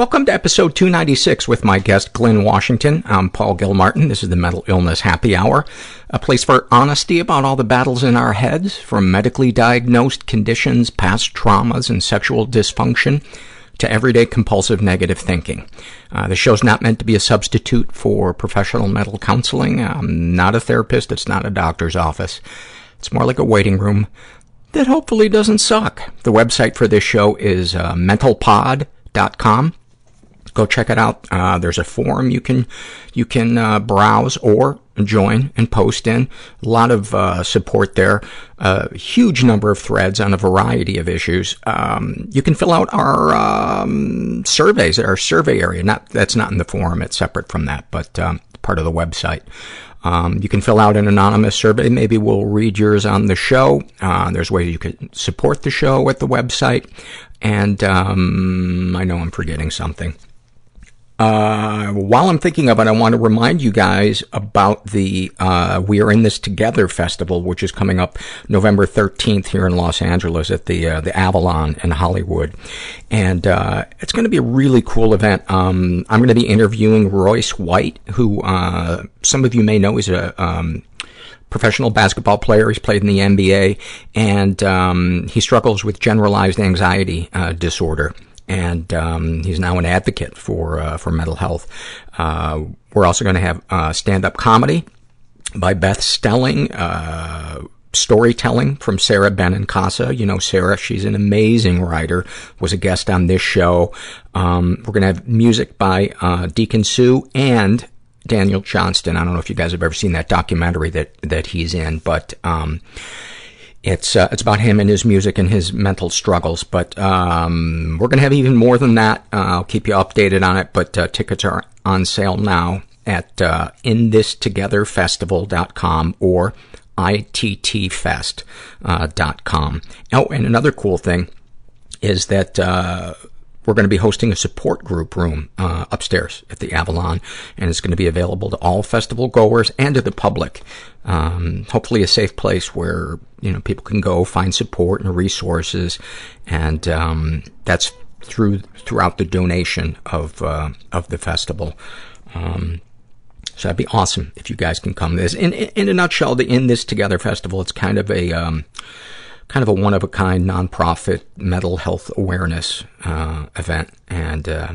Welcome to episode 296 with my guest, Glynn Washington. I'm Paul Gilmartin. This is the Mental Illness Happy Hour, a place for honesty about all the battles in our heads, from medically diagnosed conditions, past traumas, and sexual dysfunction, to everyday compulsive negative thinking. Uh, the show's not meant to be a substitute for professional mental counseling. I'm not a therapist. It's not a doctor's office. It's more like a waiting room that hopefully doesn't suck. The website for this show is uh, mentalpod.com. Go check it out. Uh, there's a forum you can you can uh, browse or join and post in. A lot of uh, support there. A huge number of threads on a variety of issues. Um, you can fill out our um, surveys at our survey area. Not that's not in the forum. It's separate from that, but um, part of the website. Um, you can fill out an anonymous survey. Maybe we'll read yours on the show. Uh, there's ways you can support the show at the website. And um, I know I'm forgetting something. Uh, while I'm thinking of it, I want to remind you guys about the, uh, We Are In This Together festival, which is coming up November 13th here in Los Angeles at the, uh, the Avalon in Hollywood. And, uh, it's going to be a really cool event. Um, I'm going to be interviewing Royce White, who, uh, some of you may know is a, um, professional basketball player. He's played in the NBA and, um, he struggles with generalized anxiety, disorder and um, he's now an advocate for uh, for mental health. Uh, we're also going to have uh, stand-up comedy by Beth Stelling, uh, storytelling from Sarah Benincasa. You know Sarah; she's an amazing writer. Was a guest on this show. Um, we're going to have music by uh, Deacon Sue and Daniel Johnston. I don't know if you guys have ever seen that documentary that that he's in, but. Um, it's uh, it's about him and his music and his mental struggles. But um, we're going to have even more than that. Uh, I'll keep you updated on it. But uh, tickets are on sale now at uh, inthistogetherfestival.com or ittfest.com. Oh, and another cool thing is that uh, we're going to be hosting a support group room uh, upstairs at the Avalon, and it's going to be available to all festival goers and to the public. Um, hopefully, a safe place where you know people can go find support and resources, and um, that's through throughout the donation of uh, of the festival. Um, so that'd be awesome if you guys can come. This in, in, in a nutshell, the In This Together festival. It's kind of a um, kind of a one of a kind nonprofit mental health awareness uh, event, and uh,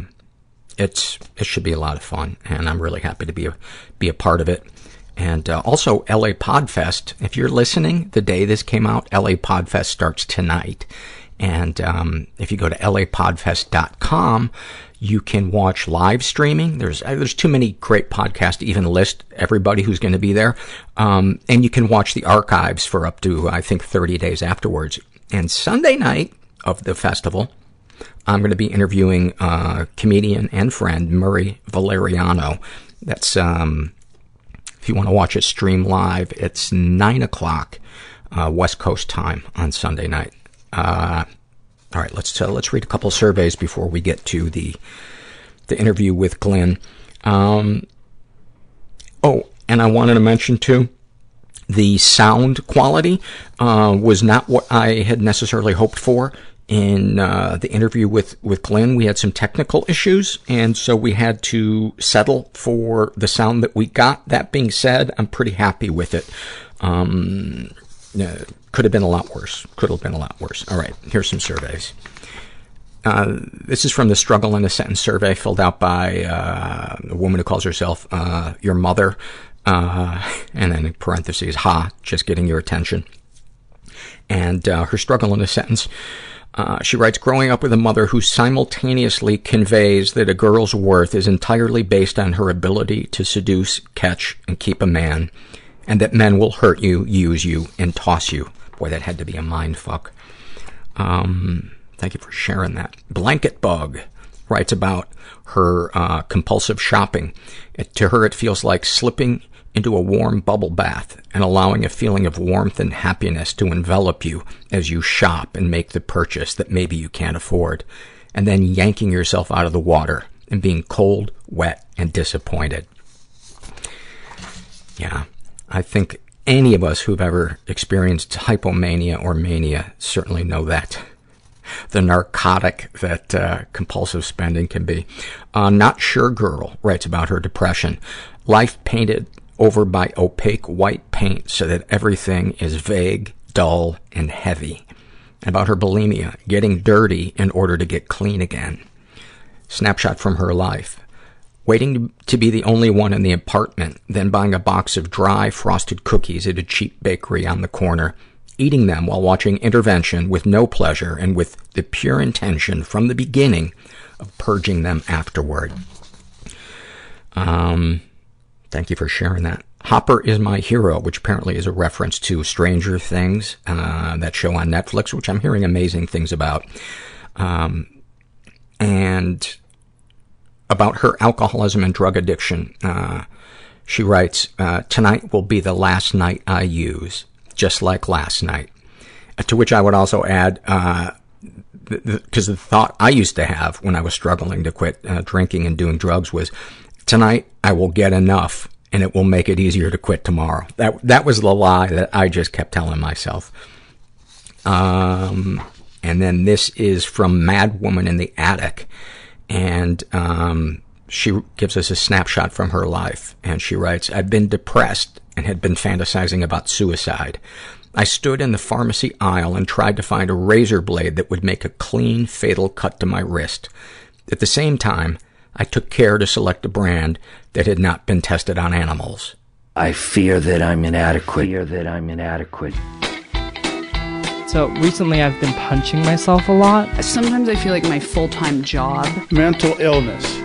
it's it should be a lot of fun. And I'm really happy to be a be a part of it. And uh, also, LA Podfest. If you're listening, the day this came out, LA Podfest starts tonight. And um, if you go to lapodfest.com, you can watch live streaming. There's uh, there's too many great podcasts to even list everybody who's going to be there. Um, and you can watch the archives for up to I think 30 days afterwards. And Sunday night of the festival, I'm going to be interviewing uh, comedian and friend Murray Valeriano. That's um, if you want to watch it stream live, it's 9 o'clock uh, West Coast time on Sunday night. Uh, all right, let's uh, let's read a couple surveys before we get to the the interview with Glynn. Um, oh, and I wanted to mention too, the sound quality uh, was not what I had necessarily hoped for in uh, the interview with with Glynn. We had some technical issues, and so we had to settle for the sound that we got. That being said, I'm pretty happy with it. Um, could have been a lot worse. Could have been a lot worse. All right, here's some surveys. Uh, this is from the Struggle in a Sentence survey filled out by uh, a woman who calls herself uh, your mother, uh, and then in parentheses, ha, just getting your attention. And uh, her struggle in a sentence, uh, she writes, growing up with a mother who simultaneously conveys that a girl's worth is entirely based on her ability to seduce, catch, and keep a man, and that men will hurt you, use you, and toss you. Boy, that had to be a mind fuck. Um, thank you for sharing that. Blanket Bug writes about her uh, compulsive shopping. It, to her, it feels like slipping into a warm bubble bath and allowing a feeling of warmth and happiness to envelop you as you shop and make the purchase that maybe you can't afford, and then yanking yourself out of the water and being cold, wet, and disappointed. Yeah, I think any of us who've ever experienced hypomania or mania certainly know that. the narcotic that uh, compulsive spending can be. Uh, Not Sure Girl writes about her depression. Life painted over by opaque white paint so that everything is vague, dull, and heavy. About her bulimia, getting dirty in order to get clean again. Snapshot from her life waiting to be the only one in the apartment, then buying a box of dry, frosted cookies at a cheap bakery on the corner, eating them while watching Intervention with no pleasure and with the pure intention from the beginning of purging them afterward. Um, thank you for sharing that. Hopper is my hero, which apparently is a reference to Stranger Things, uh, that show on Netflix, which I'm hearing amazing things about. Um, and about her alcoholism and drug addiction. Uh, she writes, uh, tonight will be the last night I use, just like last night. Uh, to which I would also add, because the, the, thought I used to have when I was struggling to quit uh, drinking and doing drugs was, tonight I will get enough and it will make it easier to quit tomorrow. That, that was the lie that I just kept telling myself. Um, and then this is from Mad Woman in the Attic and um, she gives us a snapshot from her life. And she writes, I've been depressed and had been fantasizing about suicide. I stood in the pharmacy aisle and tried to find a razor blade that would make a clean, fatal cut to my wrist. At the same time, I took care to select a brand that had not been tested on animals. I fear that I'm inadequate. Fear that I'm inadequate. So recently I've been punching myself a lot. Sometimes I feel like my full-time job mental illness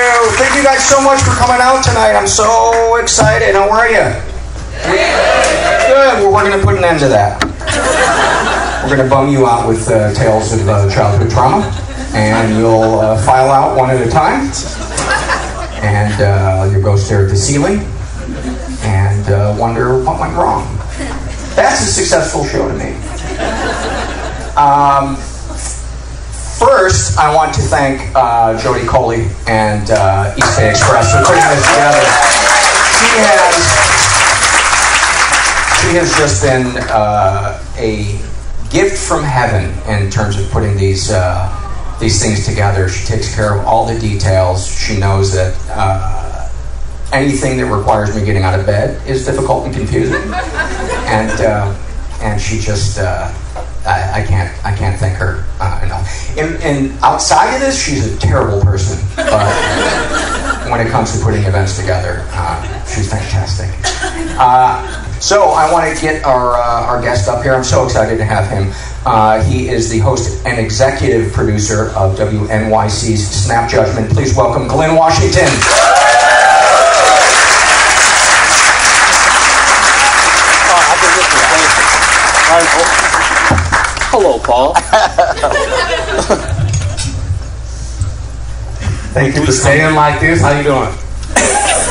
Thank you guys so much for coming out tonight. I'm so excited. How are you? Good. Well, we're going to put an end to that. We're going to bum you out with uh, tales of uh, childhood trauma, and you'll uh, file out one at a time, and uh, you'll go stare at the ceiling and uh, wonder what went wrong. That's a successful show to me. Um, First, I want to thank uh, Jody Coley and uh, East Bay Express for putting this together. She has, she has just been uh, a gift from heaven in terms of putting these uh, these things together. She takes care of all the details. She knows that uh, anything that requires me getting out of bed is difficult and confusing, and uh, and she just. I, I, can't I can't thank her uh, enough. And, and, outside of this, she's a terrible person. But when it comes to putting events together, uh, she's fantastic. Uh, so I want to get our uh, our guest up here. I'm so excited to have him. Uh, he is the host and executive producer of WNYC's Snap Judgment. Please welcome Glynn Washington. Hello, Paul. Thank you for staying like this. How you doing?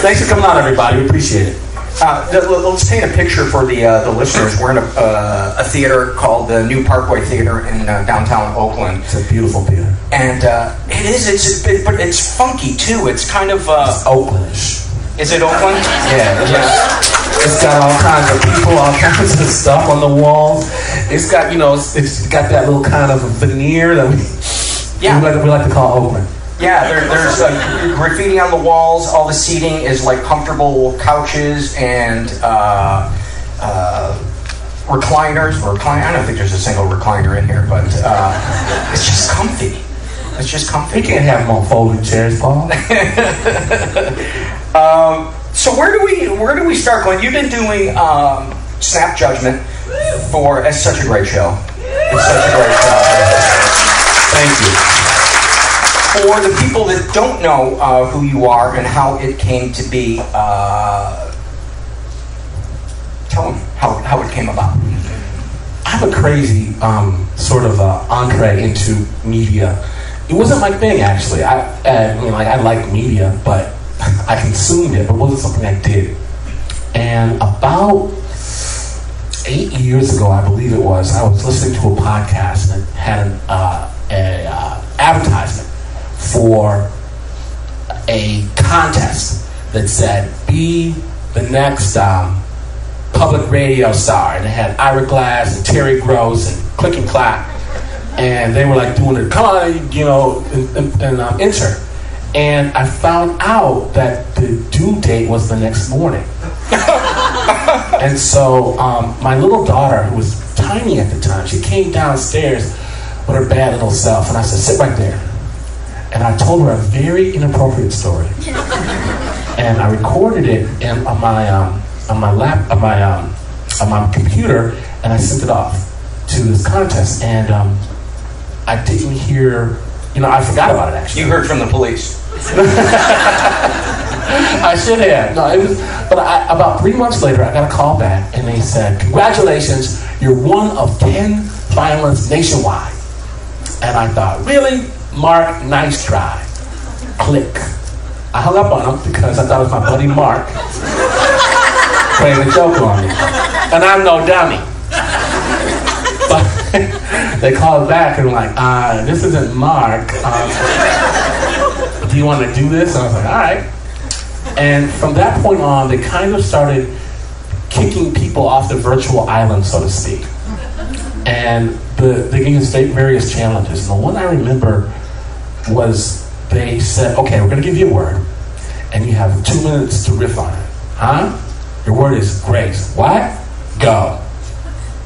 Thanks for coming out, everybody. We appreciate it. Uh, let's paint a picture for the uh, the listeners. We're in a, uh, a, theater called the New Parkway Theater in uh, downtown Oakland. It's a beautiful theater, and uh, it is. It's a bit, but it's funky too. It's kind of uh, Oaklandish. Is it Oakland? Yeah, yeah. It's got all kinds of people, all kinds of stuff on the walls. It's got, you know, it's, it's got that little kind of veneer that we, yeah. we, like, we like to call Oakland. Yeah, there, there's uh, graffiti on the walls. All the seating is like comfortable couches and uh, uh, recliners. Recline. I don't think there's a single recliner in here, but uh, it's just comfy. It's just comfy. We can't have them on folding chairs, Paul. Um, so where do we where do we start, Glynn? You've been doing um, Snap Judgment for it's such a great show. It's such a great show. Thank you. For the people that don't know uh, who you are and how it came to be, uh, tell them how, how it came about. I have a crazy um, sort of uh, entree into media. It wasn't my thing actually. I, I mean, like I liked media, but I consumed it, but it wasn't something I did. And about eight years ago, I believe it was, I was listening to a podcast and had an uh, a, uh, advertisement for a contest that said, "Be the next um, public radio star," and it had Ira Glass and Terry Gross and Click and Clack, and they were like doing it. Come on, you know, and, and, and um, enter. And I found out that the due date was the next morning. and so um, my little daughter, who was tiny at the time, she came downstairs with her bad little self, and I said, "Sit right there." And I told her a very inappropriate story, and I recorded it in, on my um, on my lap on my um, on my computer, and I sent it off to this contest. And um, I didn't hear, you know, I forgot about it actually. You heard from the police. I should have. No, it was. But I, about three months later, I got a call back, and they said, "Congratulations, you're one of ten finalists nationwide." And I thought, really, Mark, nice try. Click. I hung up on him because I thought it was my buddy Mark playing a joke on me, and I'm no dummy. But they called back and were like, uh, "This isn't Mark. Do you want to do this?" And I was like, "All right." And from that point on, they kind of started kicking people off the virtual island, so to speak. And the, they gave us various challenges. And the one I remember was they said, okay, we're going to give you a word, and you have two minutes to riff on it. Huh? Your word is grace. What? Go.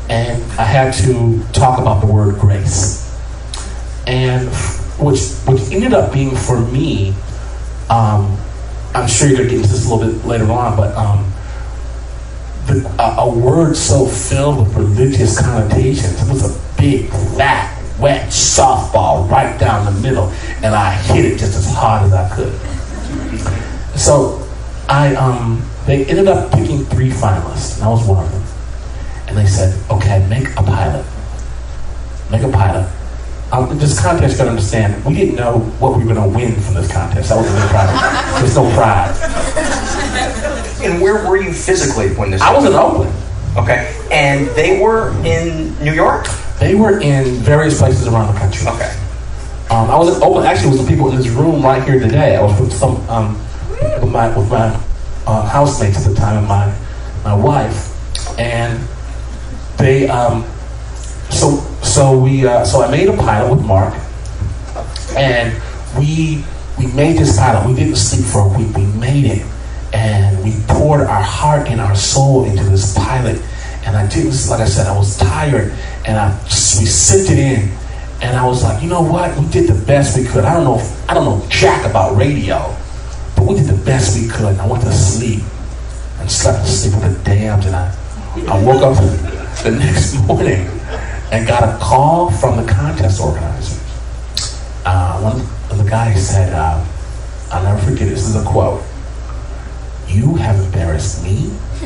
And I had to talk about the word grace. And which, which ended up being for me, um, I'm sure you're going to get into this a little bit later on, but um, the, a, a, word so filled with religious connotations. It was a big, fat, wet softball right down the middle, and I hit it just as hard as I could. So I, um, they ended up picking three finalists, and I was one of them. And they said, okay, make a pilot. Make a pilot. Um, this contest, you gotta understand, we didn't know what we were gonna win from this contest. That wasn't the pride. There's no pride. And where were you physically when this? I was in Oakland. Okay, and they were in New York. They were in various places around the country. Okay. Um, I was in Oakland. Actually, with some people in this room right here today. I was with some um, with my with my uh, housemates at the time and my my wife, and they um, so so we uh, so I made a pilot with Mark, and we we made this pilot. We didn't sleep for a week. We made it, and we poured our heart and our soul into this pilot. And I didn't, like I said, I was tired, and I just, we sent it in, and I was like, you know what? We did the best we could. I don't know, if, I don't know jack about radio, but we did the best we could. And I went to sleep and slept sleep with the damned, and I I woke up the next morning and got a call from the contest organizers. Uh, one of the guys said, uh, I'll never forget this is a quote. You have embarrassed me.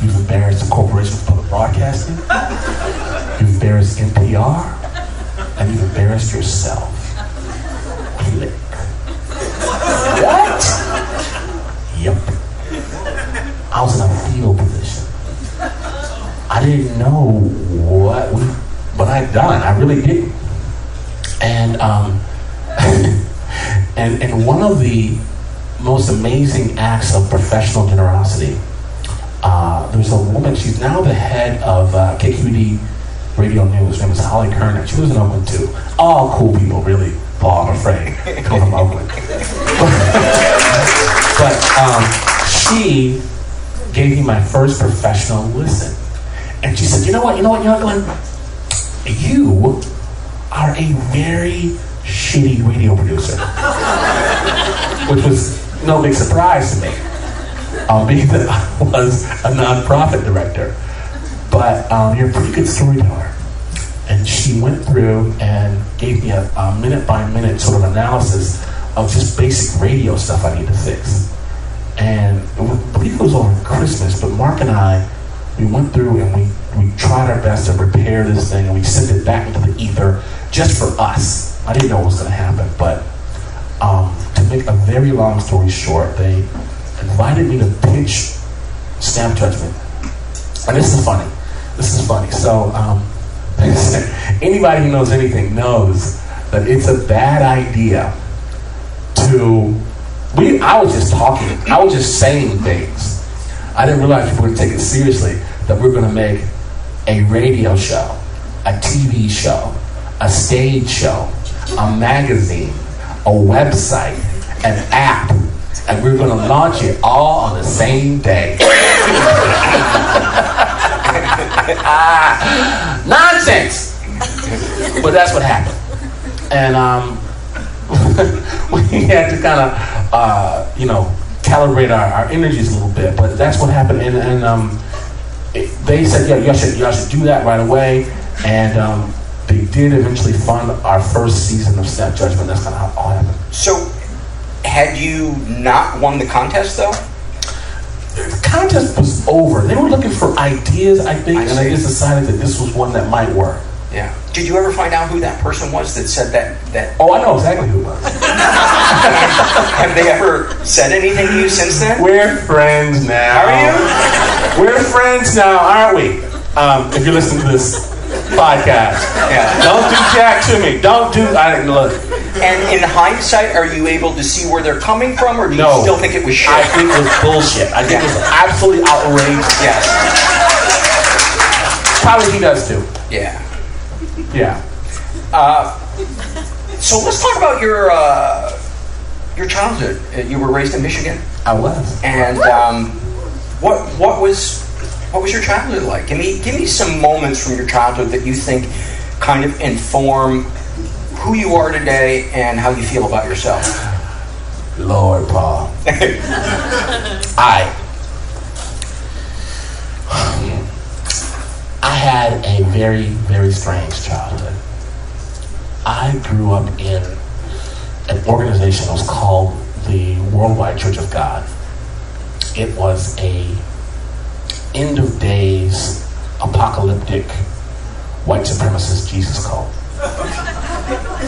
You've embarrassed the Corporation for Public Broadcasting. You've embarrassed NPR. And you've embarrassed yourself. Click. What? Yep. I was in a field position. I didn't know what we, what I'd done. I really didn't. And um, and and one of the most amazing acts of professional generosity. Uh, there's a woman. She's now the head of uh, KQED Radio News. Her name is Holly Kernan. She was in Oakland too. All cool people, really. Paul, I'm afraid, come from Oakland. but um, she gave me my first professional listen. And she said, you know what, you know what, young Glynn? You are a very shitty radio producer, which was no big surprise to me, um, being that I was a nonprofit director. But um, you're a pretty good storyteller. And she went through and gave me a, a minute by minute sort of analysis of just basic radio stuff I need to fix. And I believe it was over Christmas, but Mark and I, we went through and we, we tried our best to repair this thing and we sent it back into the ether just for us. I didn't know what was going to happen, but um, to make a very long story short, they invited me to pitch Snap Judgment. And this is funny. This is funny. So, um, anybody who knows anything knows that it's a bad idea to. We, I was just talking. I was just saying things. I didn't realize people would take it seriously that we're going to make a radio show, a TV show, a stage show, a magazine, a website, an app, and we're going to launch it all on the same day. nonsense! But that's what happened. And um, we had to kind of, uh, you know, calibrate our, our energies a little bit. But that's what happened. And, and um, it, they said, yeah, y'all should, y'all should do that right away. And um, they did eventually fund our first season of Snap Judgment. That's kind of how it all happened. So, had you not won the contest though? The contest was over. They were looking for ideas, I think, I and they just decided that this was one that might work. Yeah. Did you ever find out who that person was that said that? That Oh, I know exactly who it was. have they ever said anything to you since then? We're friends now. Are you? We're friends now, aren't we? Um, if you're listening to this podcast, Yeah. don't do jack to me. Don't do. I look. And in hindsight, are you able to see where they're coming from, or do you still think it was shit? I think it was bullshit. I think it was absolutely outrageous. yes. Probably he does too. Yeah. Yeah. Uh, so let's talk about your uh, your childhood. Uh, You were raised in Michigan, I was. and um, what what was what was your childhood like? Give me give me some moments from your childhood that you think kind of inform who you are today and how you feel about yourself. Lord, Paul. I. I had a very, very strange childhood. I grew up in an organization that was called the Worldwide Church of God. It was a end of days apocalyptic white supremacist Jesus cult.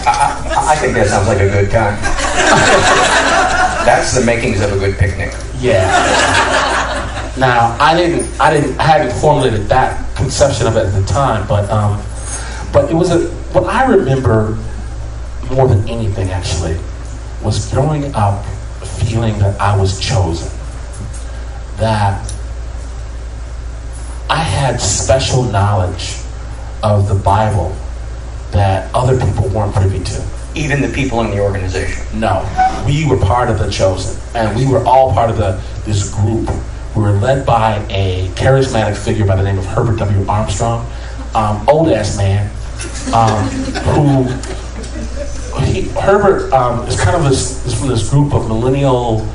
I, I think that sounds like a good time. That's the makings of a good picnic. Yeah. Now I didn't, I didn't, I hadn't formulated that conception of it at the time, but um, but it was a what I remember more than anything actually was growing up feeling that I was chosen, that I had special knowledge of the Bible that other people weren't privy to. Even the people in the organization. No, we were part of the chosen, and we were all part of the this group. We were led by a charismatic figure by the name of Herbert W. Armstrong, um, old ass man, um, who he, Herbert um, is kind of this, is from this group of millennial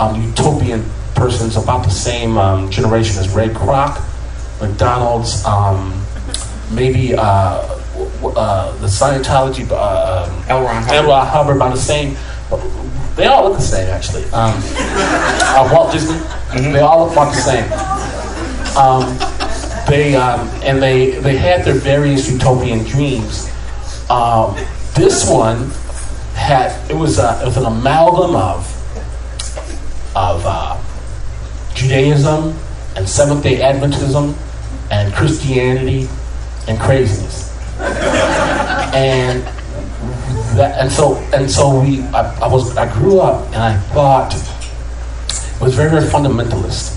um, utopian persons about the same um, generation as Ray Kroc, McDonald's, um, maybe uh, uh, the Scientology, uh, L. Ron Hubbard. L. Ron Hubbard, about the same. They all look the same, actually. Um, uh, Walt Disney, they all look about the same. Um, they um, and they they had their various utopian dreams. Um, this one had it was a, it was an amalgam of of uh, Judaism and Seventh Day Adventism and Christianity and craziness. and that, and so and so we I, I was I grew up and I thought was very very fundamentalist.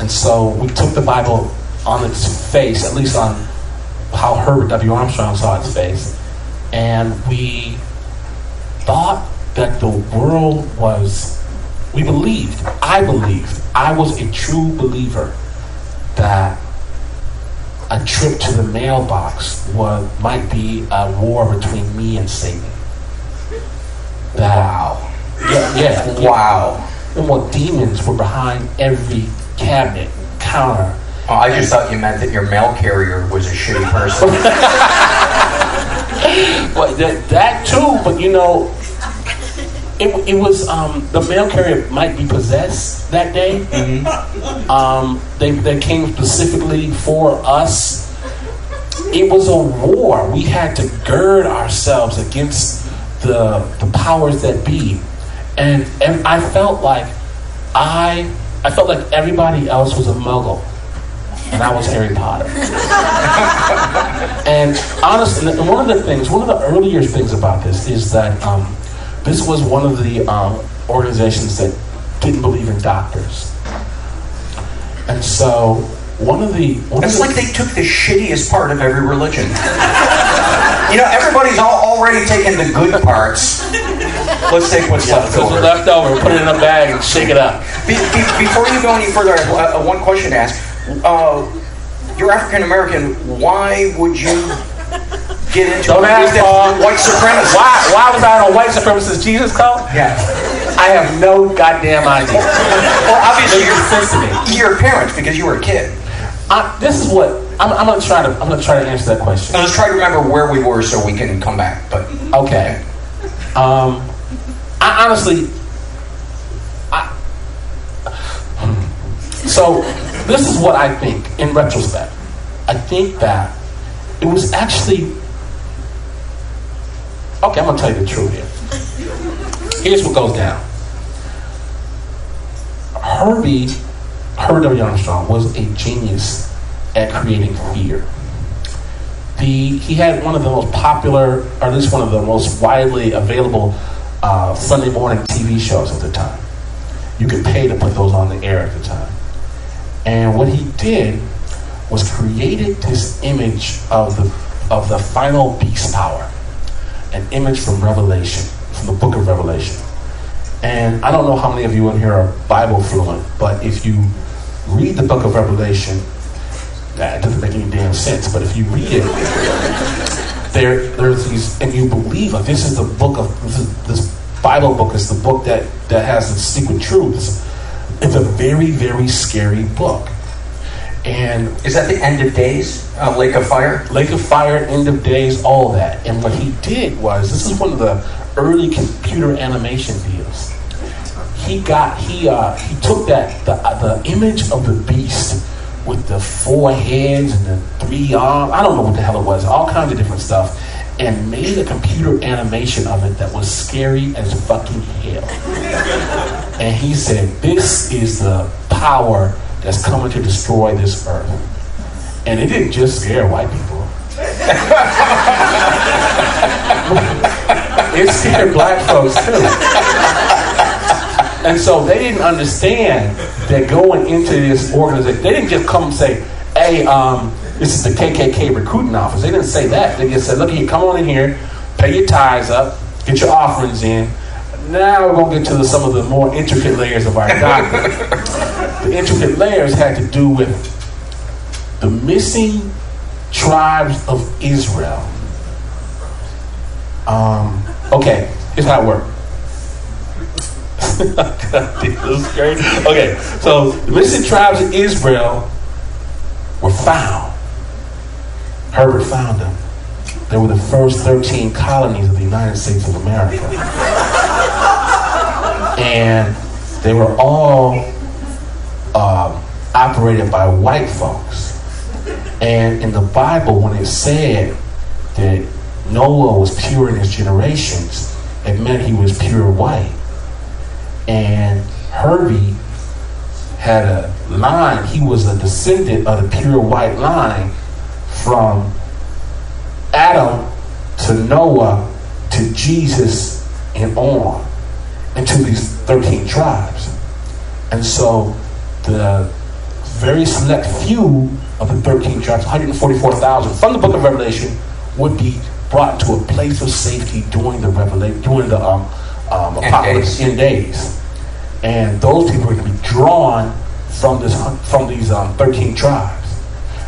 And so we took the Bible on its face, at least on how Herbert W. Armstrong saw its face, and we thought that the world was, we believed, I believed, I was a true believer that a trip to the mailbox was, might be a war between me and Satan. Wow, yeah, yeah, wow, and what demons were behind every cabinet, counter. Oh, I just thought you meant that your mail carrier was a shitty person. But that, that too, but you know, it, it was um, the mail carrier might be possessed that day. Um, they, they came specifically for us. It was a war. We had to gird ourselves against the the powers that be, and, and I felt like I I felt like everybody else was a muggle, and I was Harry Potter. and honestly, one of the things, one of the earlier things about this is that um, this was one of the um, organizations that didn't believe in doctors. And so, one of the. One It's of the, like they took the shittiest part of every religion. you know, everybody's all, already taken the good parts. Let's take what's Yeah, left over. left over, put it in a bag and shake it up. Be, be, before you go any further, I have uh, one question to ask. Uh, you're African American. Why would you get into Don't a ask, Paul. white supremacy? Why, why was I on a white supremacist Jesus cult? Yeah. I have no goddamn idea. Well, obviously It makes sense to me. you're, you're parents because you were a kid. I, this is what I'm, I'm gonna try to. I'm gonna try to answer that question. Let's try to remember where we were so we can come back. But Okay. Um, I honestly, I, so this is what I think in retrospect. I think that it was actually, okay, I'm gonna tell you the truth here. Here's what goes down. Herbie, Herbie W. Armstrong was a genius at creating fear the he had one of the most popular, or at least one of the most widely available uh, Sunday morning TV shows at the time. You could pay to put those on the air at the time. And what he did was created this image of the of the final beast power, an image from Revelation, from the book of Revelation. And I don't know how many of you in here are Bible fluent, but if you read the book of Revelation, that doesn't make any damn sense. But if you read it, there there's these, and you believe like this is the book of this, is, this Bible book is the book that that has the secret truths. It's a very very scary book. And is that the end of days? Uh, Lake of Fire? Lake of Fire, End of Days, all that. And what he did was this is one of the early computer animation deals. He got he uh, he took that the uh, the image of the beast with the four heads and the three arms. I don't know what the hell it was. All kinds of different stuff. And made a computer animation of it that was scary as fucking hell. And he said, This is the power that's coming to destroy this earth. And it didn't just scare white people. it scared black folks too. And so they didn't understand that going into this organization, they didn't just come and say, hey, um, this is the KKK recruiting office. They didn't say that. They just said, look here, come on in here, pay your tithes up, get your offerings in. Now we're going to get to the, some of the more intricate layers of our doctrine. the intricate layers had to do with the missing tribes of Israel. Um, okay, here's how it worked. This is crazy. Okay, so the missing tribes of Israel were found. Herbert found them. They were the first 13 colonies of the United States of America. And they were all um, operated by white folks. And in the Bible, when it said that Noah was pure in his generations, it meant he was pure white. And Herbie had a line, he was a descendant of the pure white line from Adam to Noah to Jesus and on, and to these 13 tribes. And so the very select few of the 13 tribes, 144,000 from the book of Revelation, would be brought to a place of safety during the revelation, during the um, um, apocalypse in days. And those people are going to be drawn from this from these um, 13 tribes.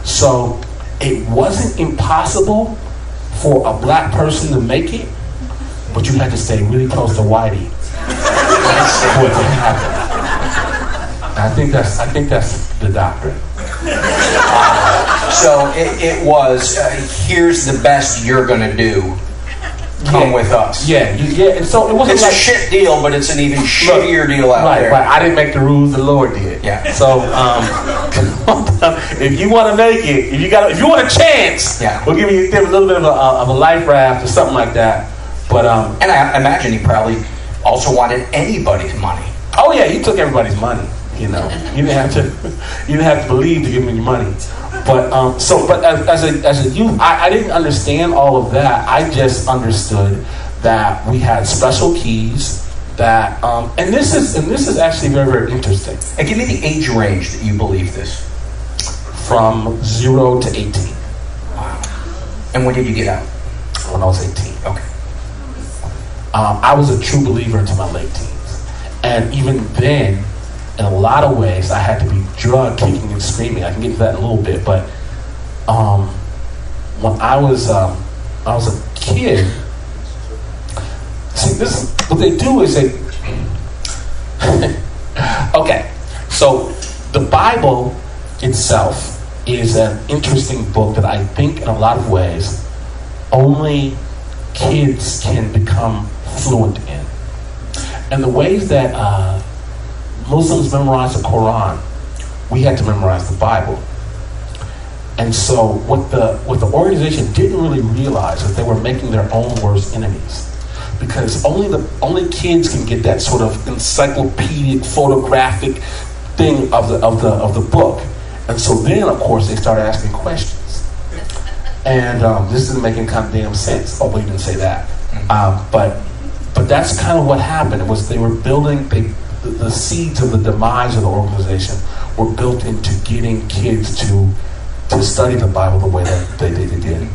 So it wasn't impossible for a black person to make it, but you had to stay really close to Whitey for it to happen. I think that's I think that's the doctrine. So it, it was, uh, here's the best you're going to do. Come Yeah. with us. Yeah, you, yeah. And so it wasn't It's like a shit deal, but it's an even shittier deal out right, there. Right, I didn't make the rules; the Lord did. Yeah. So, um, if you want to make it, if you got, if you want a chance, Yeah. we'll give you give a little bit of a, of a life raft or something like that. But um, And I imagine he probably also wanted anybody's money. oh yeah, he took everybody's money. You know, you didn't have to, you didn't have to believe to give him your money. But um, so, but as, as a as a youth, I, I didn't understand all of that. I just understood that we had special keys. That um, and this is and this is actually very very interesting. And give me the age range that you believe this. From zero to eighteen. Wow. And when did you get out? When I was eighteen. Okay. Um, I was a true believer into my late teens, and even then, in a lot of ways, I had to be drug kicking and screaming. I can get to that in a little bit, but um, when I was um, I was a kid, see this what they do is they okay. So the Bible itself is an interesting book that I think, in a lot of ways, only kids can become fluent in. And the ways that uh, Muslims memorize the Quran, we had to memorize the Bible. And so what the what the organization didn't really realize is they were making their own worst enemies. Because only the only kids can get that sort of encyclopedic photographic thing of the of the of the book. And so then of course they started asking questions. And um, this isn't making kind of damn sense. Oh, we didn't say that. Um, but but that's kind of what happened. It was they were building they, the, the seeds of the demise of the organization were built into getting kids to to study the Bible the way that they, they, they did.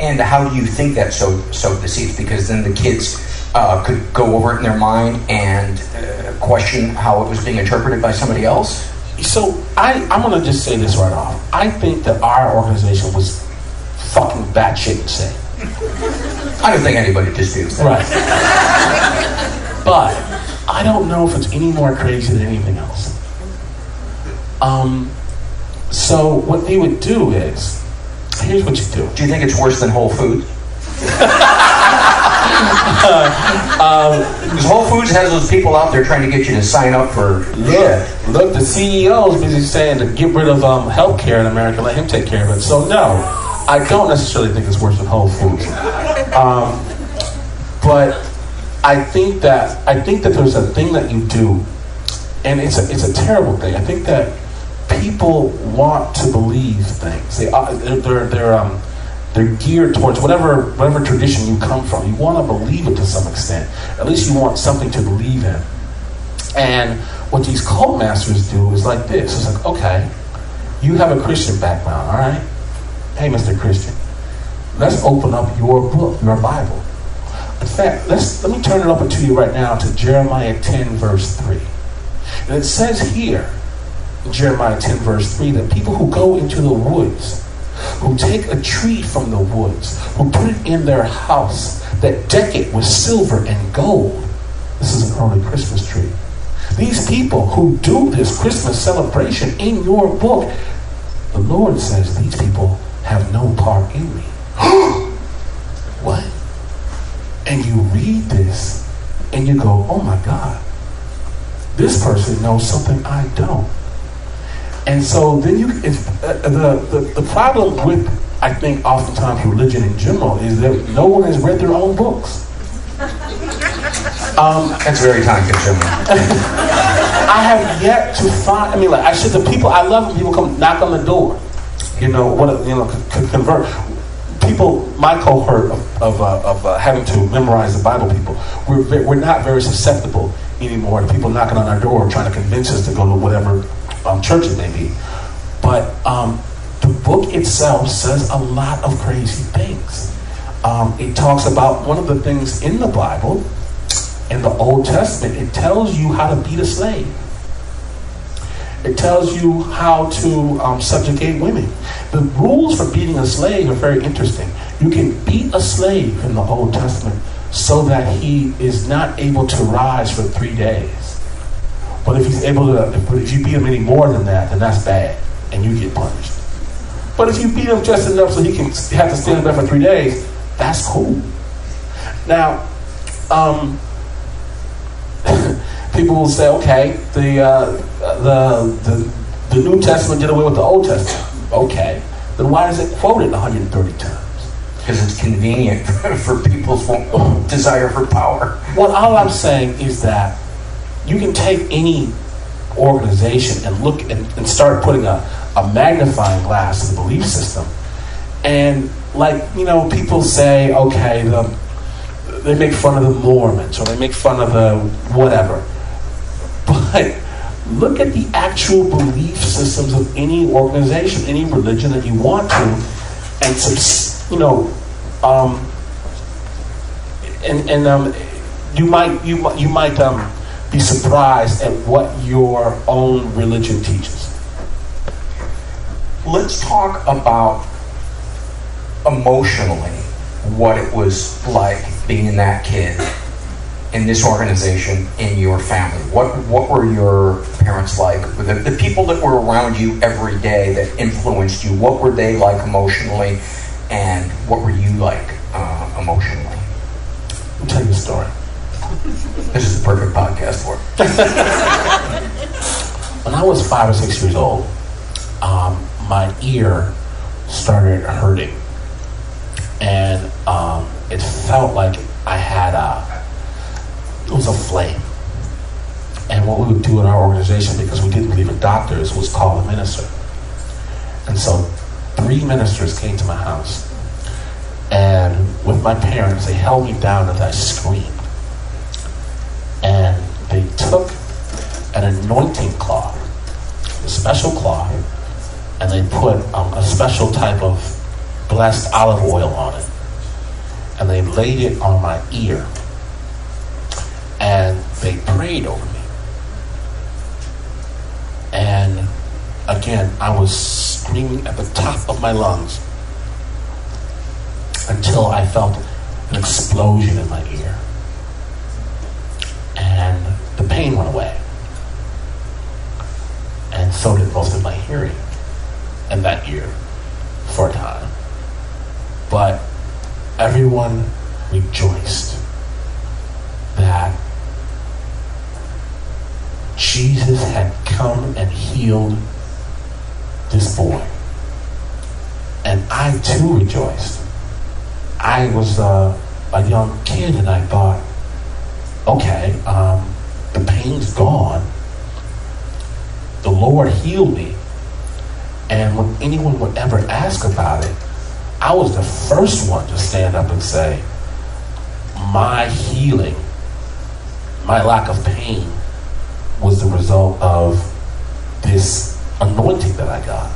And how do you think that sowed, sowed the seeds? Because then the kids uh, could go over it in their mind and uh, question how it was being interpreted by somebody else? So I, I'm gonna just say this right off. I think that our organization was fucking batshit insane. I don't think anybody disputes that. Right. but I don't know if it's any more crazy than anything else. Um, so what they would do is, here's what you do. Do you think it's worse than Whole Foods? Because Whole Foods has those people out there trying to get you to sign up for Look, look, the CEO is busy saying to get rid of um, health care in America, let him take care of it. So no, I don't necessarily think it's worse than Whole Foods. Um, but I think that I think that there's a thing that you do, and it's a it's a terrible thing. I think that people want to believe things. They they're they're, they're um they're geared towards whatever whatever tradition you come from. You want to believe it to some extent. At least you want something to believe in. And what these cult masters do is like this. It's like, okay, you have a Christian background, all right? Hey, Mr. Christian, let's open up your book, your Bible. In fact, let's let me turn it over to you right now to Jeremiah 10, verse 3. And it says here, Jeremiah 10, verse 3, that people who go into the woods, who take a tree from the woods, who put it in their house, that deck it with silver and gold. This is an early Christmas tree. These people who do this Christmas celebration in your book, the Lord says these people have no part in me. what? And you read this and you go, oh my God, this person knows something I don't. And so then you, if, uh, the, the, the problem with, I think, oftentimes religion in general is that no one has read their own books. Um, That's very time consuming. I have yet to find. I mean, like I should. The people I love when people come knock on the door. You know what? You know, c- c- convert people. My cohort of of, uh, of uh, having to memorize the Bible. People, we're we're not very susceptible anymore to people knocking on our door trying to convince us to go to whatever um, church it may be. But um, the book itself says a lot of crazy things. Um, it talks about one of the things in the Bible in the Old Testament, it tells you how to beat a slave. It tells you how to um, subjugate women. The rules for beating a slave are very interesting. You can beat a slave in the Old Testament so that he is not able to rise for three days. But if he's able to, if, you beat him any more than that, then that's bad, and you get punished. But if you beat him just enough so he can have to stand there for three days, that's cool. Now, um, people will say, okay, the, uh, the, the, the New Testament did away with the Old Testament. Okay. Then why is it quoted 130 times? Because it's convenient for people's desire for power. Well, all I'm saying is that you can take any organization and look and, and start putting a, a magnifying glass to the belief system. And like, you know, people say, okay, the, they make fun of the Mormons or they make fun of the whatever. But look at the actual belief systems of any organization, any religion that you want to, and you know, um, and and um, you might you you might um, be surprised at what your own religion teaches. Let's talk about emotionally what it was like being that kid in this organization in your family? What what were your parents like? The, the people that were around you every day that influenced you, what were they like emotionally, and what were you like uh, emotionally? I'll tell you a story. This is the perfect podcast for it. when I was five or six years old, um, my ear started hurting, and um, it felt like I had a it was a flame. And what we would do in our organization, because we didn't believe in doctors, was call a minister. And so three ministers came to my house. And with my parents, they held me down as I screamed. And they took an anointing cloth, a special cloth, and they put um, a special type of blessed olive oil on it. And they laid it on my ear and they prayed over me. And again, I was screaming at the top of my lungs until I felt an explosion in my ear. And the pain went away. And so did most of my hearing in that ear for a time. But everyone rejoiced that Jesus had come and healed this boy. And I too rejoiced. I was uh, a young kid and I thought, okay, um, the pain's gone. The Lord healed me. And when anyone would ever ask about it, I was the first one to stand up and say, my healing, my lack of pain was the result of this anointing that I got.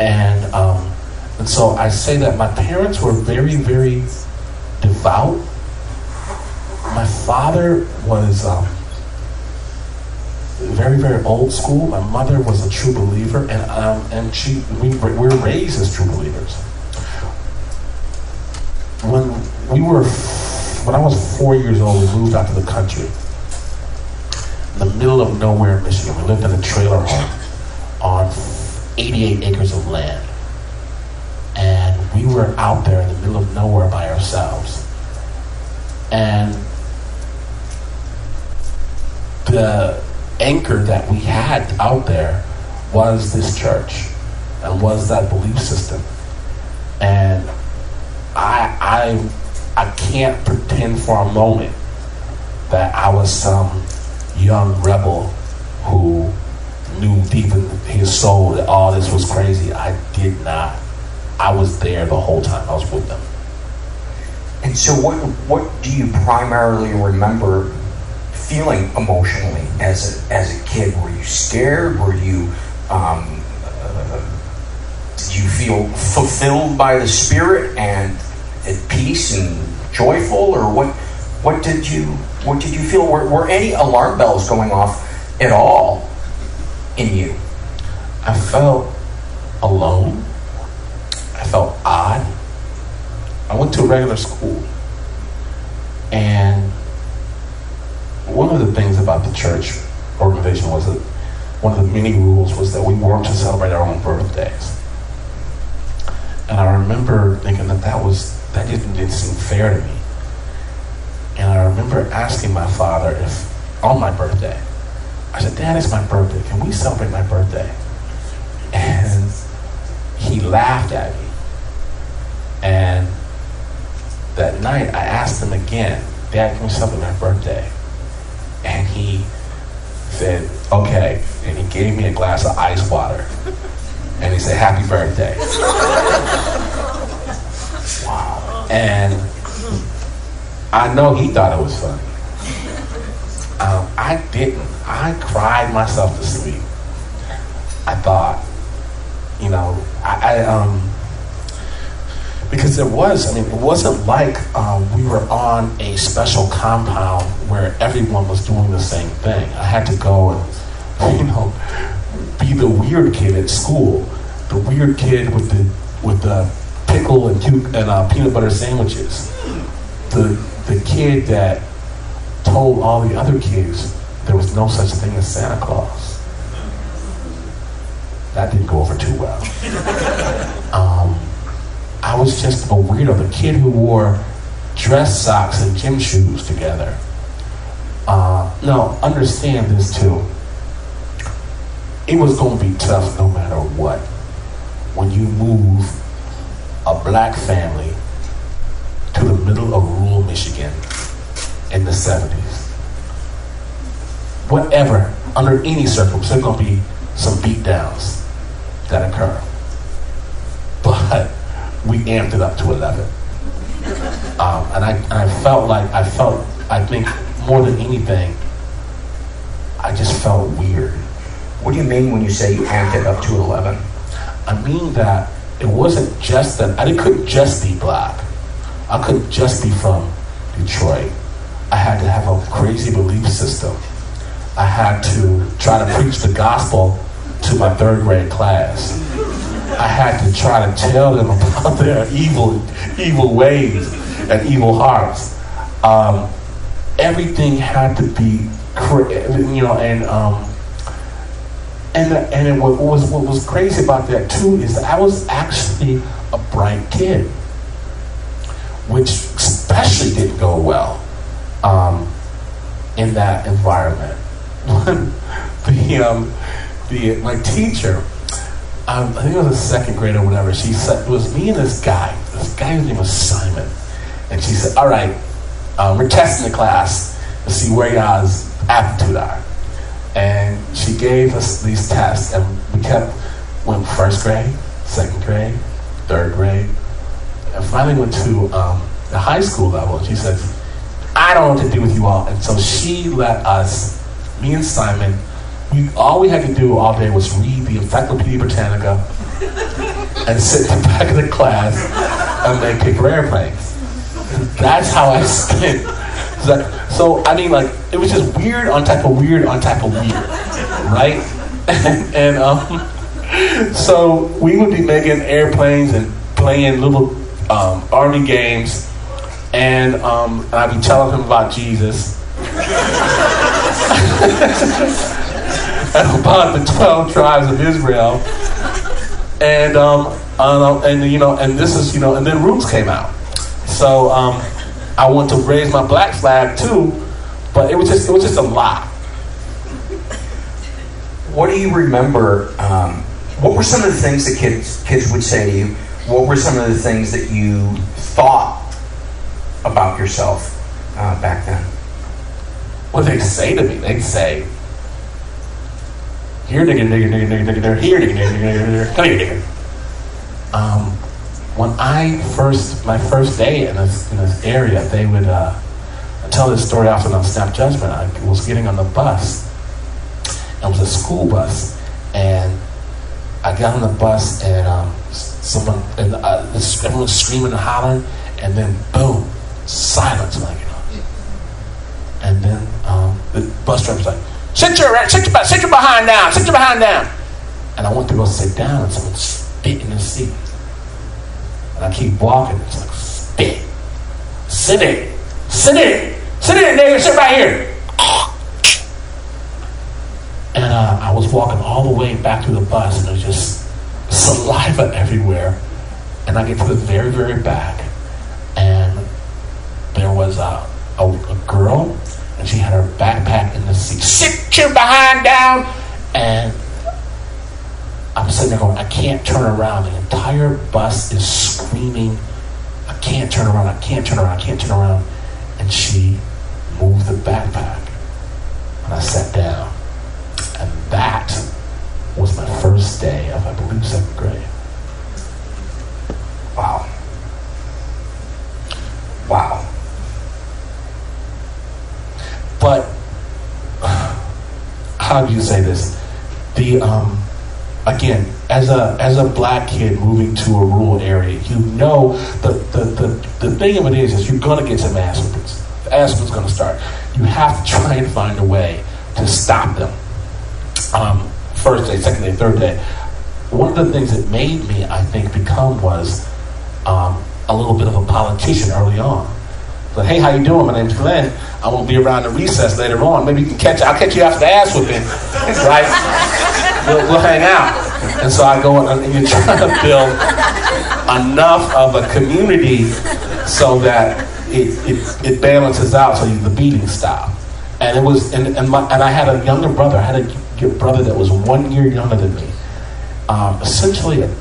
And um, and so I say that my parents were very, very devout. My father was um, very, very old school. My mother was a true believer, and um, and she we, we were raised as true believers. When we were, when I was four years old, we moved out to the country in the middle of nowhere, Michigan. We lived in a trailer home on 88 acres of land. And we were out there in the middle of nowhere by ourselves. And the anchor that we had out there was this church and was that belief system. And I, I, I can't pretend for a moment that I was some young rebel who knew deep in his soul that all this was crazy. I did not. I was there the whole time. I was with them. And so, what what do you primarily remember feeling emotionally as a, as a kid? Were you scared? Were you um, uh, did you feel fulfilled by the Spirit and at peace and joyful, or what? What did you What did you feel? Were, were any alarm bells going off at all in you? I felt alone. I felt odd. I went to a regular school, And one of the things about the church organization was that one of the many rules was that we weren't to celebrate our own birthdays. And I remember thinking that that was that didn't, didn't seem fair to me. And I remember asking my father if on my birthday, I said, Dad, it's my birthday. Can we celebrate my birthday? And he laughed at me. And that night I asked him again, Dad, can we celebrate my birthday? And he said, okay. And he gave me a glass of ice water. And he said, happy birthday. wow. And I know he thought it was funny. Um, I didn't. I cried myself to sleep. I thought, you know, I, I um, because it was, I mean, it wasn't like um, we were on a special compound where everyone was doing the same thing. I had to go and, you know, be the weird kid at school, the weird kid with the with the pickle and, and uh, peanut butter sandwiches, the the kid that told all the other kids there was no such thing as Santa Claus. That didn't go over too well. Um, I was just a weirdo, the kid who wore dress socks and gym shoes together. Uh, now, understand this too. It was going to be tough no matter what when you move a black family to the middle of rural Michigan in the 70s. Whatever, under any circumstance, there's going to be some beatdowns that occur. But we amped it up to 11. Um, and, I, and I felt like, I felt, I think more than anything, I just felt weird. What do you mean when you say you amped it up to 11? I mean that it wasn't just that, I couldn't just be black. I couldn't just be from Detroit. I had to have a crazy belief system. I had to try to preach the gospel to my third grade class. I had to try to tell them about their evil, evil ways and evil hearts. Um, everything had to be, you know, and um, and and it, what was what was crazy about that too is that I was actually a bright kid which especially didn't go well um, in that environment. the um, the my teacher, um, I think it was a second grade or whatever. She said it was me and this guy. This guy's name was Simon, and she said, "All right, um, we're testing the class to see where y'all's aptitude are." And she gave us these tests, and we kept went first grade, second grade, third grade, and finally went to um, the high school level. She said, I don't know what to do with you all. And so she let us, me and Simon, we all we had to do all day was read the Encyclopedia Britannica and sit in the back of the class and make paper airplanes. That's how I spent. So I mean, like it was just weird on top of weird on top of weird, right? and, and um, so we would be making airplanes and playing little um, army games, and, um, I'd be telling him about Jesus. and about the 12 tribes of Israel. And, um, and, you know, and this is, you know, and then Roots came out. So um, I want to raise my black flag too, but it was just, it was just a lot. What do you remember? Um, what were some of the things that kids kids would say to you what were some of the things that you thought about yourself uh, back then? What they say to me, they'd say, here nigga nigga nigga nigga nigga nigga here nigga nigga nigga nigga come here nigga. Um, when I first my first day in this in this area, they would uh, tell this story often on Snap Judgment. I was getting on the bus. It was a school bus, and I got on the bus and um, someone and uh, everyone's screaming and hollering, and then boom, silence. Like you know, and then um, the bus driver's like, "Sit your sit your sit your behind down, sit your behind down." And I went to sit down, and someone spit in the seat. And I keep walking. It's like spit, sit it, Sit in. Sit in, nigga. Sit right here. And uh, I was walking all the way back to the bus, and there was just saliva everywhere. And I get to the very, very back, and there was a, a, a girl, and she had her backpack in the seat. Sit your behind down! And I'm sitting there going, I can't turn around. The entire bus is screaming, I can't turn around, I can't turn around, I can't turn around. And she moved the backpack. And I sat down. And that was my first day of, I believe, second grade. Wow. Wow. But how do you say this? The um, again, as a as a black kid moving to a rural area, you know the the the, the thing of it is is you're gonna get some ass whippings. The gonna start. You have to try and find a way to stop them. Um, first day, second day, third day. One of the things that made me, I think, become was um, a little bit of a politician early on. But hey, how you doing? My name's Glynn. I'm gonna be around the recess later on. Maybe you can catch. I'll catch you after the ass whipping, right? We'll, we'll hang out. And so I go and you're trying to build enough of a community so that it, it, it balances out so the beating stop. And it was and and, my, and I had a younger brother. I had a brother that was one year younger than me. Um, essentially, a,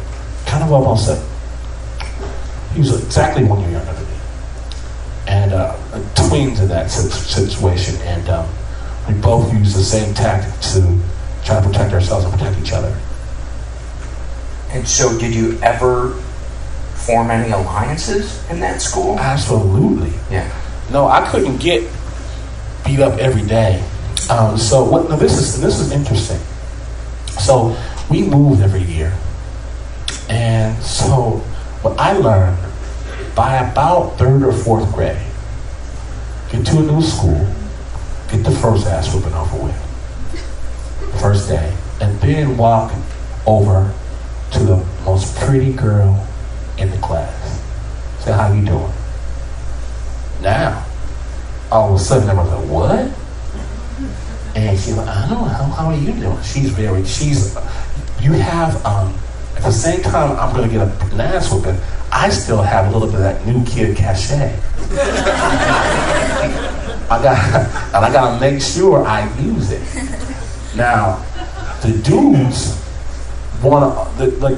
kind of almost a he was exactly one year younger than me, and uh, twins in that situation. And um, we both used the same tactic to try to protect ourselves and protect each other. And so, did you ever form any alliances in that school? Absolutely. Yeah. No, I couldn't get beat up every day. Um, so what? No, this is this is interesting. So we moved every year, and so what I learned by about third or fourth grade, get to a new school, get the first ass whooping over with, first day, and then walk over to the most pretty girl in the class. Say, how you doing? Now, all of a sudden, everyone's like, what? And she's like, I don't know, how, how are you doing? She's very, she's, you have, um, at the same time, I'm going to get a ass whooping, I still have a little bit of that new kid cachet. I got, and I got to make sure I use it. Now, the dudes want to, like,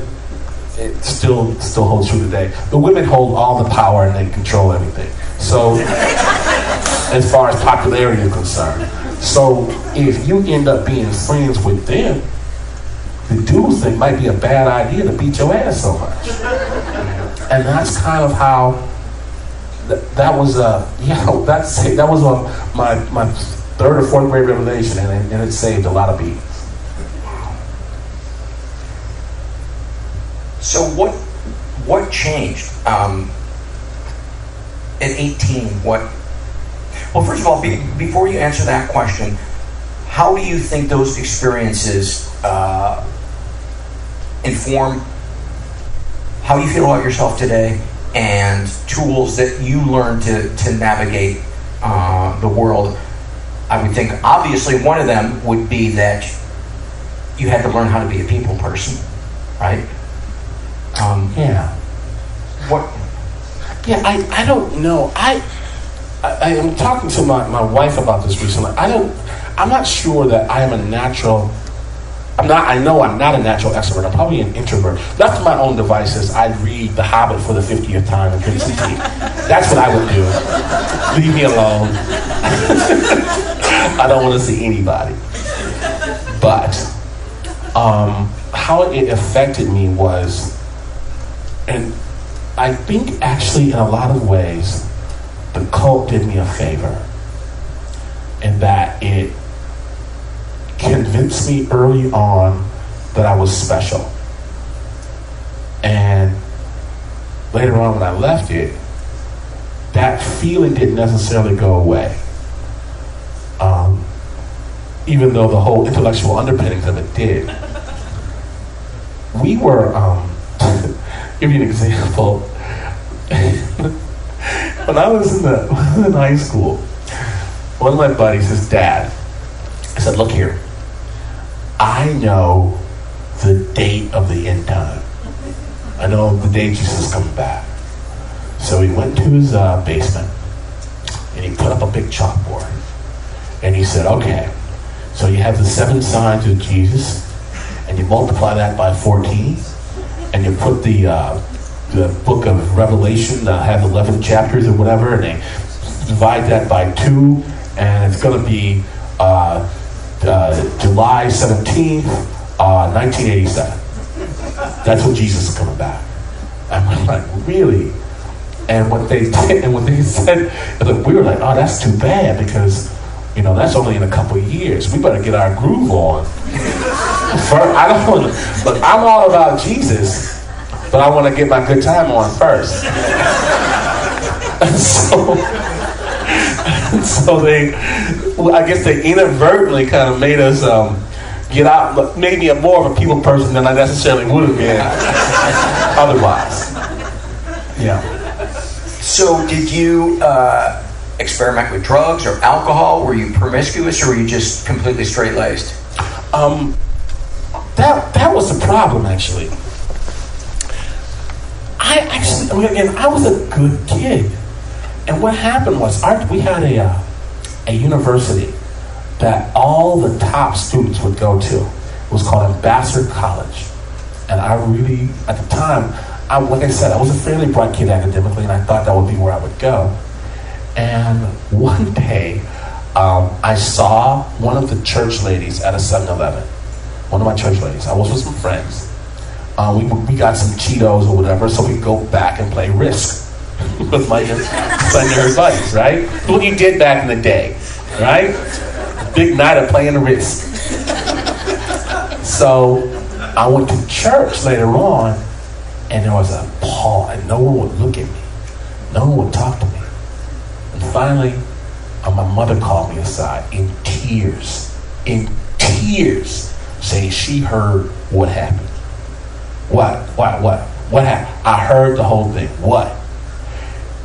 it still still holds true today. The women hold all the power and they control everything. So, as far as popularity is concerned, so if you end up being friends with them, the dudes think might be a bad idea to beat your ass so much. And that's kind of how th- that was a you know that's that was my my third or fourth grade revelation, and it, and it saved a lot of beats. So what what changed um, at 18? What? Well, first of all, be, before you answer that question, how do you think those experiences uh, inform how you feel about yourself today and tools that you learn to to navigate uh, the world? I would think obviously one of them would be that you had to learn how to be a people person, right? Um, yeah. What? Yeah, I, I don't know. I, I I am talking to my, my wife about this recently. I don't. I'm not sure that I am a natural. I'm not. I know I'm not a natural extrovert. I'm probably an introvert. Left to my own devices, I'd read The Hobbit for the 50th time and drink some tea. That's what I would do. Leave me alone. I don't want to see anybody. But um, how it affected me was and I think actually, in a lot of ways, the cult did me a favor in that it convinced me early on that I was special. And later on, when I left it, that feeling didn't necessarily go away. Um, even though the whole intellectual underpinnings of it did. We were. Um, give you an example. when I was in the in high school, one of my buddies, his dad, said, "Look here, I know the date of the end time. I know the day Jesus is coming back." So he went to his uh, basement and he put up a big chalkboard, and he said, "Okay, so you have the seven signs of Jesus, and you multiply that by 14, and you put the uh, the book of Revelation that have 11 chapters or whatever, and they divide that by two, and it's going to be uh, uh, July 17th, uh, 1987. That's when Jesus is coming back. And we're like, really? And what they did, and what they said, we were like, oh, that's too bad because, you know, that's only in a couple of years. We better get our groove on. First, I don't look, I'm all about Jesus, but I want to get my good time on first. so, so they, I guess they inadvertently kind of made us um, get out, made me a more of a people person than I necessarily would have been otherwise. Yeah. So, did you uh, experiment with drugs or alcohol? Were you promiscuous, or were you just completely straight laced? Um, that that was the problem, actually. I actually, again, I was a good kid, and what happened was, our, we had a uh, a university that all the top students would go to. It was called Ambassador College, and I really, at the time, I, like I said, I was a fairly bright kid academically, and I thought that would be where I would go. And one day, um, I saw one of the church ladies at a 7-Eleven. One of my church ladies. I was with some friends. Uh, we, we got some Cheetos or whatever, so we go back and play Risk with my secondary buddies, right? What you did back in the day, right? Big night of playing Risk. So I went to church later on, and there was a pause, and no one would look at me. No one would talk to me. And finally, uh, my mother called me aside in tears, in tears, saying she heard what happened. What? What? What? What happened? I heard the whole thing. What?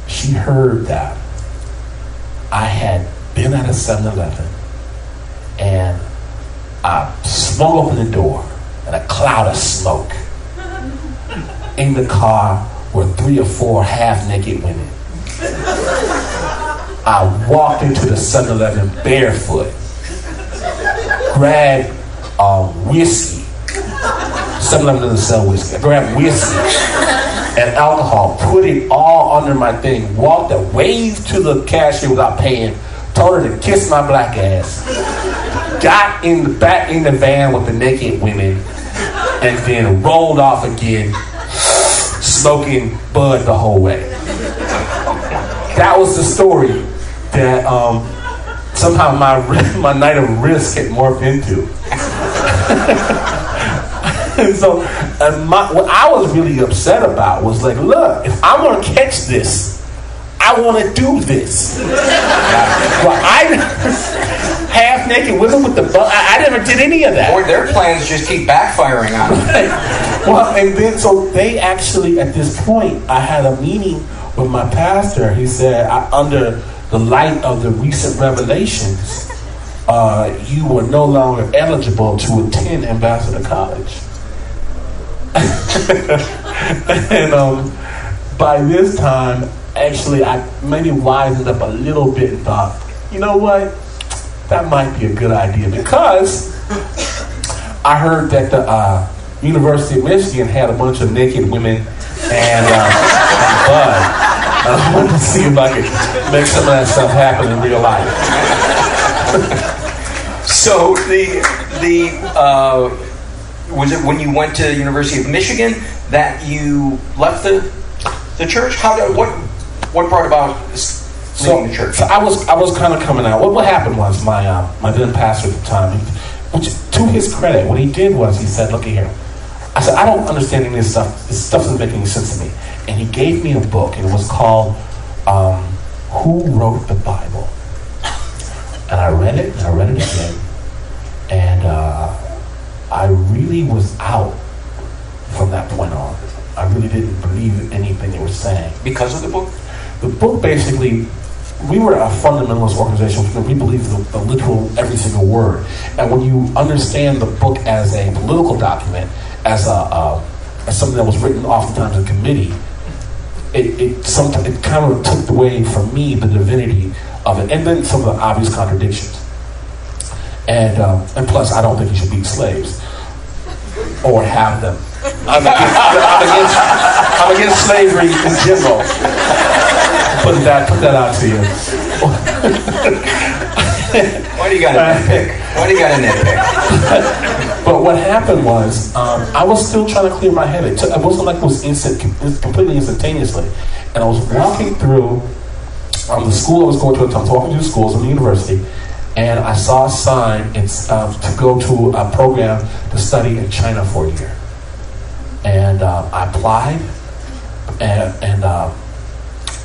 She heard that I had been at a 7 Eleven and I swung open the door and a cloud of smoke. In the car were three or four half naked women. I walked into the 7 Eleven barefoot, grabbed a whiskey. 7 Eleven doesn't sell whiskey. I grabbed whiskey and alcohol, put it all under my thing, walked and waved to the cashier without paying, told her to kiss my black ass, got in the back in the van with the naked women, and then rolled off again, smoking bud the whole way. That was the story that um, somehow my my night of risk had morphed into. and so, and my, what I was really upset about was like, look, if I'm gonna catch this, I want to do this. well, I half naked women with the bu- I, I never did any of that. Or their plans just keep backfiring on them. well, and then so they actually at this point, I had a meeting with my pastor. He said, I, under the light of the recent revelations, uh, you were no longer eligible to attend Ambassador College. and um, by this time, actually, I maybe wisened up a little bit and thought, you know what? That might be a good idea because I heard that the uh, University of Michigan had a bunch of naked women and, uh, I wanted to see if I could make some of that stuff happen in real life. so the the uh, was it when you went to the University of Michigan that you left the the church? How did what what brought about so, the church? So I was I was kind of coming out. What what happened was my uh, my then pastor at the time, he, which to his credit, what he did was he said, "Look here." I said, "I don't understand any of this stuff. This stuff doesn't make any sense to me." And he gave me a book, and it was called um, "Who Wrote the Bible." And I read it, and I read it again, and uh, I really was out from that point on. I really didn't believe anything they were saying because of the book. the book basically, we were a fundamentalist organization. We believe the, the literal every single word. And when you understand the book as a political document, as a uh, as something that was written oftentimes in committee, it it sometimes it kind of took away from me the divinity of it, and then some of the obvious contradictions. And um, and plus, I don't think you should be slaves or have them. I'm against, I'm against, I'm against slavery in general. Put that, put that out to you. Why do you got a nitpick? Why do you got a nitpick? but what happened was, um, I was still trying to clear my head. It, took, it wasn't like it was instant, completely instantaneously. And I was walking through um, the school I was going to. I was walking through the schools in the university, and I saw a sign it's, um, to go to a program to study in China for a year. And um, I applied, and, and uh,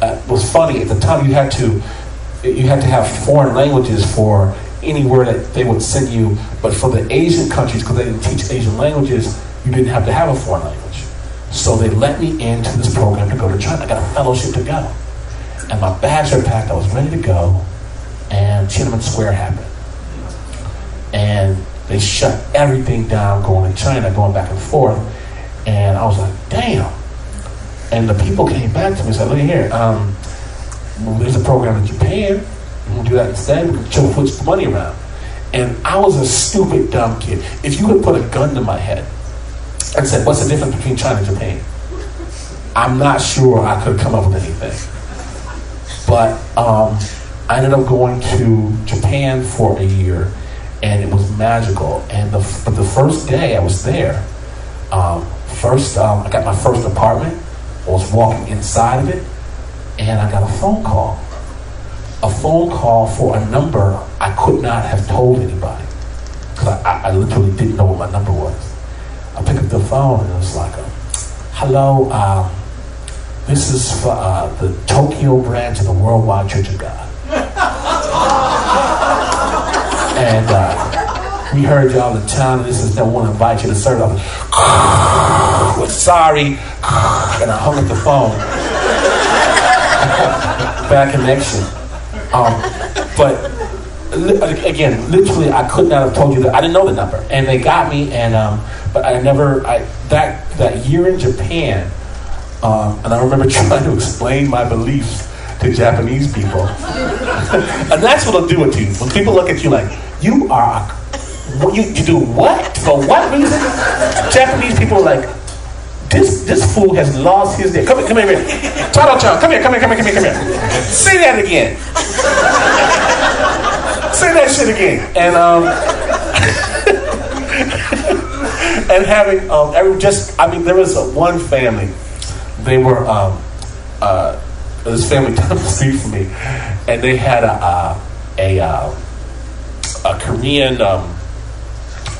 it was funny at the time. You had to you had to have foreign languages for anywhere that they would send you. But for the Asian countries, because they didn't teach Asian languages, you didn't have to have a foreign language. So they let me into this program to go to China. I got a fellowship to go, and my bags were packed. I was ready to go and Tiananmen Square happened. And they shut everything down going to China, going back and forth. And I was like, damn. And the people came back to me and said, look here, um, there's a program in Japan. We'll do that instead. We can put the money around. And I was a stupid, dumb kid. If you had put a gun to my head and said, what's the difference between China and Japan? I'm not sure I could come up with anything. But um, I ended up going to Japan for a year, and it was magical. And the, the first day I was there, um, first um, I got my first apartment. I was walking inside of it, and I got a phone call. A phone call for a number I could not have told anybody because I, I, literally didn't know what my number was. I picked up the phone and it was like, "Hello, um, this is for uh, the Tokyo branch of the Worldwide Church of God." And uh, we heard y'all in town, this is that to invite you to serve. I was sorry, and I hung up the phone. Bad connection. Um, but again, literally, I could not have told you that. I didn't know the number, and they got me. And um, but I never. I that that year in Japan, um, and I remember trying to explain my beliefs to Japanese people. and that's what it'll do it to you. When people look at you like, you are, you, you do what? For what reason? Japanese people are like, this this fool has lost his day. Come here, come here, come here. Come here, come here, come here, come here, come here. Say that again. Say that shit again. And um and having um every just I mean there was a, one family. They were um uh this family down the street from me, and they had a a, a, uh, a Korean um,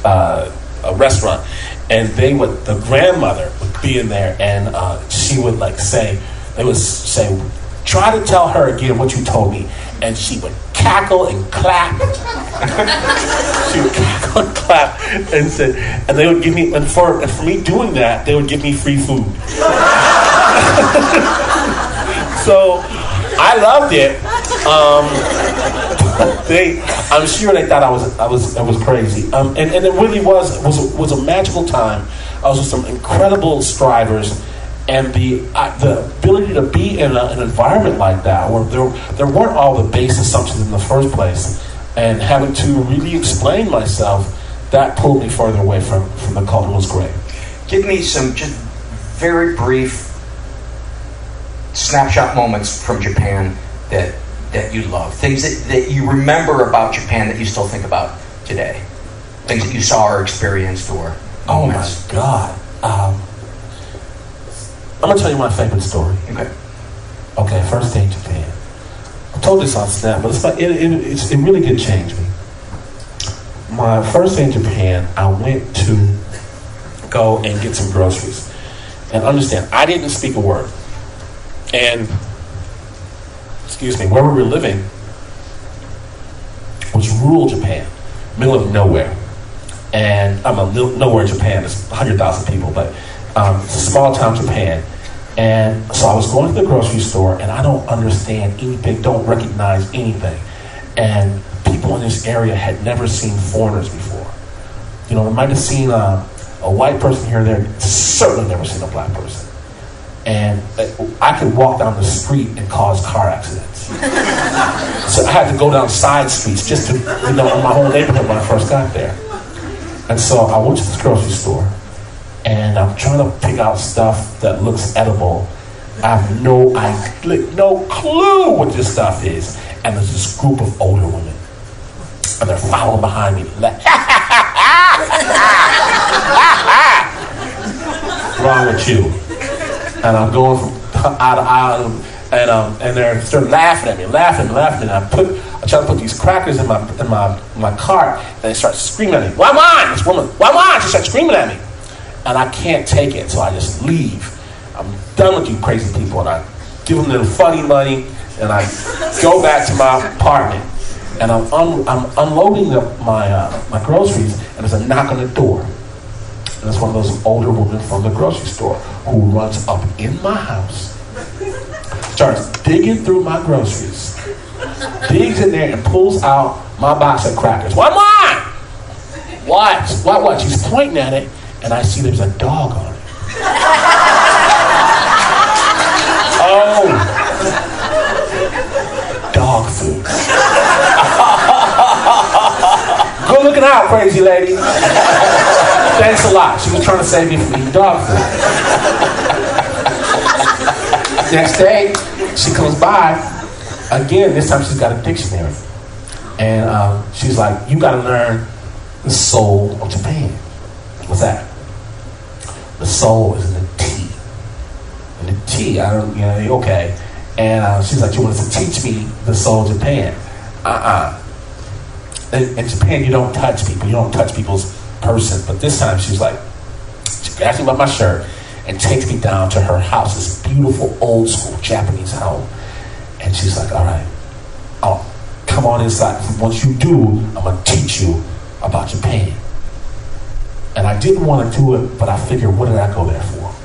uh, a restaurant, and they would the grandmother would be in there, and uh, she would like say they would say, try to tell her again what you told me, and she would cackle and clap. she would cackle and clap, and said, and they would give me and for and for me doing that, they would give me free food. so I loved it. Um, they, I'm sure they thought I was, I was, I was crazy. Um, and, and it really was, was, was a magical time. I was with some incredible strivers, and the, uh, the ability to be in a, an environment like that, where there, there weren't all the base assumptions in the first place, and having to really explain myself, that pulled me further away from, from the cult. Was great. Give me some just very brief snapshot moments from Japan that that you love, things that, that you remember about Japan that you still think about today, things that you saw or experienced or oh my god. Um, I'm gonna tell you my favorite story. Okay. Okay, first day in Japan. I told this on Snap, but it's like it, it, it's, it really did change me. My first day in Japan, I went to go and get some groceries. And understand, I didn't speak a word. And, excuse me, where we were living was rural Japan, middle of nowhere. And I'm a little, nowhere in Japan, it's 100,000 people, but um, it's a small town Japan. And so I was going to the grocery store, and I don't understand anything, don't recognize anything. And people in this area had never seen foreigners before. You know, they might have seen a, a white person here and there, certainly never seen a black person. And I could walk down the street and cause car accidents. so I had to go down side streets just to, you know, in my whole neighborhood when I first got there. And so I went to this grocery store, and I'm trying to pick out stuff that looks edible. I have no idea, no clue what this stuff is. And there's this group of older women, and they're following behind me. Like, wrong with you? And I'm going from out of aisle, and um, and they're they're laughing at me, laughing, laughing. And I put, I try to put these crackers in my in my my cart, and they start screaming at me. Why why? This woman, why why? She starts screaming at me, and I can't take it, so I just leave. I'm done with you crazy people, and I give them the funny money, and I go back to my apartment, and I'm un- I'm unloading the, my uh, my groceries, and there's a knock on the door. And it's one of those older women from the grocery store who runs up in my house, starts digging through my groceries, digs in there and pulls out my box of crackers. What, what? What? What, what? She's pointing at it, and I see there's a dog on it. Oh. Dog food. Good looking out, crazy lady. Thanks a lot. She was trying to save me from eating dog food. Next day, she comes by. Again, this time she's got a dictionary. And um, she's like, You gotta learn the soul of Japan. What's that? The soul is in the tea. In the tea, I don't, you know, okay. And uh, she's like, You want to teach me the soul of Japan? Uh uh in, in Japan, you don't touch people. You don't touch people's person. But this time, she's like, she grabs me by my shirt and takes me down to her house, this beautiful old school Japanese home. And she's like, all right, I'll come on inside. Once you do, I'm gonna teach you about Japan. And I didn't want to do it, but I figured, what did I go there for?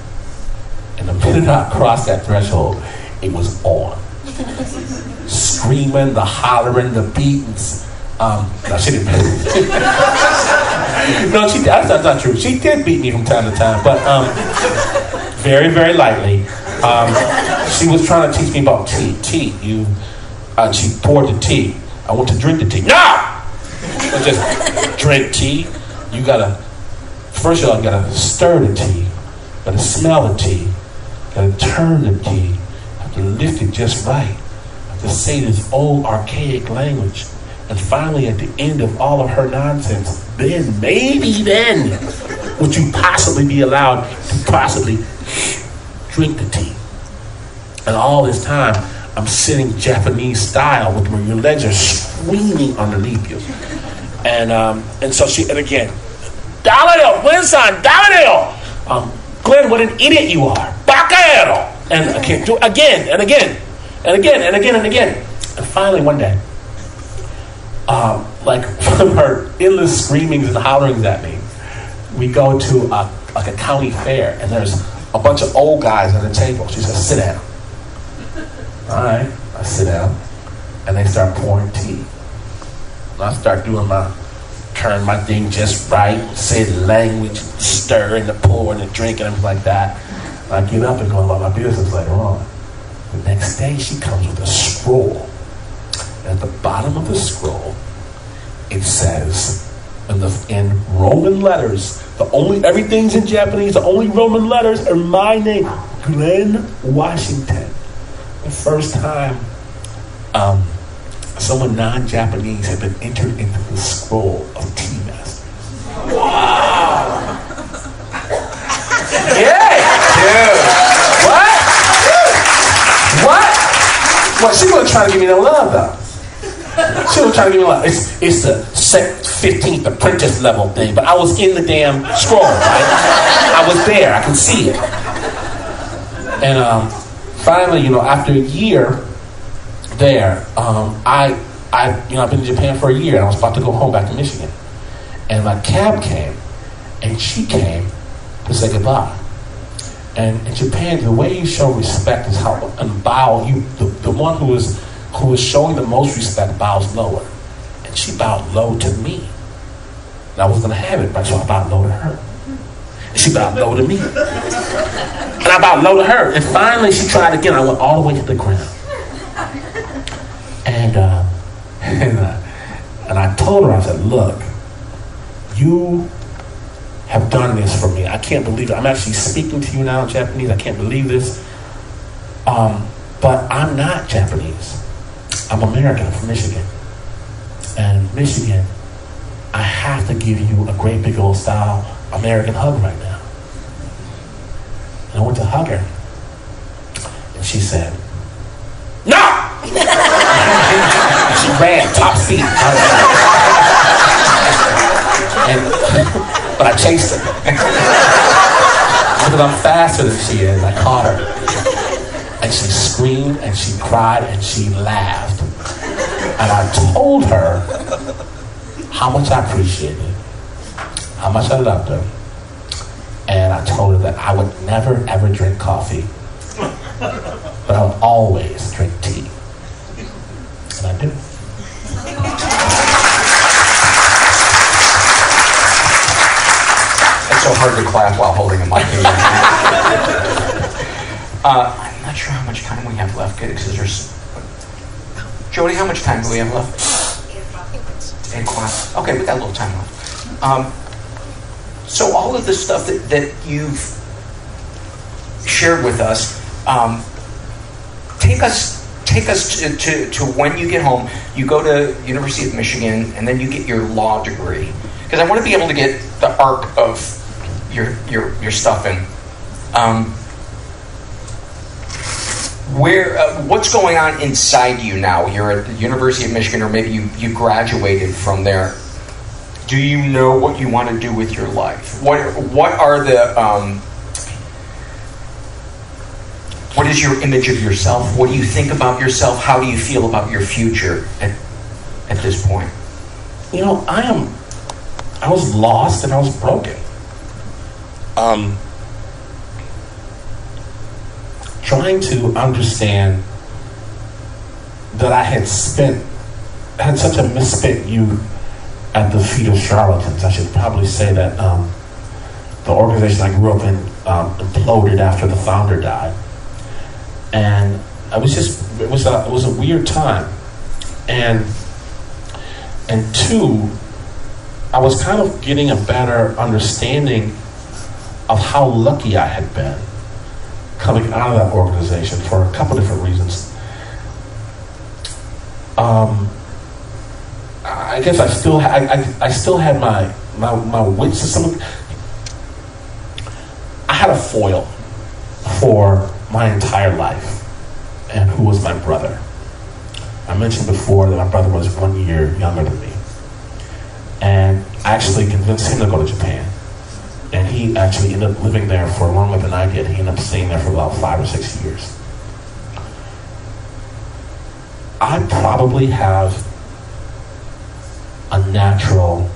And the minute I crossed that threshold, it was on. Screaming, the hollering, the beatings. Um, no, she didn't. no, she. That's, not true. She did beat me from time to time, but um, very, very lightly. Um, she was trying to teach me about tea. Tea. You. Uh, she poured the tea. I want to drink the tea. No. Just drink tea. You gotta. First of all, you gotta stir the tea. You gotta smell the tea. You gotta turn the tea. You have to lift it just right. You have to say this old archaic language. And finally, at the end of all of her nonsense, then, maybe then, would you possibly be allowed to possibly drink the tea. And all this time, I'm sitting Japanese style with your legs are swinging underneath you. And um, and so she, and again, Dario, Glynn-san, Dario! Um, Glynn, what an idiot you are! Bacero! And I can't do it again and again and again and again and again. And finally, one day, um, like from her endless screamings and hollerings at me, we go to a, like a county fair, and there's a bunch of old guys at a table. She says, "Sit down." All right, I sit down, and they start pouring tea. And I start doing my turn my thing just right, say the language, stir and the pour and the drink and everything like that. And I get up and go about my business later on. The next day, she comes with a scroll. And at the bottom of the scroll, it says, in, the, in Roman letters, the only everything's in Japanese, the only Roman letters are my name, Glynn Washington. The first time um, someone non-Japanese had been entered into the scroll of Tea Masters. Wow! yeah, dude. What? What? Well, she wasn't trying to give me no love though. She was trying to me love. It's it's the fifteenth apprentice level thing, but I was in the damn scroll, right? I was there. I can see it. And um, finally, you know, after a year there, um, I I you know I've been in Japan for a year, and I was about to go home back to Michigan, and my cab came, and she came to say goodbye. And in Japan, the way you show respect is how and bow. You the, the one who is who is showing the most respect bows lower, and she bowed low to me. And I was gonna have it, but so I bowed low to her. And she bowed low to me, and I bowed low to her. And finally, she tried again. I went all the way to the ground, and uh, and, uh, and I told her, I said, "Look, you have done this for me. I can't believe it. I'm actually speaking to you now in Japanese. I can't believe this. Um, but I'm not Japanese. I'm American. From Michigan. And Michigan, I have to give you a great big old style American hug right now. And I went to hug her. And she said, No! she ran top seat. and but I chased her. because I'm faster than she is. I caught her. And she screamed and she cried and she laughed. And I told her how much I appreciated it, how much I loved her. And I told her that I would never ever drink coffee, but I would always drink tea. And I do. It's so hard to clap while holding a mic in your hand. uh, not sure how much time we have left because there's. Jody, how much time do we have left? Okay, we got a little time left. Um, so all of the stuff that, that you've shared with us, um, take us take us to, to, to when you get home. You go to University of Michigan, and then you get your law degree. Because I want to be able to get the arc of your your your stuff in. Um, where uh, what's going on inside you now? You're at the University of Michigan, or maybe you you graduated from there. Do you know what you want to do with your life? What what are the um, what is your image of yourself? What do you think about yourself? How do you feel about your future at at this point? You know, I am. I was lost and I was broken. Um, trying to understand that I had spent, had such a misspent youth at the feet of charlatans. I should probably say that um, the organization I grew up in um, imploded after the founder died, and I was just it was a it was a weird time, and and two, I was kind of getting a better understanding of how lucky I had been coming out of that organization for a couple different reasons. Um, I guess I still I, I, I, still had my my, my wits some. I had a foil for my entire life, and who was my brother. I mentioned before that my brother was one year younger than me, and I actually convinced him to go to Japan and he actually ended up living there for longer than I did. He ended up staying there for about five or six years. I probably have a natural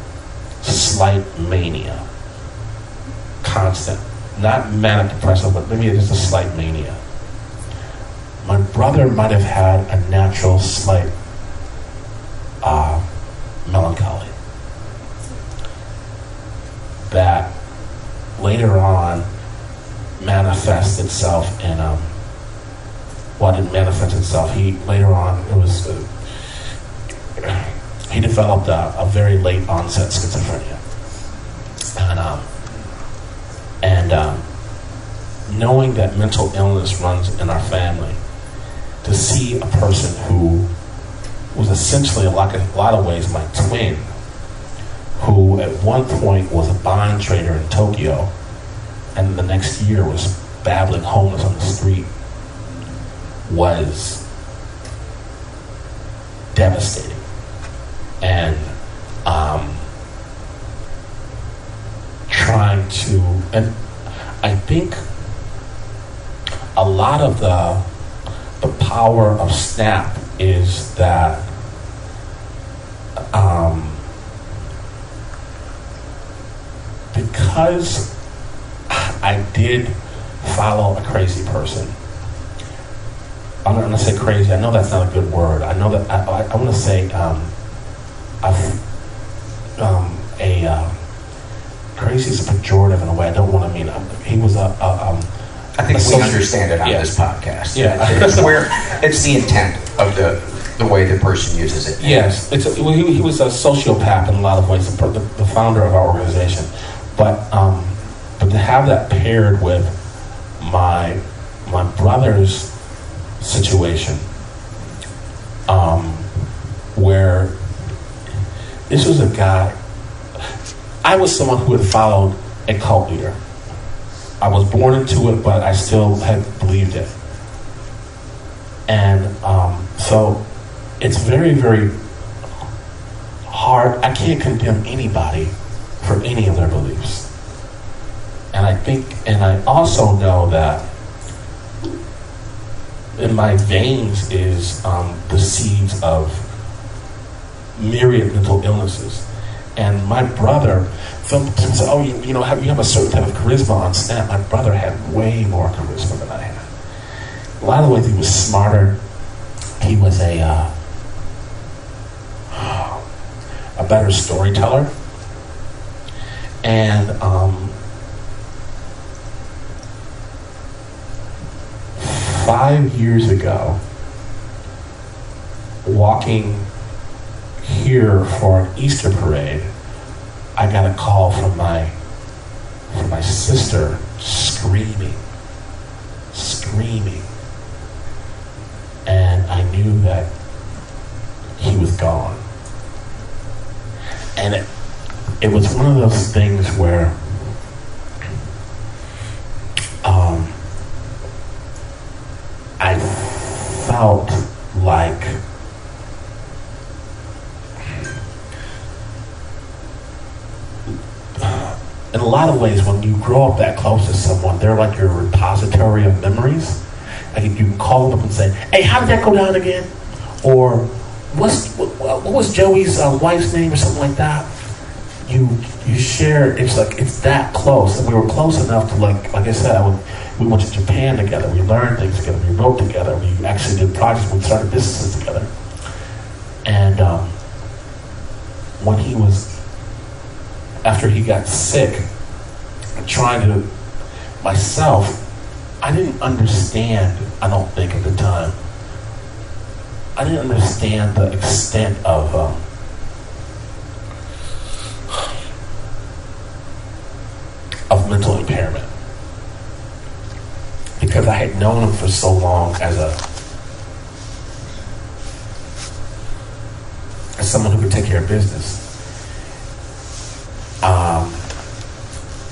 slight mania. Constant. Not manic depressive, but maybe just a slight mania. My brother might have had a natural slight uh, melancholy. That later on manifest itself in um, well, didn't manifest itself. He later on it was uh, he developed a, a, very late onset schizophrenia, and um, and um, knowing that mental illness runs in our family, to see a person who was essentially like a lot of ways my twin who at one point was a bond trader in Tokyo and the next year was babbling homeless on the street was devastating. And um, trying to, and I think a lot of the the power of Snap is that um, because I did follow a crazy person. I'm not going to say crazy. I know that's not a good word. I know that I, I, I want to say um, um, a uh, crazy is a pejorative in a way. I don't want to mean. Um, he was a. a um, I think we understand it on Yeah. this podcast. Yeah. it's where it's the intent of the the way the person uses it. Yes, it's a, well, he, he was a sociopath in a lot of ways, the, the, the founder of our organization. But um, but to have that paired with my my brother's situation, um, where this was a guy. I was someone who had followed a cult leader. I was born into it, but I still had believed it. And um, so it's very, very hard. I can't condemn anybody for any of their beliefs. And I think, and I also know that in my veins is um, the seeds of myriad mental illnesses. And my brother, some people say, oh, you, you know, have, you have a certain type of charisma on Snap. My brother had way more charisma than I had. A lot of the ways he was smarter. He was a uh, a better storyteller. And um, five years ago, walking here for an Easter parade, I got a call from my from my sister screaming, screaming, and I knew that he was gone. And it, it was one of those things where um, I felt like in a lot of ways, when you grow up that close to someone, they're like your repository of memories. Like you can call them up and say, "Hey, how did that go down again?" Or what's what, what was Joey's uh, wife's name or something like that. You you share. It's like it's that close, and we were close enough to like like I said. I would, we went to Japan together. We learned things together. We wrote together. We actually did projects. We started businesses together. And um, when he was after he got sick, trying to myself, I didn't understand. I don't think at the time. I didn't understand the extent of um, mental impairment because I had known him for so long as a as someone who could take care of business. Um,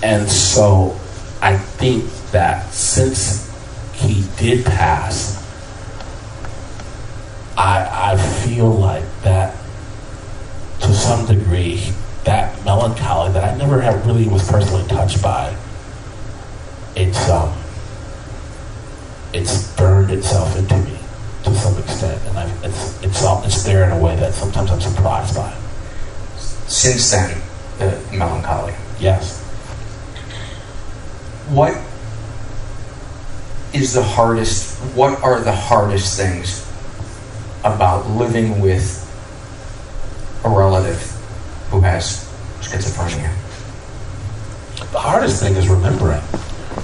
and so I think that since he did pass, I, I feel like that to some degree, that melancholy that I never have really was personally touched by, it's um, it's burned itself into me to some extent, and I, it's it's it's there in a way that sometimes I'm surprised by. Since then, the melancholy. Yes. What is the hardest? What are the hardest things about living with a relative who has schizophrenia? The hardest thing is remembering.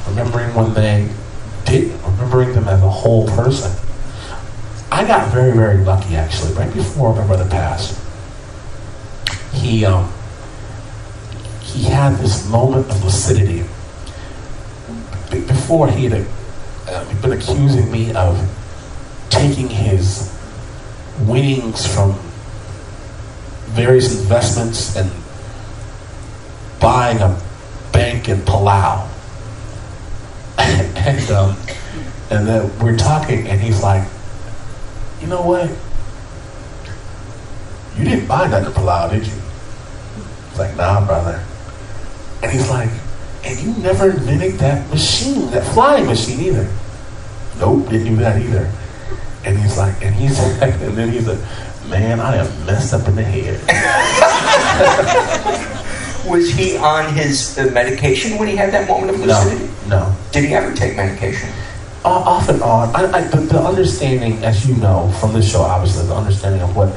Remembering when they didn't, remembering them as a whole person. I got very, very lucky actually. Right before my brother passed, he um, he had this moment of lucidity. Be- before he had uh, been accusing me of taking his winnings from various investments and buying a bank in Palau. and um, and then we're talking, and he's like, "You know what? You didn't buy nothing in Palau, did you?" It's like, "Nah, brother." And he's like, "And you never invented that machine, that flying machine either." Nope, didn't do that either. And he's like, and he's like, and then he's like, "Man, I am messed up in the head." Was he on his uh, medication when he had that moment of lucidity? No, no. Did he ever take medication? Uh, off and on. I, I, the, the understanding, as you know from this show, obviously, the understanding of what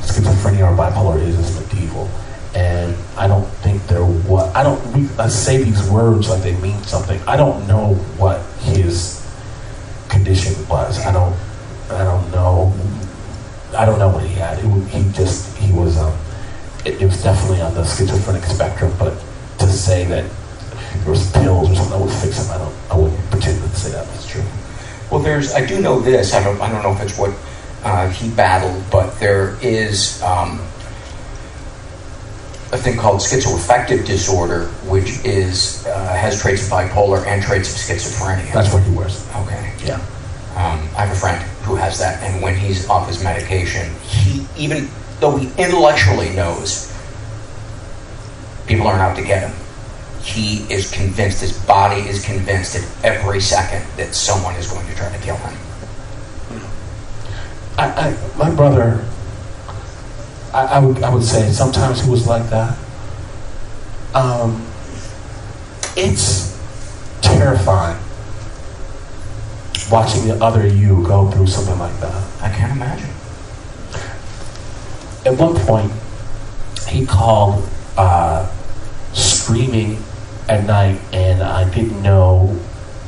schizophrenia or bipolar is is medieval. And I don't think there was, I don't, we, I say these words like they mean something. I don't know what his condition was. I don't, I don't know. I don't know what he had. It, he just, he was, um, it, it was definitely on the schizophrenic spectrum, but to say that there was pills or something that would fix him, I don't, I wouldn't pretend to say that was true. Well, there's. I do know this. I don't. I don't know if it's what uh, he battled, but there is um, a thing called schizoaffective disorder, which is uh, has traits of bipolar and traits of schizophrenia. That's what he was. Okay. Yeah. Um, I have a friend who has that, and when he's off his medication, he even though he intellectually knows people aren't out to get him, he is convinced. His body is convinced at every second that someone is going to try to kill him. I, I, my brother, I, I would, I would say sometimes he was like that. Um, it's terrifying watching the other you go through something like that. I can't imagine. At one point, he called uh, screaming at night, and I didn't know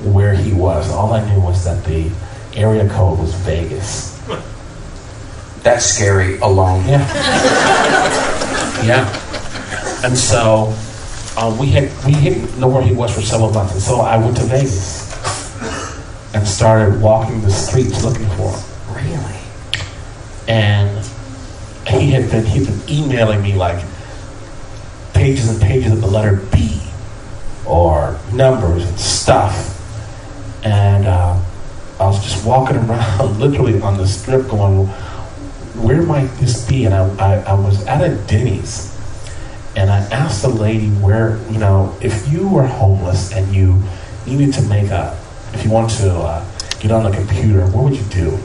where he was. All I knew was that the area code was Vegas. That's scary alone. Yeah. yeah. And so uh, we had we didn't know where he was for several months, and so I went to Vegas and started walking the streets looking for him. Really? And he had been he'd been emailing me like pages and pages of the letter B or numbers and stuff. And uh, I was just walking around literally on the strip going, where might this be? And I, I, I was at a Denny's and I asked the lady where, you know, if you were homeless and you needed to make a, if you want to uh, get on the computer, what would you do?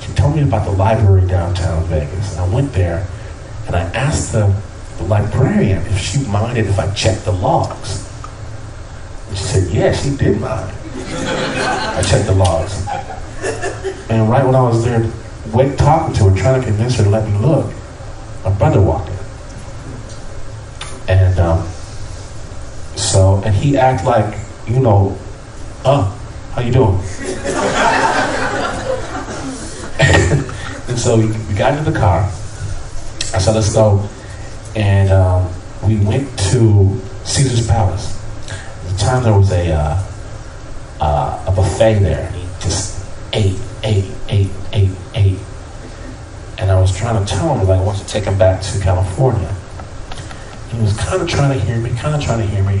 She told me about the library downtown Vegas. And I went there and I asked the, the librarian if she minded if I checked the logs. And she said, yeah, she did mind. I checked the logs. And right when I was there, wait, talking to her, trying to convince her to let me look, my brother walked in. And um, so, and he acted like, you know, oh, how you doing? and so we, we got into the car. I said, let's go. And um, we went to Caesar's Palace. At the time there was a, uh, uh, a buffet there. Just ate, ate, ate, ate, ate. And I was trying to tell him like I want to take him back to California. He was kind of trying to hear me, kind of trying to hear me.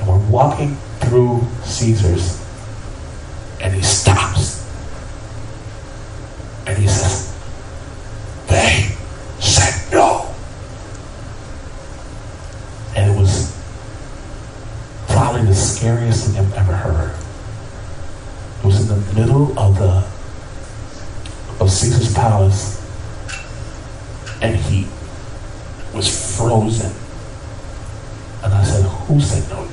And we're walking through Caesar's, and he stops. And he says, They said no. And it was probably the scariest thing I've ever heard. It was in the middle of the of Caesar's palace, and he was frozen. And I said, Who said no?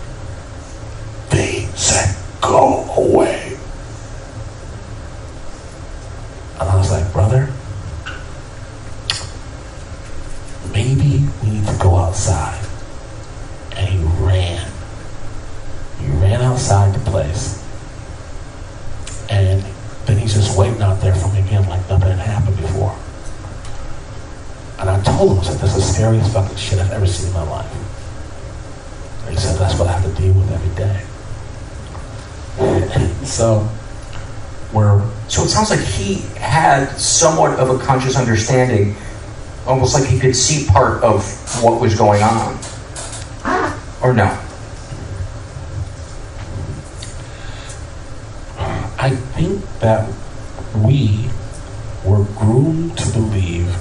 They said, Go away. And I was like, Brother, maybe we need to go outside. And he ran. He ran outside the place. And then he's just waiting out there for me again like nothing had happened before. And I told him, I said, that's the scariest fucking shit I've ever seen in my life. And he said, that's what I have to deal with every day. so, we're. So it sounds like he had somewhat of a conscious understanding, almost like he could see part of what was going on. Ah. Or no? I think that we were groomed to believe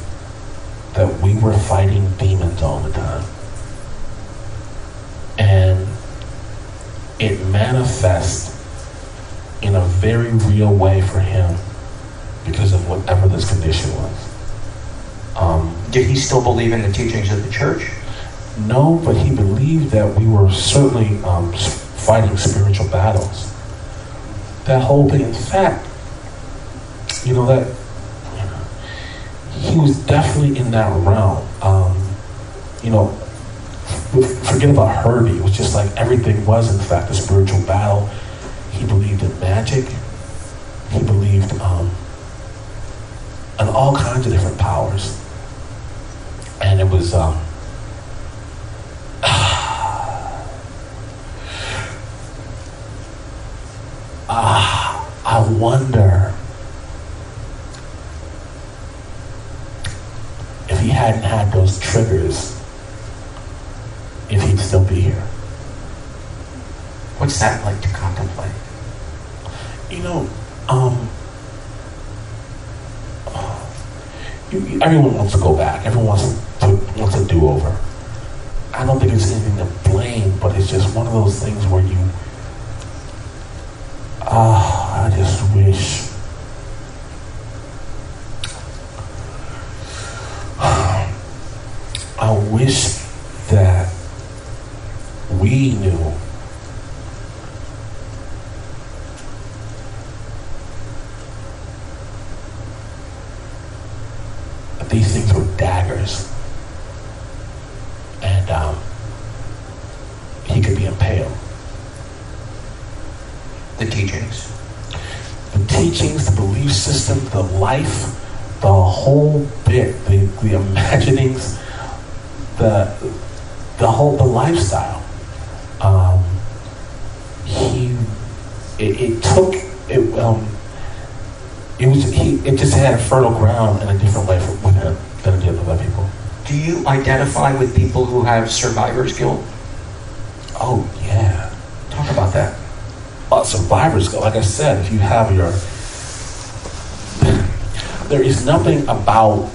that we were fighting demons all the time. And it manifests in a very real way for him because of whatever this condition was. Um, Did he still believe in the teachings of the church? no, but he believed that we were certainly um, fighting spiritual battles. that whole thing. In fact, you know that he was definitely in that realm. Um, you know, forget about Herbie. It was just like everything was, in fact, a spiritual battle. He believed in magic. He believed um, in all kinds of different powers. And it was, um, ah, I wonder if he hadn't had those triggers, if he'd still be here. What's that like to contemplate? You know, um, everyone wants to go back. Everyone wants to wants a do over. I don't think it's anything to blame, but it's just one of those things where you, ah, I just wish. I wish that we knew that these things were daggers. And um, he could be impaled. The teachings. The teachings, the belief system, the life, the whole bit, the, the imaginings, the the whole the lifestyle. Um, he it, it took it um it was he it just had a fertile ground in a different way for, with him than it did with other people. Do you identify with people who have survivor's guilt? Oh yeah. Talk about that. uh, survivor's guilt. Like I said, if you have your, there is nothing about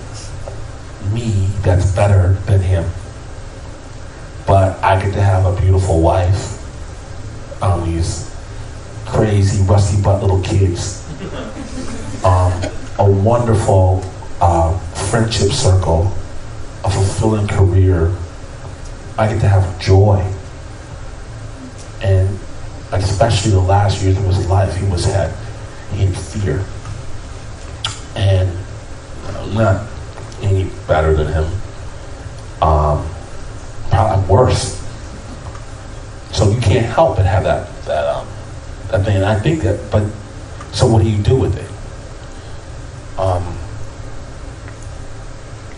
me that's better than him. But I get to have a beautiful wife. Um, these crazy rusty butt little kids. Um, a wonderful uh, friendship circle, a fulfilling career. I get to have joy. And especially the last years of his life, he was had in fear, and I'm not any better than him. Um, probably worse. So you can't help but have that that um, that thing. And I think that, but so what do you do with it? Um,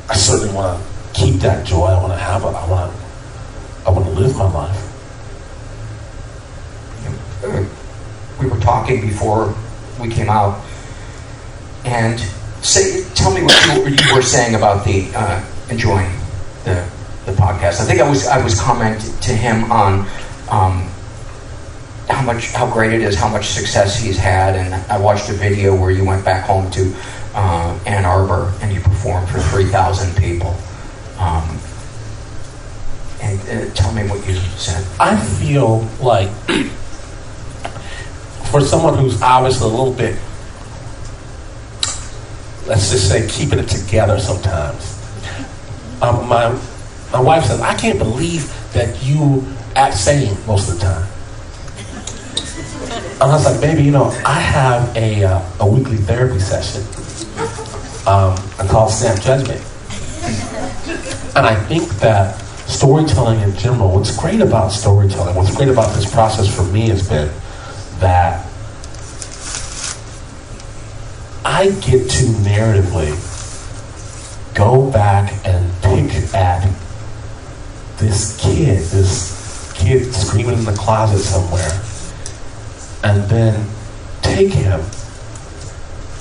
I certainly want to keep that joy. I want to have it. I want to. I want to live my life. we were talking before we came out, and say, tell me what you, you were saying about the uh, enjoying the the podcast. I think I was I was commenting to him on um, how much how great it is, how much success he's had, and I watched a video where you went back home to uh, Ann Arbor and you performed for three thousand people. Um, and uh, tell me what you said. I feel like for someone who's obviously a little bit, let's just say, keeping it together sometimes. Um, my my wife says, "I can't believe that you act sane most of the time." And I was like, "Baby, you know, I have a uh, a weekly therapy session. Um, I call Snap Judgment, and I think that." storytelling in general, what's great about storytelling, what's great about this process for me has been that I get to narratively go back and pick at this kid, this kid screaming in the closet somewhere, and then take him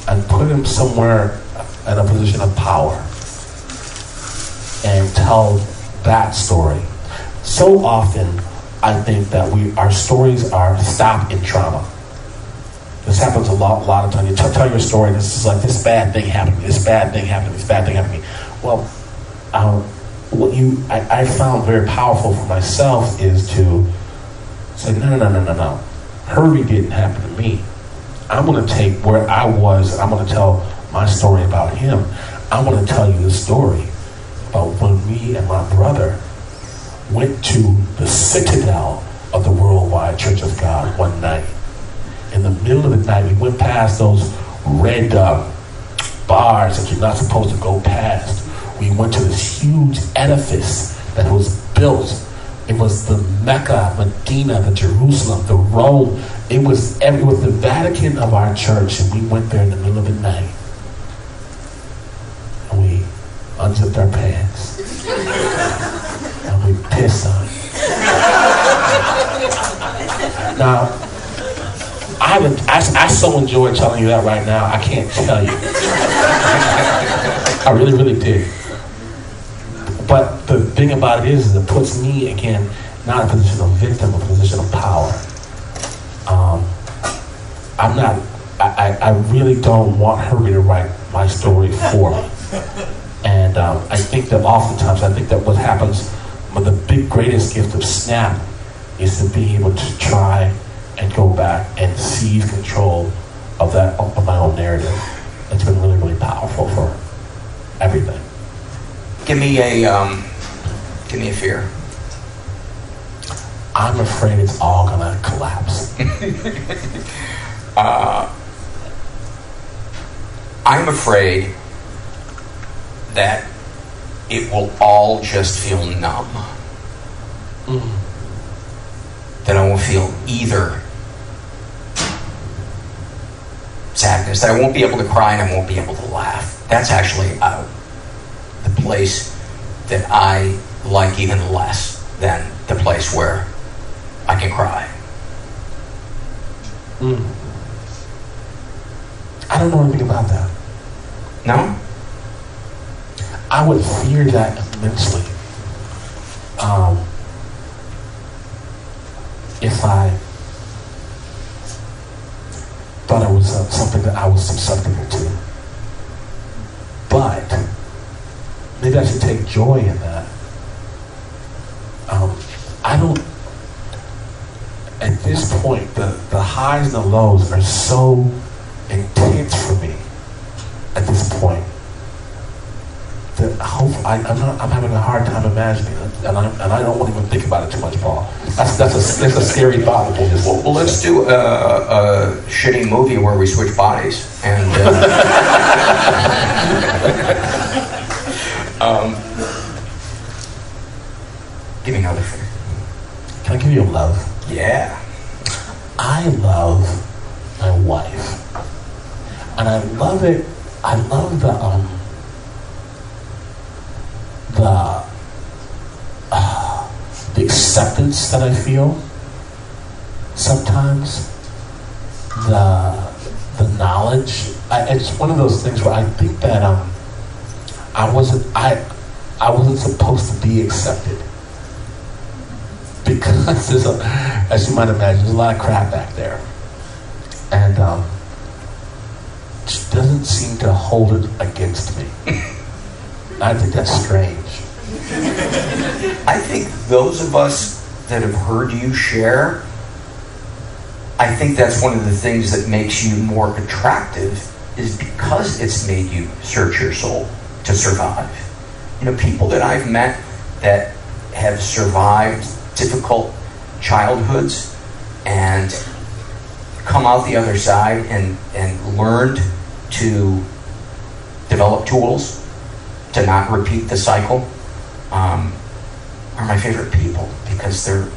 and put him somewhere in a position of power and tell that story. So often, I think that we our stories are stopped in trauma. This happens a lot, a lot of times. You t- tell your story. This is like this bad thing happened. This bad thing happened. This bad thing happened to me. Well, um, what you I, I found very powerful for myself is to say, no, no, no, no, no, no. Herbie didn't happen to me. I'm going to take where I was. I'm going to tell my story about him. I want to tell you the story about when me and my brother went to the citadel of the Worldwide Church of God one night. in the middle of the night, we went past those red uh, bars that you're not supposed to go past. We went to this huge edifice that was built. It was the Mecca, Medina, the Jerusalem, the Rome. It was it was the Vatican of our church, and we went there in the middle of the night. And we unzipped our pants. and we pissed on it. Now, I, would, I, I so enjoy telling you that right now, I can't tell you. I really, really did. But the thing about it is, is it puts me, again, not in a position of victim, a position of power. Um, I'm not, I, I really don't want her to write my story for me. And um, I think that oftentimes, I think that what happens, but the big greatest gift of Snap is to be able to try and go back and seize control of that of my own narrative. It's been really, really powerful for everything. Give me a um, give me a fear. I'm afraid it's all gonna collapse. uh, I'm afraid that it will all just feel numb. Mm. That I won't feel either sadness. That I won't be able to cry and I won't be able to laugh. That's actually uh, the place that I like even less than the place where I can cry. Mm. I don't know anything about that. No? I would fear that immensely. Um, if I thought it was uh, something that I was susceptible to. But maybe I should take joy in that. Um, I don't, at this point, the, the highs and the lows are so intense for me at this point that hope I, am not, I'm having a hard time imagining it, and I, and I don't want to even think about it too much, Paul. That's that's a that's a scary thought. Well, well, let's do a, a, shitty movie where we switch bodies and. Uh, um, give me another thing. Can I give you a love? Yeah. I love my wife, and I love it. I love the um the uh, the acceptance that I feel sometimes, the the knowledge. I, it's one of those things where I think that um, I wasn't I I wasn't supposed to be accepted because there's a, as you might imagine, there's a lot of crap back there, and um, doesn't seem to hold it against me. I think that's strange. I think those of us that have heard you share, I think that's one of the things that makes you more attractive is because it's made you search your soul to survive. You know, people that I've met that have survived difficult childhoods and come out the other side and, and learned to develop tools to not repeat the cycle um, are my favorite people because they're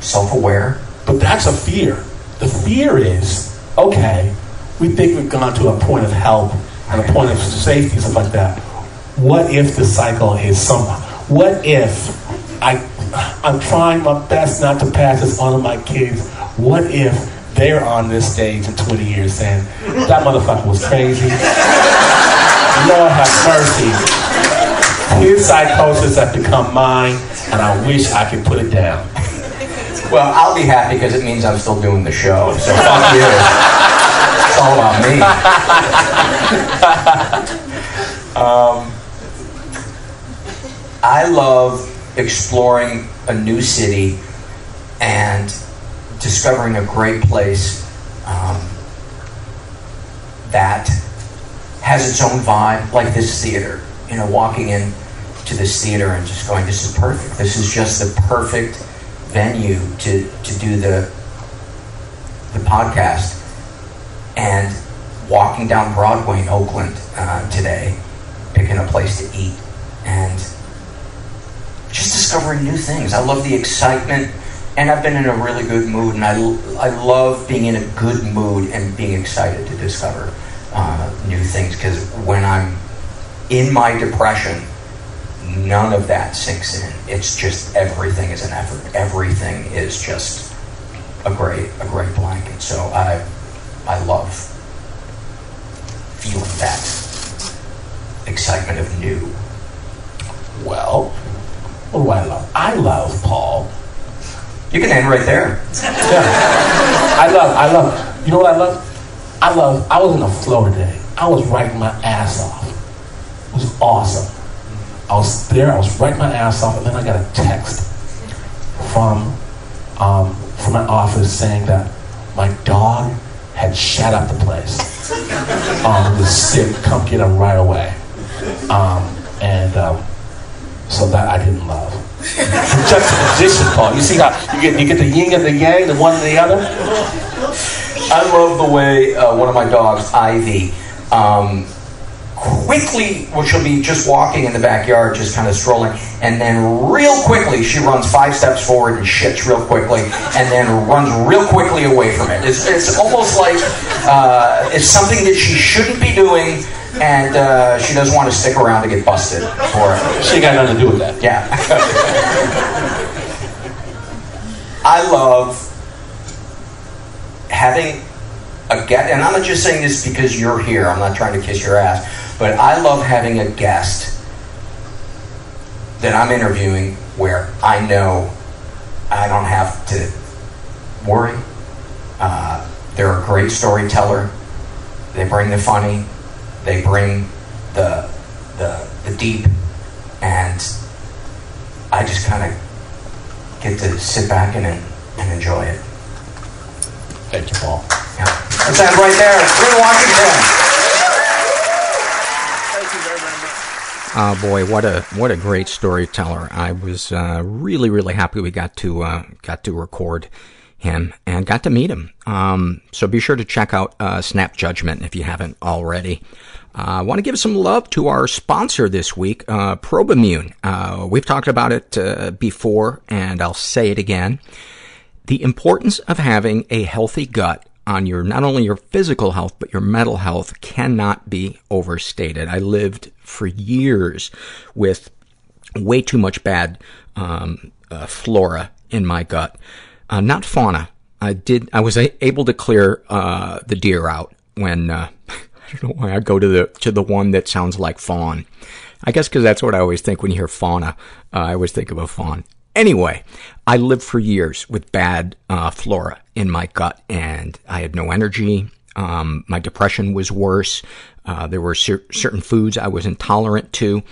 self-aware. But that's a fear. The fear is, okay, we think we've gone to a point of help and a point of safety and stuff like that. What if the cycle is somehow? What if I, I'm trying my best not to pass this on to my kids? What if they're on this stage in 20 years saying, that motherfucker was crazy? Lord have mercy. His psychosis has become mine, and I wish I could put it down. Well, I'll be happy because it means I'm still doing the show. So fuck you. It's all about me. um, I love exploring a new city and discovering a great place um, that has its own vibe, like this theater. You know, walking in to this theater and just going, this is perfect. This is just the perfect venue to, to do the the podcast and walking down Broadway in Oakland uh, today, picking a place to eat, and just discovering new things. I love the excitement, and I've been in a really good mood, and I, I love being in a good mood and being excited to discover uh, new things because when I'm in my depression, none of that sinks in. It's just everything is an effort. Everything is just a great a great blanket. So I I love feeling that excitement of new. Well, what do I love? I love Paul. You can end right there. Yeah. I love, I love, you know what I love? I love, I was in the flow today. I was writing my ass off. Was awesome. I was there, I was writing my ass off, and then I got a text from, um, from my office saying that my dog had shat up the place. Um, was sick, come get him right away. Um, and um, so that I didn't love. Juxtaposition, Paul. You see how you get you get the yin and the yang, the one and the other. I love the way uh, one of my dogs, Ivy, um, quickly, well, she'll be just walking in the backyard, just kind of strolling, and then real quickly she runs five steps forward and shits real quickly, and then runs real quickly away from it. It's, it's almost like uh, it's something that she shouldn't be doing, and uh, she doesn't want to stick around to get busted for it. She ain't got nothing to do with that. Yeah. I love having a guest, and I'm not just saying this because you're here. I'm not trying to kiss your ass, but I love having a guest that I'm interviewing where I know I don't have to worry. Uh, they're a great storyteller. They bring the funny. They bring the the the deep, and I just kind of get to sit back and and enjoy it. Thank you, Paul. Yeah. That's that right there. Glynn Washington. Oh boy, what a what a great storyteller! I was uh, really really happy we got to uh, got to record him and got to meet him. Um, so be sure to check out uh, Snap Judgment if you haven't already. I uh, want to give some love to our sponsor this week, uh, Probimune. Uh, we've talked about it before, and I'll say it again. The importance of having a healthy gut on your, not only your physical health, but your mental health cannot be overstated. I lived for years with way too much bad um, uh, flora in my gut. Uh, not fauna. I did, I was able to clear uh, the deer out when, uh, I don't know why I go to the, to the one that sounds like fawn. I guess because that's what I always think when you hear fauna. Uh, I always think of a fawn. Anyway, I lived for years with bad uh, flora in my gut, and I had no energy. Um, my depression was worse. Uh, there were cer- certain foods I was intolerant to,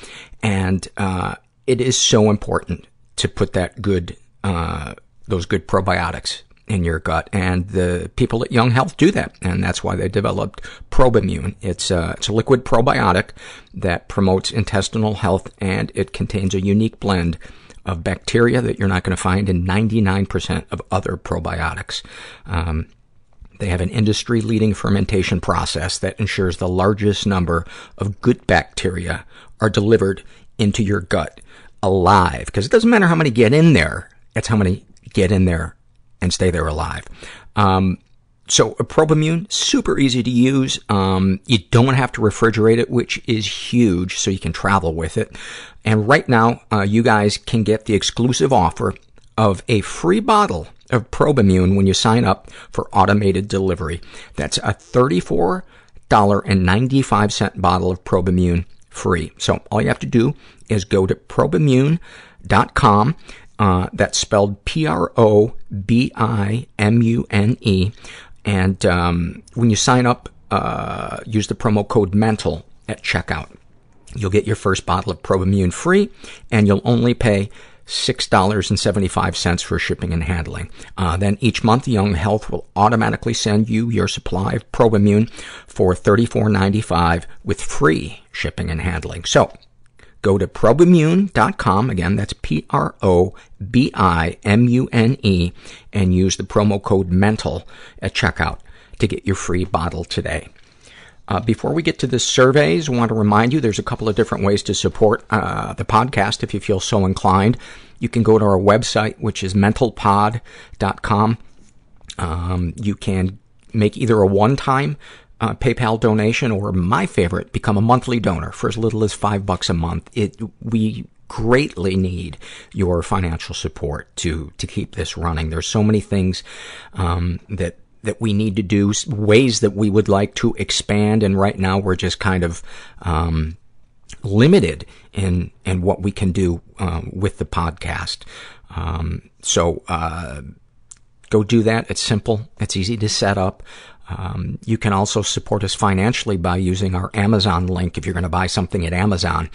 and uh, it is so important to put that good, uh, those good probiotics in your gut. And the people at Young Health do that, and that's why they developed Probimune. It's a, it's a liquid probiotic that promotes intestinal health, and it contains a unique blend of bacteria that you're not going to find in 99% of other probiotics. Um, they have an industry-leading fermentation process that ensures the largest number of good bacteria are delivered into your gut alive. Because it doesn't matter how many get in there, it's how many get in there and stay there alive. Um, so Probimune, super easy to use. Um, you don't have to refrigerate it, which is huge, so you can travel with it. And right now, uh, you guys can get the exclusive offer of a free bottle of Probimune when you sign up for automated delivery. That's a $34.95 bottle of Probimune free. So all you have to do is go to probimune.com. Uh, that's spelled P-R-O-B-I-M-U-N-E. And um, when you sign up, uh, use the promo code MENTAL at checkout. You'll get your first bottle of Probimune free, and you'll only pay $6.75 for shipping and handling. Uh, then each month, Young Health will automatically send you your supply of Probimune for $34.95 with free shipping and handling. So, go to probimune.com. Again, that's P-R-O-B-I-M-U-N-E and use the promo code MENTAL at checkout to get your free bottle today. Uh, before we get to the surveys, I want to remind you there's a couple of different ways to support uh, the podcast if you feel so inclined. You can go to our website, which is mentalpod.com. Um, you can make either a one-time uh, PayPal donation or my favorite, become a monthly donor for as little as five bucks a month. It, we greatly need your financial support to, to keep this running. There's so many things, um, that, that we need to do, ways that we would like to expand, and right now we're just kind of, um, limited in, in what we can do, um, with the podcast. Um, so, uh, go do that. It's simple. It's easy to set up. Um, you can also support us financially by using our Amazon link if you're going to buy something at Amazon.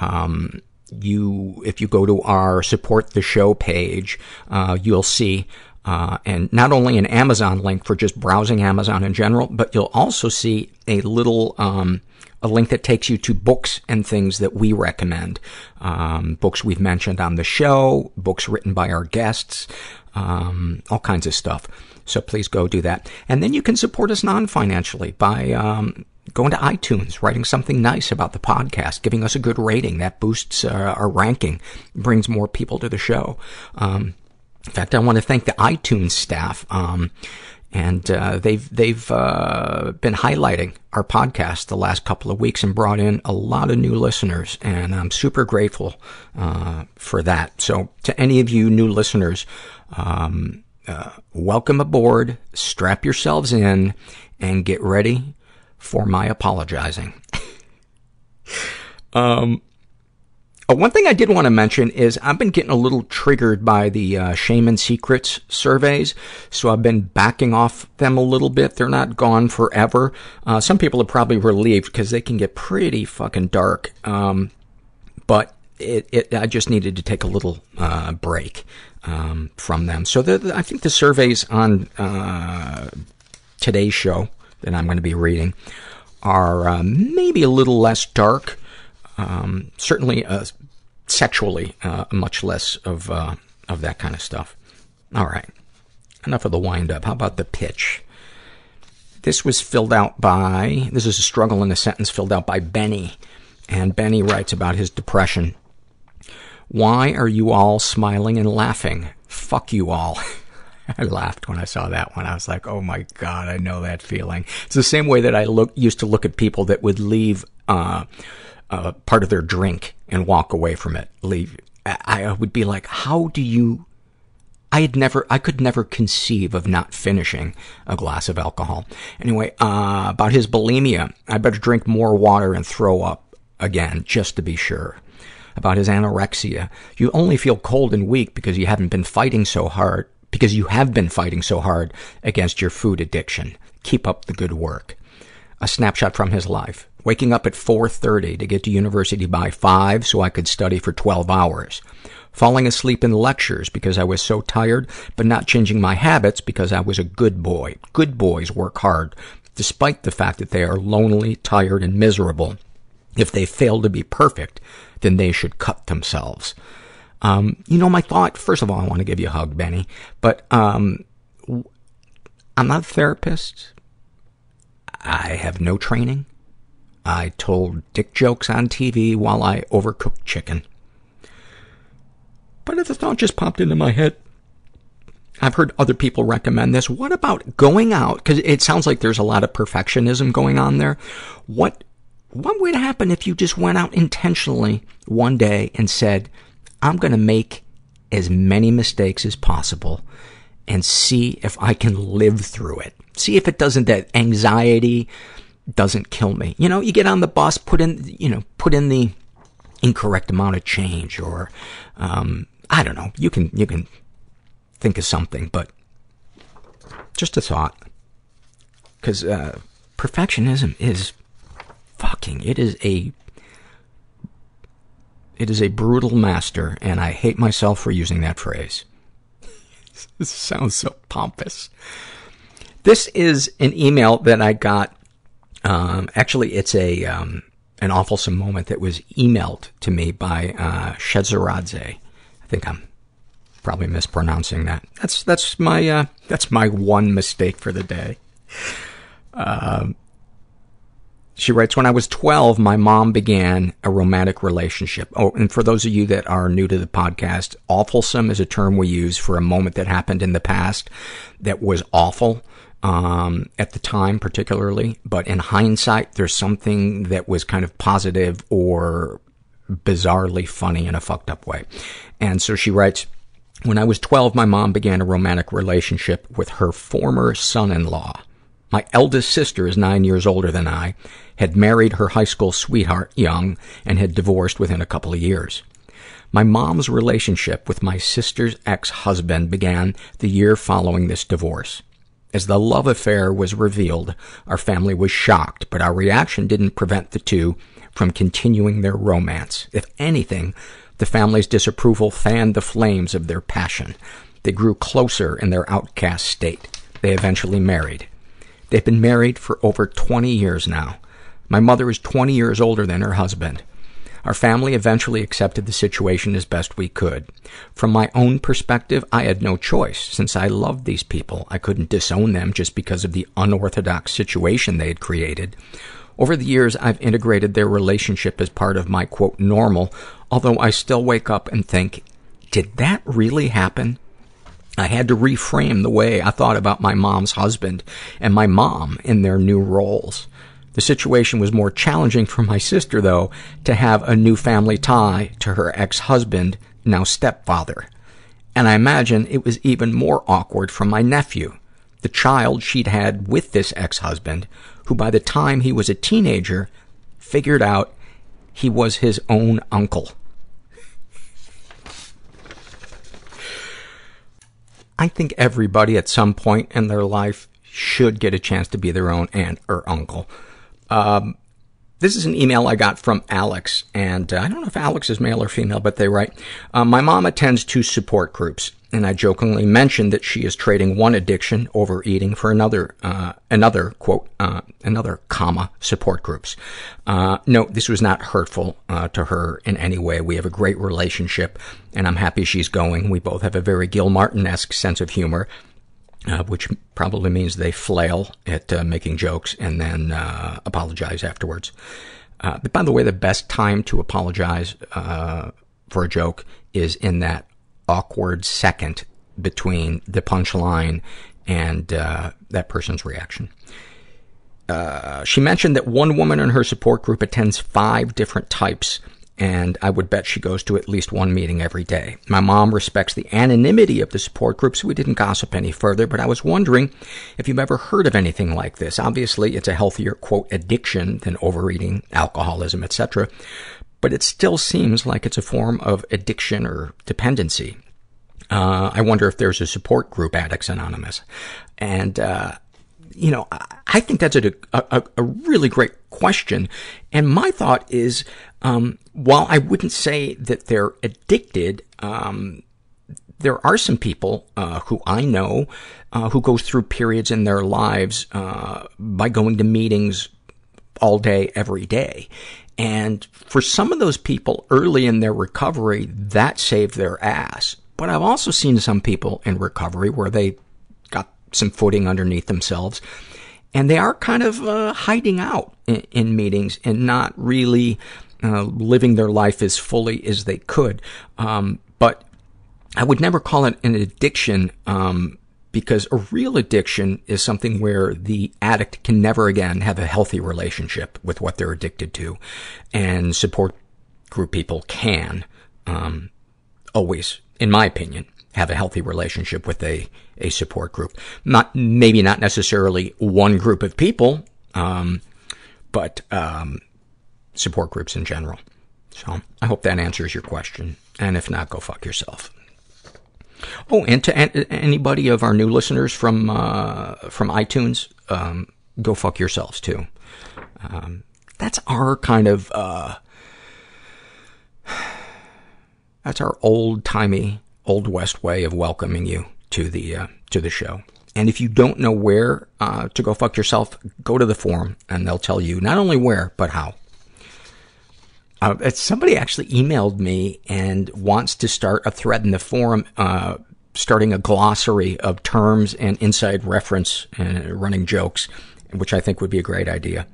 Um, you, if you go to our support the show page, uh, you'll see uh, and not only an Amazon link for just browsing Amazon in general, but you'll also see a little um, a link that takes you to books and things that we recommend. Um, books we've mentioned on the show, books written by our guests, um, all kinds of stuff. So please go do that. And then you can support us non-financially by um, going to iTunes, writing something nice about the podcast, giving us a good rating. That boosts uh, our ranking, brings more people to the show. Um, in fact, I want to thank the iTunes staff. Um, and uh, they've they've uh, been highlighting our podcast the last couple of weeks and brought in a lot of new listeners, and I'm super grateful uh, for that. So, to any of you new listeners, um, welcome aboard. Strap yourselves in and get ready for my apologizing. um, Oh, one thing I did want to mention is I've been getting a little triggered by the uh, Shame and Secrets surveys, so I've been backing off them a little bit. They're not gone forever. Uh, some people are probably relieved because they can get pretty fucking dark. Um, but it, it, I just needed to take a little uh, break um, from them. So the, the, I think the surveys on uh, today's show that I'm going to be reading are uh, maybe a little less dark um, certainly, uh, sexually, uh, much less of, uh, of that kind of stuff. All right. Enough of the wind up. How about the pitch? This was filled out by, this is a struggle in a sentence filled out by Benny. And Benny writes about his depression. Why are you all smiling and laughing? Fuck you all. I laughed when I saw that one. I was like, oh my God, I know that feeling. It's the same way that I look, used to look at people that would leave, uh, uh, part of their drink and walk away from it, leave. I, I would be like, how do you, I had never, I could never conceive of not finishing a glass of alcohol. Anyway, uh, about his bulimia, I better drink more water and throw up again, just to be sure. About his anorexia, you only feel cold and weak because you haven't been fighting so hard, because you have been fighting so hard against your food addiction. Keep up the good work. A snapshot from his life waking up at 4.30 to get to university by 5 so I could study for 12 hours, falling asleep in lectures because I was so tired, but not changing my habits because I was a good boy. Good boys work hard, despite the fact that they are lonely, tired, and miserable. If they fail to be perfect, then they should cut themselves. Um, you know, my thought, first of all, I want to give you a hug, Benny, but, um, I'm not a therapist. I have no training. I told dick jokes on TV while I overcooked chicken. But if the thought just popped into my head. I've heard other people recommend this. What about going out? Because it sounds like there's a lot of perfectionism going on there. What what would happen if you just went out intentionally one day and said, "I'm going to make as many mistakes as possible and see if I can live through it. See if it doesn't that anxiety, doesn't kill me. You know, you get on the bus, put in, you know, put in the incorrect amount of change or, um, I don't know. You can, you can think of something, but just a thought. Cause, uh, perfectionism is fucking, it is a, it is a brutal master, and I hate myself for using that phrase. this sounds so pompous. This is an email that I got um, actually, it's a, um, an awfulsome moment that was emailed to me by uh, Shezaradze. I think I'm probably mispronouncing that. That's that's my uh, that's my one mistake for the day. Um, she writes, when I was 12, my mom began a romantic relationship. Oh, and for those of you that are new to the podcast, awfulsome is a term we use for a moment that happened in the past that was awful, um, at the time particularly. But in hindsight, there's something that was kind of positive or bizarrely funny in a fucked up way. And so she writes, when I was 12, my mom began a romantic relationship with her former son-in-law. My eldest sister is nine years older than I, had married her high school sweetheart young, and had divorced within a couple of years. My mom's relationship with my sister's ex-husband began the year following this divorce. As the love affair was revealed, our family was shocked, but our reaction didn't prevent the two from continuing their romance. If anything, the family's disapproval fanned the flames of their passion. They grew closer in their outcast state. They eventually married. They've been married for over 20 years now. My mother is 20 years older than her husband. Our family eventually accepted the situation as best we could. From my own perspective, I had no choice. Since I loved these people, I couldn't disown them just because of the unorthodox situation they had created. Over the years, I've integrated their relationship as part of my, quote, normal, although I still wake up and think, did that really happen? I had to reframe the way I thought about my mom's husband and my mom in their new roles. The situation was more challenging for my sister, though, to have a new family tie to her ex-husband, now stepfather. And I imagine it was even more awkward for my nephew, the child she'd had with this ex-husband, who by the time he was a teenager, figured out he was his own uncle. I think everybody at some point in their life should get a chance to be their own aunt or uncle. Um, this is an email I got from Alex, and uh, I don't know if Alex is male or female, but they write, uh, my mom attends two support groups, and I jokingly mentioned that she is trading one addiction, overeating, for another, uh, another, quote, uh, another, comma, support groups. Uh, no, this was not hurtful, uh, to her in any way. We have a great relationship, and I'm happy she's going. We both have a very Gilmartin-esque sense of humor, uh, which probably means they flail at uh, making jokes and then uh, apologize afterwards. Uh, but by the way, the best time to apologize uh, for a joke is in that awkward second between the punchline and uh, that person's reaction. Uh, she mentioned that one woman in her support group attends five different types and I would bet she goes to at least one meeting every day. My mom respects the anonymity of the support group, so we didn't gossip any further, but I was wondering if you've ever heard of anything like this. Obviously, it's a healthier, quote, addiction than overeating, alcoholism, etc., but it still seems like it's a form of addiction or dependency. Uh, I wonder if there's a support group, Addicts Anonymous. And, uh, you know, I think that's a, a, a really great question. And my thought is, um, while I wouldn't say that they're addicted, um, there are some people uh, who I know uh, who go through periods in their lives uh, by going to meetings all day, every day. And for some of those people early in their recovery, that saved their ass. But I've also seen some people in recovery where they got some footing underneath themselves and they are kind of uh, hiding out in, in meetings and not really uh, living their life as fully as they could. Um, but I would never call it an addiction, um, because a real addiction is something where the addict can never again have a healthy relationship with what they're addicted to. And support group people can, um, always, in my opinion, have a healthy relationship with a, a support group. Not, maybe not necessarily one group of people, um, but, um, support groups in general. So, I hope that answers your question. And if not, go fuck yourself. Oh, and to an- anybody of our new listeners from, uh, from iTunes, um, go fuck yourselves too. Um, that's our kind of, uh, that's our old-timey, old west way of welcoming you to the, uh, to the show. And if you don't know where, uh, to go fuck yourself, go to the forum and they'll tell you not only where, but how. Uh, somebody actually emailed me and wants to start a thread in the forum, uh, starting a glossary of terms and inside reference and running jokes, which I think would be a great idea.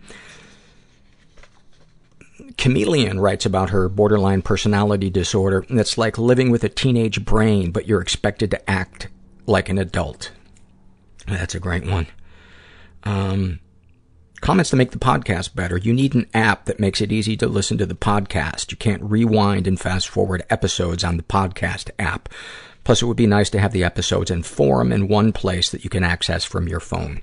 Chameleon writes about her borderline personality disorder, and it's like living with a teenage brain, but you're expected to act like an adult. That's a great one. Um, comments to make the podcast better. You need an app that makes it easy to listen to the podcast. You can't rewind and fast forward episodes on the podcast app. Plus, it would be nice to have the episodes in forum in one place that you can access from your phone.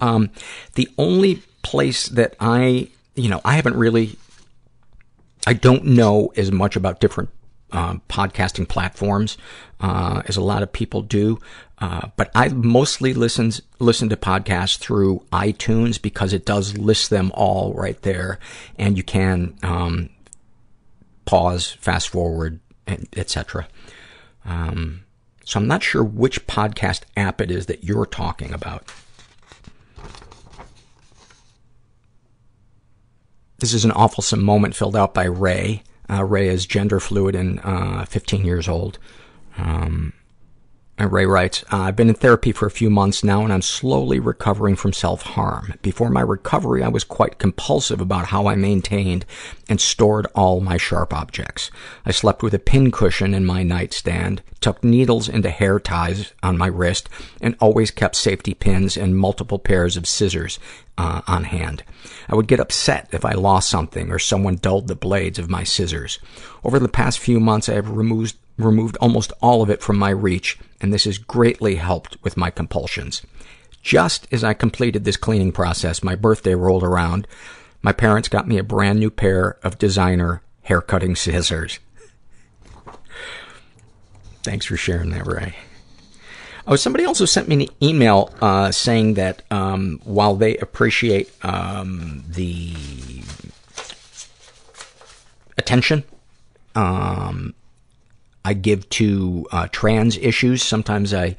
Um, the only place that I, you know, I haven't really, I don't know as much about different um, podcasting platforms uh, as a lot of people do. Uh, but I mostly listens listen to podcasts through iTunes because it does list them all right there, and you can um, pause, fast forward, etc. Um, so I'm not sure which podcast app it is that you're talking about. This is an awful moment filled out by Ray. Uh, Ray is gender fluid and uh, 15 years old. Um, and Ray writes, uh, I've been in therapy for a few months now and I'm slowly recovering from self-harm. Before my recovery, I was quite compulsive about how I maintained and stored all my sharp objects. I slept with a pincushion in my nightstand, tucked needles into hair ties on my wrist, and always kept safety pins and multiple pairs of scissors uh, on hand. I would get upset if I lost something or someone dulled the blades of my scissors. Over the past few months, I have removed removed almost all of it from my reach, and this has greatly helped with my compulsions. Just as I completed this cleaning process, my birthday rolled around. My parents got me a brand new pair of designer hair-cutting scissors. Thanks for sharing that, Ray. Oh, somebody also sent me an email uh, saying that um, while they appreciate um, the attention um, I give to uh, trans issues. Sometimes I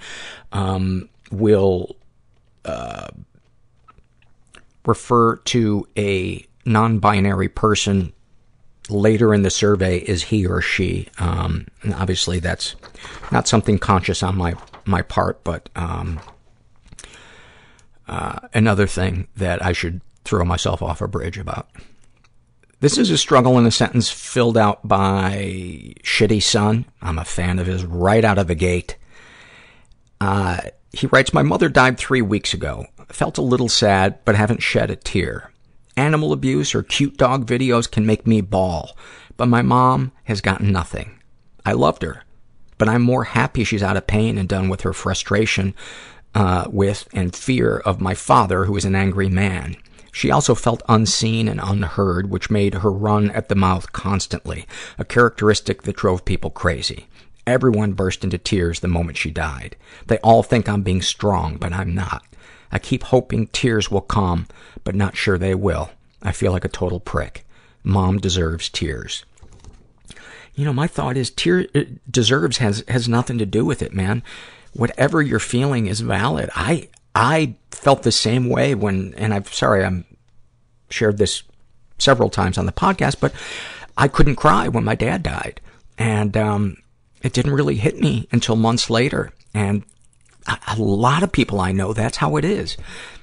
um, will uh, refer to a non-binary person later in the survey as he or she. Um, and obviously, that's not something conscious on my my part, but um, uh, another thing that I should throw myself off a bridge about. This is a struggle in a sentence filled out by Shitty Son. I'm a fan of his right out of the gate. Uh, he writes, My mother died three weeks ago. Felt a little sad, but haven't shed a tear. Animal abuse or cute dog videos can make me bawl, but my mom has gotten nothing. I loved her, but I'm more happy she's out of pain and done with her frustration uh, with and fear of my father, who is an angry man. She also felt unseen and unheard, which made her run at the mouth constantly, a characteristic that drove people crazy. Everyone burst into tears the moment she died. They all think I'm being strong, but I'm not. I keep hoping tears will come, but not sure they will. I feel like a total prick. Mom deserves tears. You know, my thought is tear uh, deserves has has nothing to do with it, man. Whatever you're feeling is valid. I I felt the same way when, and I'm sorry, I'm shared this several times on the podcast, but I couldn't cry when my dad died. And, um, it didn't really hit me until months later. And a, a lot of people I know, that's how it is.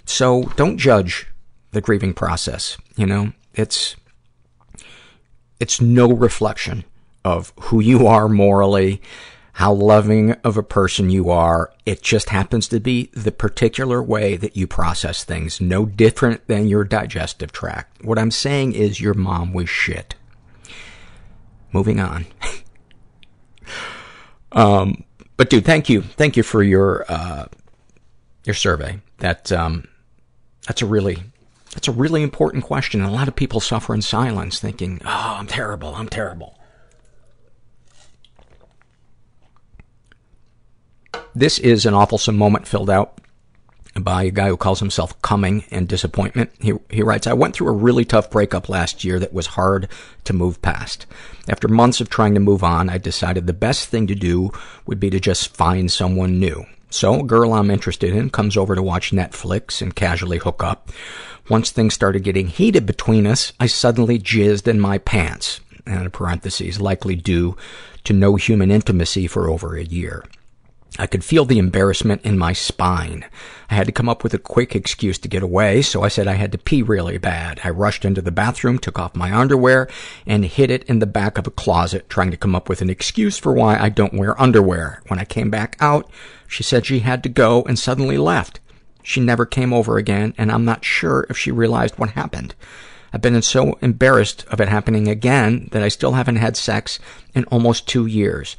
So don't judge the grieving process. You know, it's, it's no reflection of who you are morally, how loving of a person you are. It just happens to be the particular way that you process things, no different than your digestive tract. What I'm saying is your mom was shit. Moving on. um, but dude, thank you. Thank you for your, uh, your survey. That, um, that's a really, that's a really important question. A lot of people suffer in silence thinking, oh, I'm terrible, I'm terrible. This is an awful moment filled out by a guy who calls himself Coming and Disappointment. He, he writes, I went through a really tough breakup last year that was hard to move past. After months of trying to move on, I decided the best thing to do would be to just find someone new. So, a girl I'm interested in comes over to watch Netflix and casually hook up. Once things started getting heated between us, I suddenly jizzed in my pants. and in parentheses, likely due to no human intimacy for over a year. I could feel the embarrassment in my spine. I had to come up with a quick excuse to get away, so I said I had to pee really bad. I rushed into the bathroom, took off my underwear, and hid it in the back of a closet, trying to come up with an excuse for why I don't wear underwear. When I came back out, she said she had to go and suddenly left. She never came over again, and I'm not sure if she realized what happened. I've been so embarrassed of it happening again that I still haven't had sex in almost two years.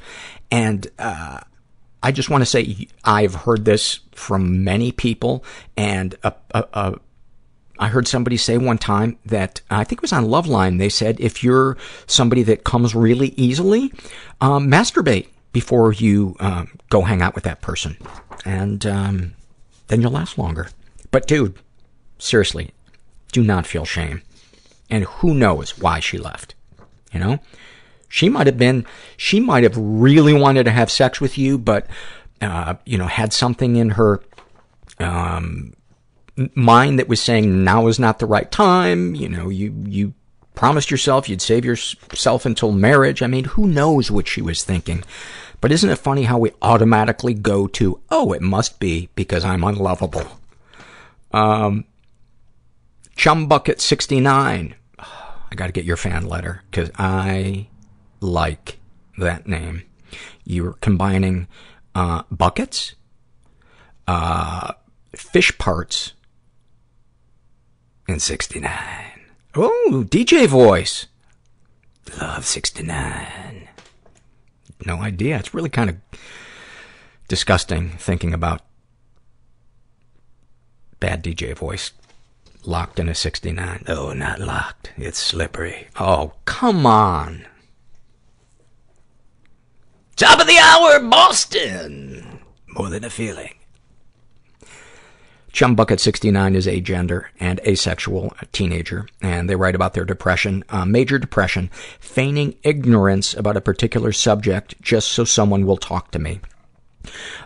And, uh, I just want to say I've heard this from many people, and uh, uh, uh, I heard somebody say one time that I think it was on Loveline. They said if you're somebody that comes really easily, um, masturbate before you um, go hang out with that person, and um, then you'll last longer. But dude, seriously, do not feel shame. And who knows why she left? You know. She might have been, she might have really wanted to have sex with you, but, uh, you know, had something in her, um, mind that was saying now is not the right time. You know, you, you promised yourself you'd save yourself until marriage. I mean, who knows what she was thinking? But isn't it funny how we automatically go to, oh, it must be because I'm unlovable. Um, Chumbucket69. I gotta get your fan letter, cause I like that name. You're combining uh, buckets, uh, fish parts, and 69. Oh, DJ voice. Love 69. No idea. It's really kind of disgusting thinking about bad DJ voice locked in a 69. Oh, not locked. It's slippery. Oh, come on. Top of the hour, Boston! More than a feeling. Chumbucket69 is agender and asexual a teenager, and they write about their depression, uh, major depression, feigning ignorance about a particular subject just so someone will talk to me.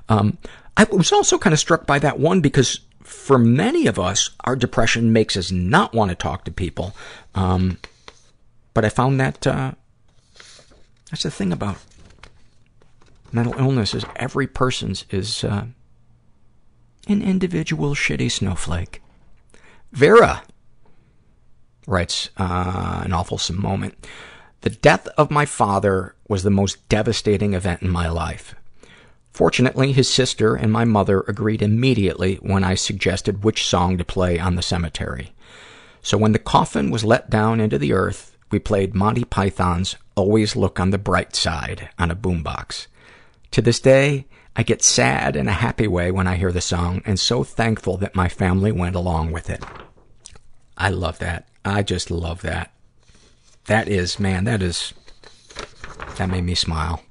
Um, I was also kind of struck by that one because for many of us, our depression makes us not want to talk to people. Um, but I found that, uh, that's the thing about mental illness is every person's is uh, an individual shitty snowflake. Vera writes uh, an awful moment. The death of my father was the most devastating event in my life. Fortunately, his sister and my mother agreed immediately when I suggested which song to play on the cemetery. So when the coffin was let down into the earth, we played Monty Python's Always Look on the Bright Side on a boombox. To this day, I get sad in a happy way when I hear the song and so thankful that my family went along with it. I love that. I just love that. That is, man, that is, that made me smile.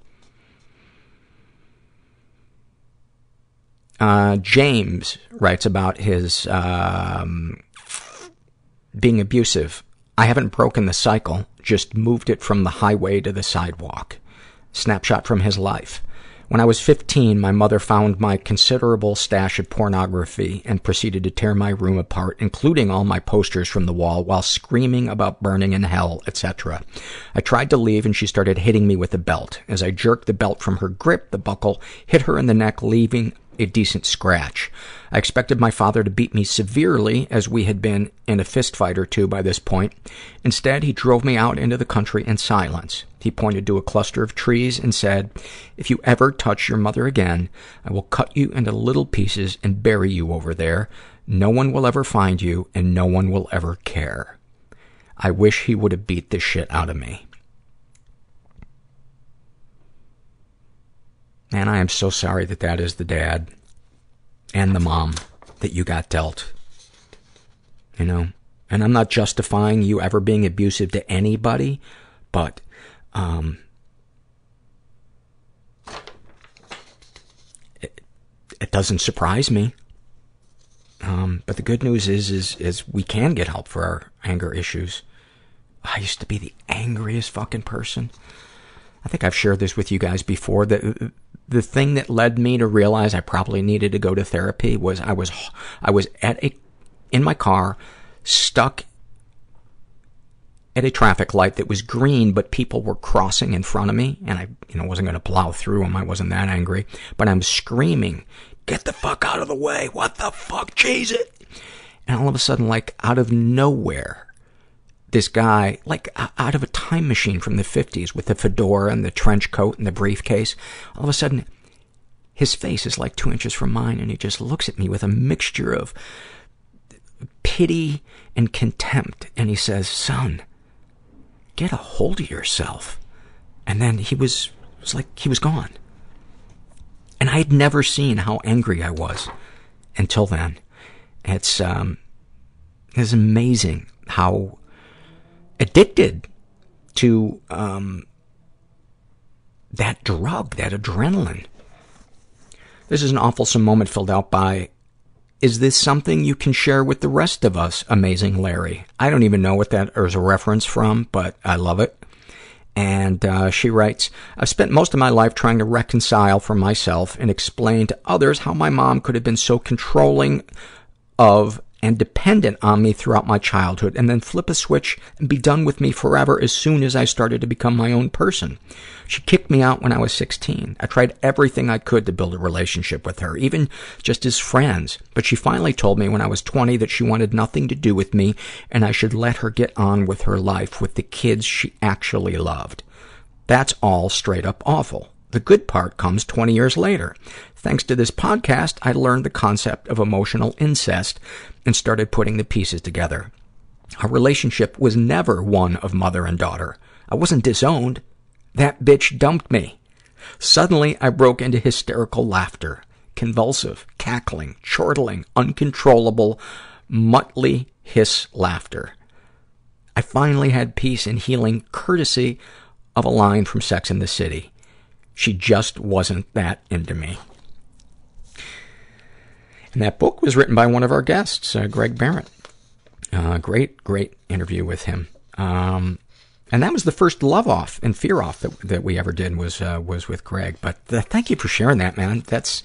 Uh, James writes about his, um, being abusive. I haven't broken the cycle, just moved it from the highway to the sidewalk. Snapshot from his life. When I was 15, my mother found my considerable stash of pornography and proceeded to tear my room apart, including all my posters from the wall, while screaming about burning in hell, etc. I tried to leave and she started hitting me with a belt. As I jerked the belt from her grip, the buckle hit her in the neck, leaving a decent scratch. I expected my father to beat me severely, as we had been in a fist fight or two by this point. Instead, he drove me out into the country in silence. He pointed to a cluster of trees and said, If you ever touch your mother again, I will cut you into little pieces and bury you over there. No one will ever find you, and no one will ever care. I wish he would have beat the shit out of me. Man, I am so sorry that that is the dad and the mom that you got dealt. You know? And I'm not justifying you ever being abusive to anybody, but, um, it, it doesn't surprise me. Um, but the good news is, is, is we can get help for our anger issues. I used to be the angriest fucking person. I think I've shared this with you guys before. That the thing that led me to realize I probably needed to go to therapy was I was I was at a in my car stuck at a traffic light that was green, but people were crossing in front of me, and I, you know, wasn't going to plow through them. I wasn't that angry, but I'm screaming, "Get the fuck out of the way! What the fuck, Jesus!" And all of a sudden, like out of nowhere, this guy, like out of a time machine from the 50s with the fedora and the trench coat and the briefcase, all of a sudden, his face is like two inches from mine, and he just looks at me with a mixture of pity and contempt, and he says, son, get a hold of yourself. And then he was, was like he was gone. And I had never seen how angry I was until then. It's, um, it's amazing how addicted to, um, that drug, that adrenaline. This is an awful moment filled out by is this something you can share with the rest of us, amazing Larry? I don't even know what that is a reference from, but I love it. And uh, she writes, I've spent most of my life trying to reconcile for myself and explain to others how my mom could have been so controlling of and dependent on me throughout my childhood and then flip a switch and be done with me forever as soon as I started to become my own person. She kicked me out when I was 16. I tried everything I could to build a relationship with her, even just as friends. But she finally told me when I was 20 that she wanted nothing to do with me and I should let her get on with her life with the kids she actually loved. That's all straight up awful. The good part comes 20 years later. Thanks to this podcast, I learned the concept of emotional incest and started putting the pieces together. Our relationship was never one of mother and daughter. I wasn't disowned. That bitch dumped me. Suddenly, I broke into hysterical laughter, convulsive, cackling, chortling, uncontrollable, Muttley hiss laughter. I finally had peace and healing courtesy of a line from Sex in the City. She just wasn't that into me. And that book was written by one of our guests, uh, Greg Behrendt. Uh, great, great interview with him. Um, and that was the first love off and fear off that, that we ever did was, uh, was with Greg. But uh, thank you for sharing that, man. That's,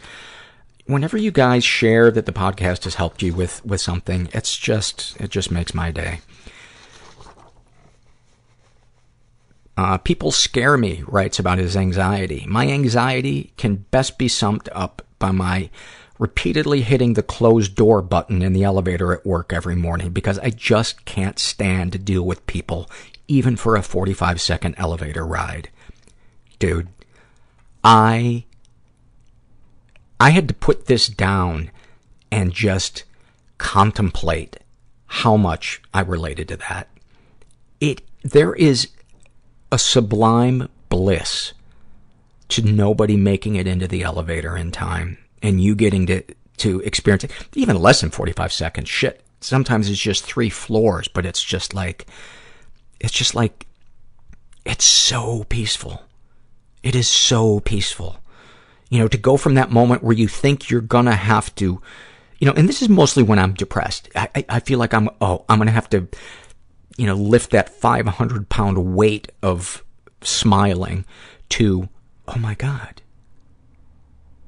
whenever you guys share that the podcast has helped you with, with something, it's just, it just makes my day. Uh, people scare me, writes about his anxiety. My anxiety can best be summed up by my repeatedly hitting the closed door button in the elevator at work every morning because I just can't stand to deal with people, even for a 45 second elevator ride. Dude, I, I had to put this down and just contemplate how much I related to that. It, there is a sublime bliss to nobody making it into the elevator in time and you getting to, to experience it, even less than 45 seconds. Shit. Sometimes it's just three floors, but it's just like, it's just like, it's so peaceful. It is so peaceful. You know, to go from that moment where you think you're gonna have to, you know, and this is mostly when I'm depressed. I, I, I feel like I'm, oh, I'm gonna have to, you know, lift that 500 pound weight of smiling to, oh my God,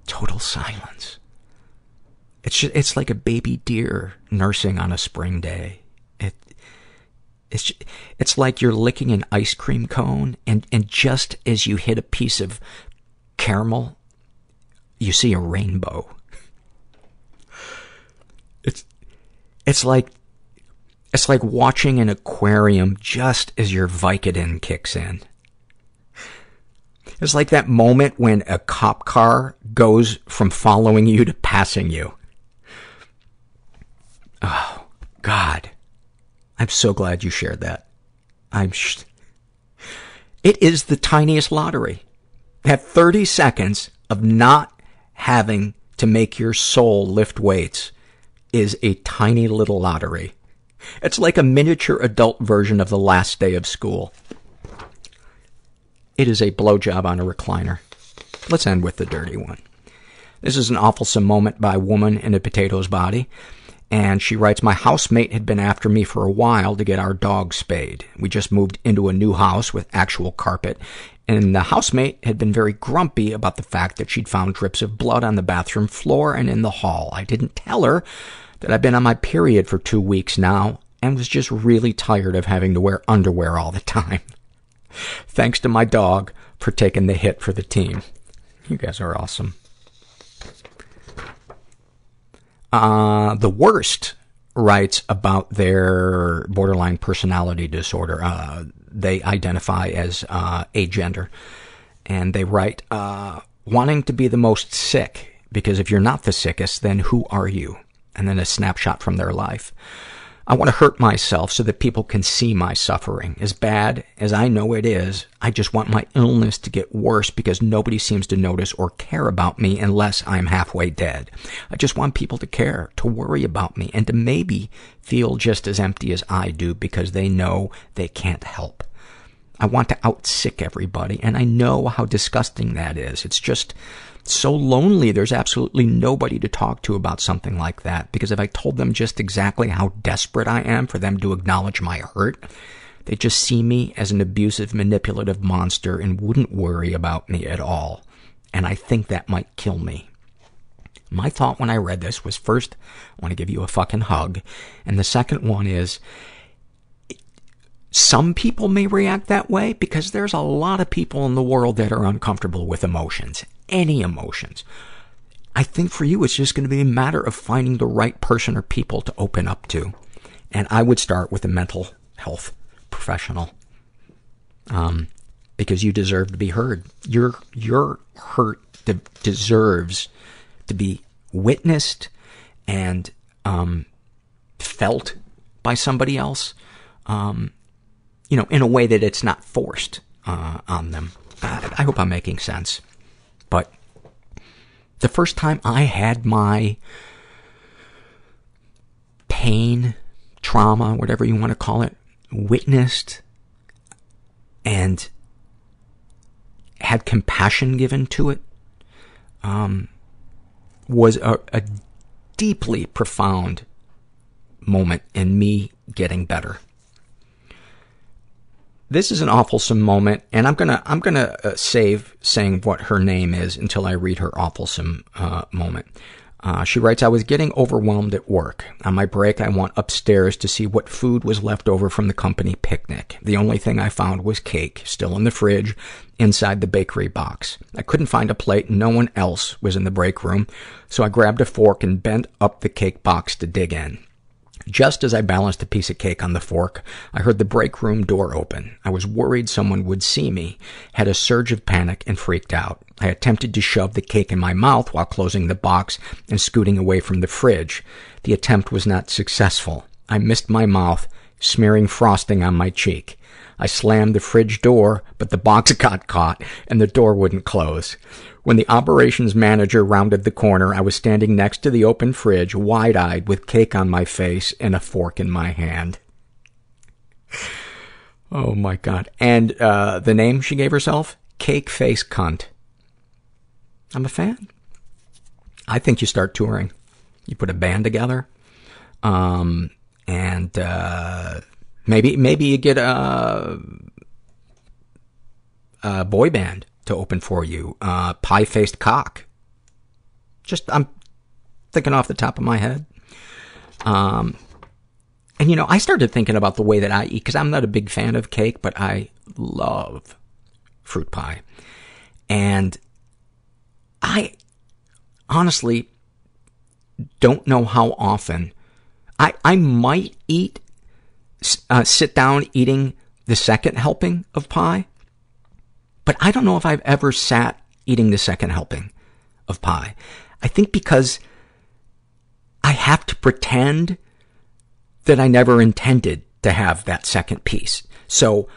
total silence. It's just, it's like a baby deer nursing on a spring day. It, it's, just, it's like you're licking an ice cream cone and, and just as you hit a piece of caramel, you see a rainbow. It's, it's like, it's like watching an aquarium just as your Vicodin kicks in. It's like that moment when a cop car goes from following you to passing you. Oh, God. I'm so glad you shared that. I'm sh- It is the tiniest lottery. That 30 seconds of not having to make your soul lift weights is a tiny little lottery. It's like a miniature adult version of the last day of school. It is a blowjob on a recliner. Let's end with the dirty one. This is an awful moment by woman in a potato's body. And she writes, my housemate had been after me for a while to get our dog spayed. We just moved into a new house with actual carpet. And the housemate had been very grumpy about the fact that she'd found drips of blood on the bathroom floor and in the hall. I didn't tell her that I've been on my period for two weeks now. and was just really tired of having to wear underwear all the time. Thanks to my dog for taking the hit for the team. You guys are awesome. Uh, the worst writes about their borderline personality disorder. Uh, they identify as uh, agender. And they write, uh, wanting to be the most sick, because if you're not the sickest, then who are you? And then a snapshot from their life. I want to hurt myself so that people can see my suffering. As bad as I know it is, I just want my illness to get worse because nobody seems to notice or care about me unless I'm halfway dead. I just want people to care, to worry about me, and to maybe feel just as empty as I do because they know they can't help. I want to outsick everybody, and I know how disgusting that is. It's just so lonely. There's absolutely nobody to talk to about something like that. Because if I told them just exactly how desperate I am for them to acknowledge my hurt, they just see me as an abusive, manipulative monster and wouldn't worry about me at all. And I think that might kill me. My thought when I read this was first, I want to give you a fucking hug. And the second one is, some people may react that way because there's a lot of people in the world that are uncomfortable with emotions. Any emotions. I think for you, it's just going to be a matter of finding the right person or people to open up to. And I would start with a mental health professional. Um, because you deserve to be heard. Your, your hurt de- deserves to be witnessed and, um, felt by somebody else. Um, you know, in a way that it's not forced, uh, on them. I, I hope I'm making sense. But the first time I had my pain, trauma, whatever you want to call it, witnessed and had compassion given to it, um, was a, a deeply profound moment in me getting better. This is an awfulsome moment, and I'm gonna, I'm gonna uh, save saying what her name is until I read her awfulsome, uh, moment. Uh, she writes, I was getting overwhelmed at work. On my break, I went upstairs to see what food was left over from the company picnic. The only thing I found was cake, still in the fridge, inside the bakery box. I couldn't find a plate no one else was in the break room, so I grabbed a fork and bent up the cake box to dig in. Just as I balanced a piece of cake on the fork, I heard the break room door open. I was worried someone would see me, had a surge of panic, and freaked out. I attempted to shove the cake in my mouth while closing the box and scooting away from the fridge. The attempt was not successful. I missed my mouth, smearing frosting on my cheek. I slammed the fridge door, but the box got caught and the door wouldn't close. When the operations manager rounded the corner, I was standing next to the open fridge, wide-eyed, with cake on my face and a fork in my hand. Oh my god. And, uh, the name she gave herself? Cake Face Cunt. I'm a fan. I think you start touring. You put a band together. Um, and, uh, maybe, maybe you get a, a boy band to open for you. Uh, pie-faced cock. Just, I'm thinking off the top of my head. Um, and you know, I started thinking about the way that I eat, cause I'm not a big fan of cake, but I love fruit pie. And I honestly don't know how often I, I might eat, uh, sit down eating the second helping of pie, but I don't know if I've ever sat eating the second helping of pie. I think because I have to pretend that I never intended to have that second piece. So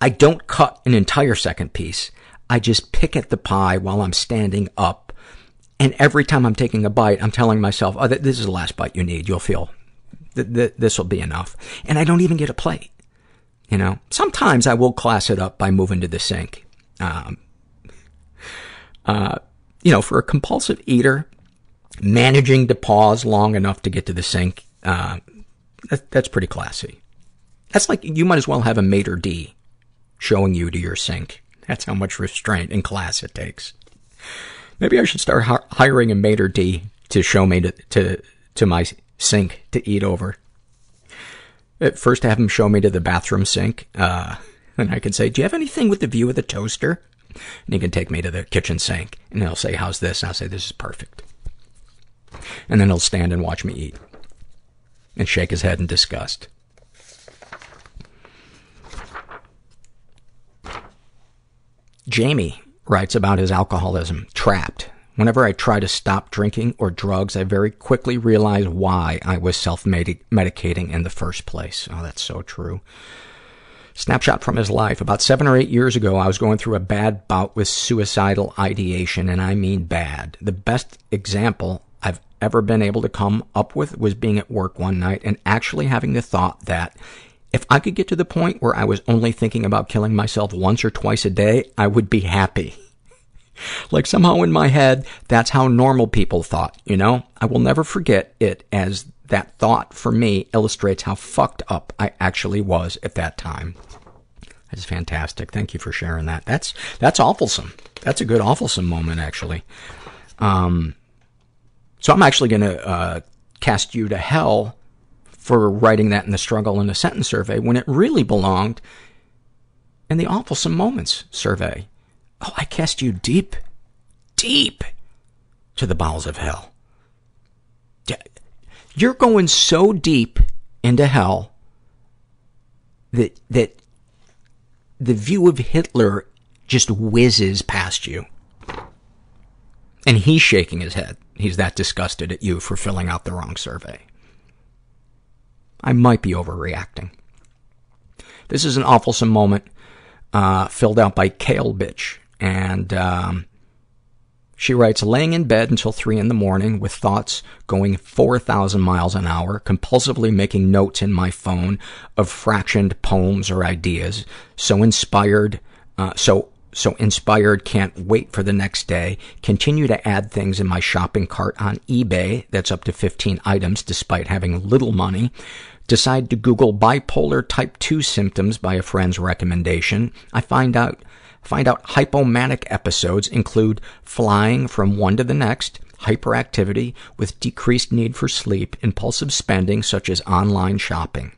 I don't cut an entire second piece. I just pick at the pie while I'm standing up. And every time I'm taking a bite, I'm telling myself, oh, this is the last bite you need. You'll feel th- th- this will be enough. And I don't even get a plate. You know, sometimes I will class it up by moving to the sink. Um, uh, you know, for a compulsive eater, managing to pause long enough to get to the sink, uh, that, that's pretty classy. That's like, you might as well have a maitre d' showing you to your sink. That's how much restraint and class it takes. Maybe I should start hi- hiring a maitre d' to show me to, to, to my sink to eat over. At first, have him show me to the bathroom sink, uh, and I can say, do you have anything with the view of the toaster? And he can take me to the kitchen sink, and he'll say, how's this? And I'll say, this is perfect. And then he'll stand and watch me eat. And shake his head in disgust. Jamie writes about his alcoholism. Trapped. Whenever I try to stop drinking or drugs, I very quickly realize why I was self-medicating in the first place. Oh, that's so true. Snapshot from his life. About seven or eight years ago, I was going through a bad bout with suicidal ideation, and I mean bad. The best example I've ever been able to come up with was being at work one night and actually having the thought that if I could get to the point where I was only thinking about killing myself once or twice a day, I would be happy. Like somehow in my head, that's how normal people thought, you know? I will never forget it as that thought for me illustrates how fucked up I actually was at that time. That's fantastic. Thank you for sharing that. That's, that's awfulsome. That's a good awfulsome moment, actually. Um, so I'm actually gonna, uh, cast you to hell for writing that in the struggle in a sentence survey when it really belonged in the awfulsome moments survey. Oh, I cast you deep, deep to the bowels of hell. You're going so deep into hell that, that the view of Hitler just whizzes past you. And he's shaking his head. He's that disgusted at you for filling out the wrong survey. I might be overreacting. This is an awfulsome moment, uh, filled out by Kale Bitch. And, um, she writes, laying in bed until three in the morning with thoughts going 4,000 miles an hour, compulsively making notes in my phone of fractioned poems or ideas, so inspired, uh, so so inspired, can't wait for the next day. Continue to add things in my shopping cart on eBay. That's up to 15 items despite having little money. Decide to Google bipolar type 2 symptoms by a friend's recommendation. I find out, find out hypomanic episodes include flying from one to the next, hyperactivity with decreased need for sleep, impulsive spending such as online shopping.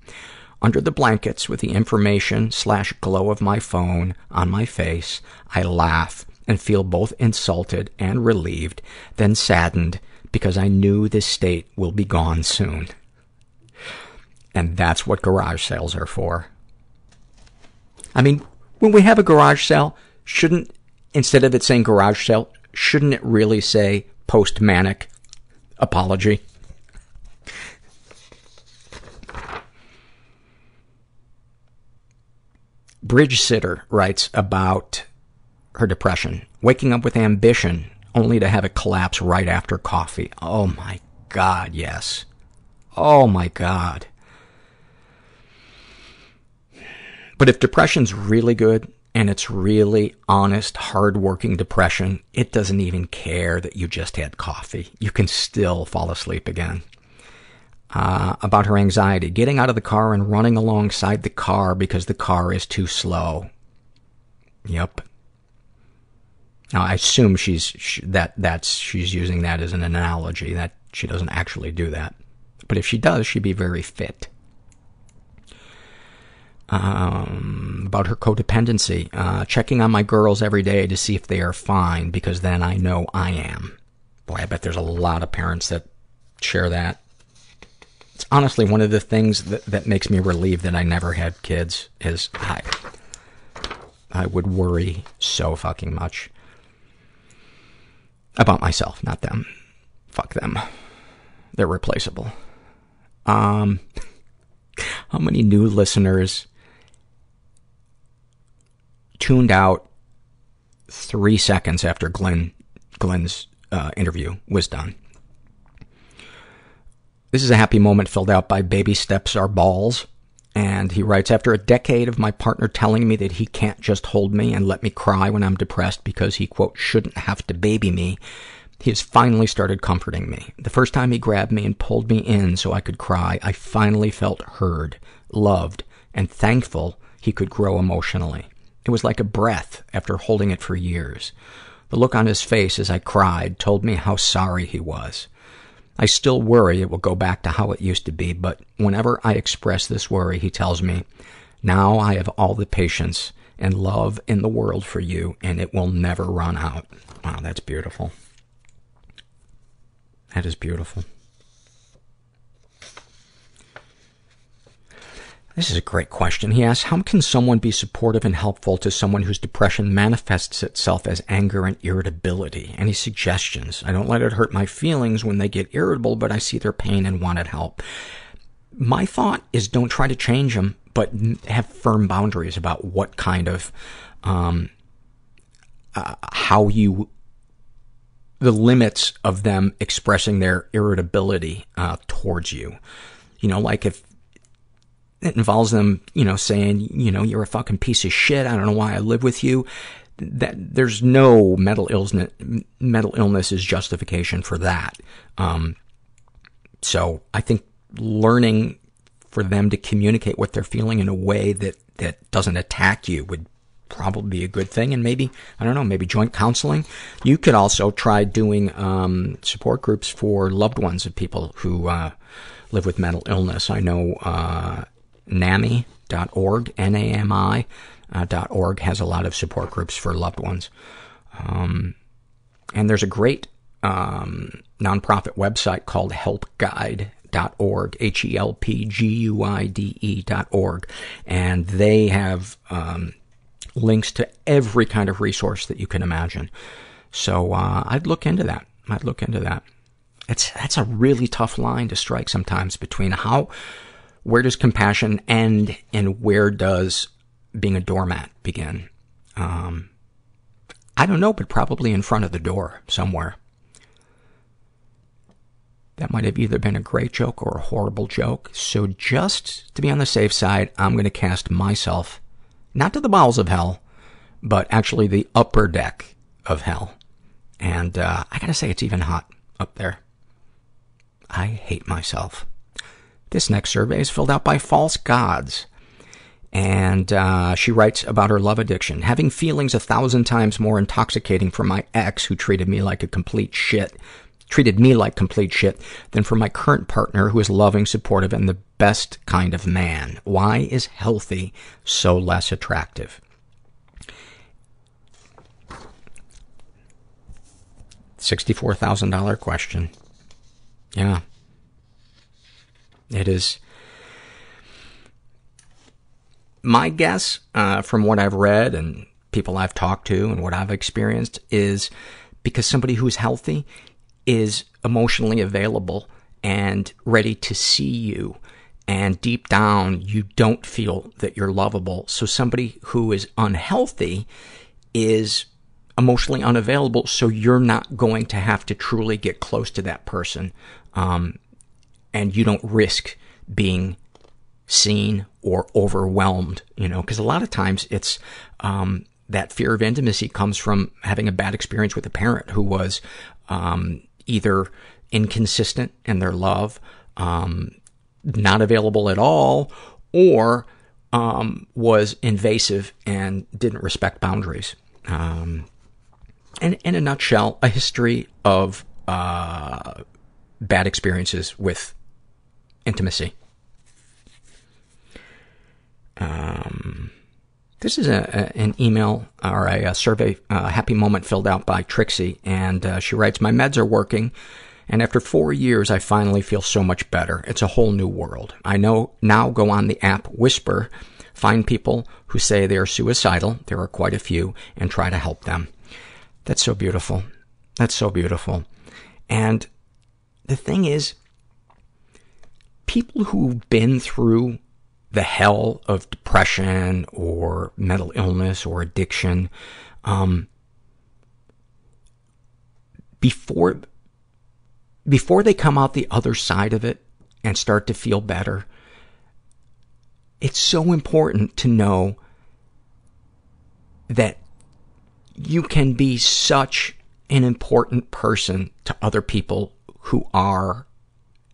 Under the blankets with the information slash glow of my phone on my face, I laugh and feel both insulted and relieved, then saddened because I knew this state will be gone soon. And that's what garage sales are for. I mean, when we have a garage sale, shouldn't, instead of it saying garage sale, shouldn't it really say post-manic apology? Bridge Sitter writes about her depression. Waking up with ambition only to have it collapse right after coffee. Oh my God, yes. Oh my God. But if depression's really good and it's really honest, hardworking depression, it doesn't even care that you just had coffee. You can still fall asleep again. Uh, about her anxiety, getting out of the car and running alongside the car because the car is too slow. Yep. Now, I assume she's, she, that, that's, she's using that as an analogy, that she doesn't actually do that. But if she does, she'd be very fit um, about her codependency, uh, checking on my girls every day to see if they are fine because then I know I am. Boy, I bet there's a lot of parents that share that. It's honestly one of the things that, that makes me relieved that I never had kids is I, I would worry so fucking much about myself, not them. Fuck them. They're replaceable. Um, how many new listeners tuned out three seconds after Glynn, Glynn's uh, interview was done. This is a happy moment filled out by Baby Steps Are Balls. And he writes, after a decade of my partner telling me that he can't just hold me and let me cry when I'm depressed because he, quote, shouldn't have to baby me, he has finally started comforting me. The first time he grabbed me and pulled me in so I could cry, I finally felt heard, loved, and thankful he could grow emotionally. It was like a breath after holding it for years. The look on his face as I cried told me how sorry he was. I still worry it will go back to how it used to be, but whenever I express this worry, he tells me, now I have all the patience and love in the world for you, and it will never run out. Wow, that's beautiful. That is beautiful. This is a great question. He asks, how can someone be supportive and helpful to someone whose depression manifests itself as anger and irritability? Any suggestions? I don't let it hurt my feelings when they get irritable, but I see their pain and wanted help. My thought is don't try to change them, but have firm boundaries about what kind of, um, uh, how you, the limits of them expressing their irritability, uh, towards you. You know, like if it involves them, you know, saying, you know, you're a fucking piece of shit. I don't know why I live with you. That there's no mental illness. Mental illness is justification for that. Um, so I think learning for them to communicate what they're feeling in a way that that doesn't attack you would probably be a good thing. And maybe I don't know, maybe joint counseling. You could also try doing um, support groups for loved ones of people who uh, live with mental illness. I know. Uh, NAMI.org, N-A-M-I, uh, dot org has a lot of support groups for loved ones. Um, and there's a great, um, nonprofit website called helpguide.org, H-E-L-P-G-U-I-D-E dot org. And they have, um, links to every kind of resource that you can imagine. So, uh, I'd look into that. I'd look into that. It's, that's a really tough line to strike sometimes between how, where does compassion end and where does being a doormat begin? Um, I don't know, but probably in front of the door somewhere. That might have either been a great joke or a horrible joke. So just to be on the safe side, I'm going to cast myself, not to the bowels of hell, but actually the upper deck of hell. And, uh, I gotta say it's even hot up there. I hate myself. This next survey is filled out by False Gods. And uh, she writes about her love addiction. Having feelings a thousand times more intoxicating for my ex who treated me like a complete shit, treated me like complete shit, than for my current partner who is loving, supportive, and the best kind of man. Why is healthy so less attractive? $64,000 question. Yeah. It is, my guess, uh, from what I've read and people I've talked to and what I've experienced is because somebody who's healthy is emotionally available and ready to see you. And deep down, you don't feel that you're lovable. So somebody who is unhealthy is emotionally unavailable, so you're not going to have to truly get close to that person. Um, and you don't risk being seen or overwhelmed, you know, because a lot of times it's, um, that fear of intimacy comes from having a bad experience with a parent who was, um, either inconsistent in their love, um, not available at all, or, um, was invasive and didn't respect boundaries. Um, and in a nutshell, a history of, uh, bad experiences with intimacy. Um, this is a, a, an email or a, a survey, a happy moment filled out by Trixie, and uh, she writes, "My meds are working, and after four years, I finally feel so much better. It's a whole new world. I know now. Go on the app Whisper, find people who say they are suicidal. There are quite a few, and try to help them. That's so beautiful. That's so beautiful. And the thing is, people who've been through the hell of depression or mental illness or addiction, um, before, before they come out the other side of it and start to feel better, it's so important to know that you can be such an important person to other people who are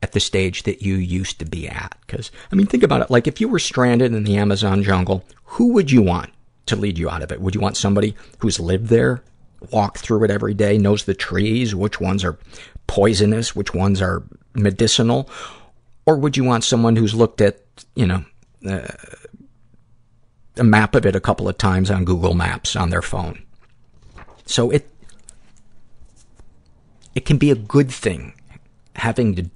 at the stage that you used to be at. Because, I mean, think about it. Like, if you were stranded in the Amazon jungle, who would you want to lead you out of it? Would you want somebody who's lived there, walked through it every day, knows the trees, which ones are poisonous, which ones are medicinal, or would you want someone who's looked at, you know, uh, a map of it a couple of times on Google Maps on their phone? So it, it can be a good thing having to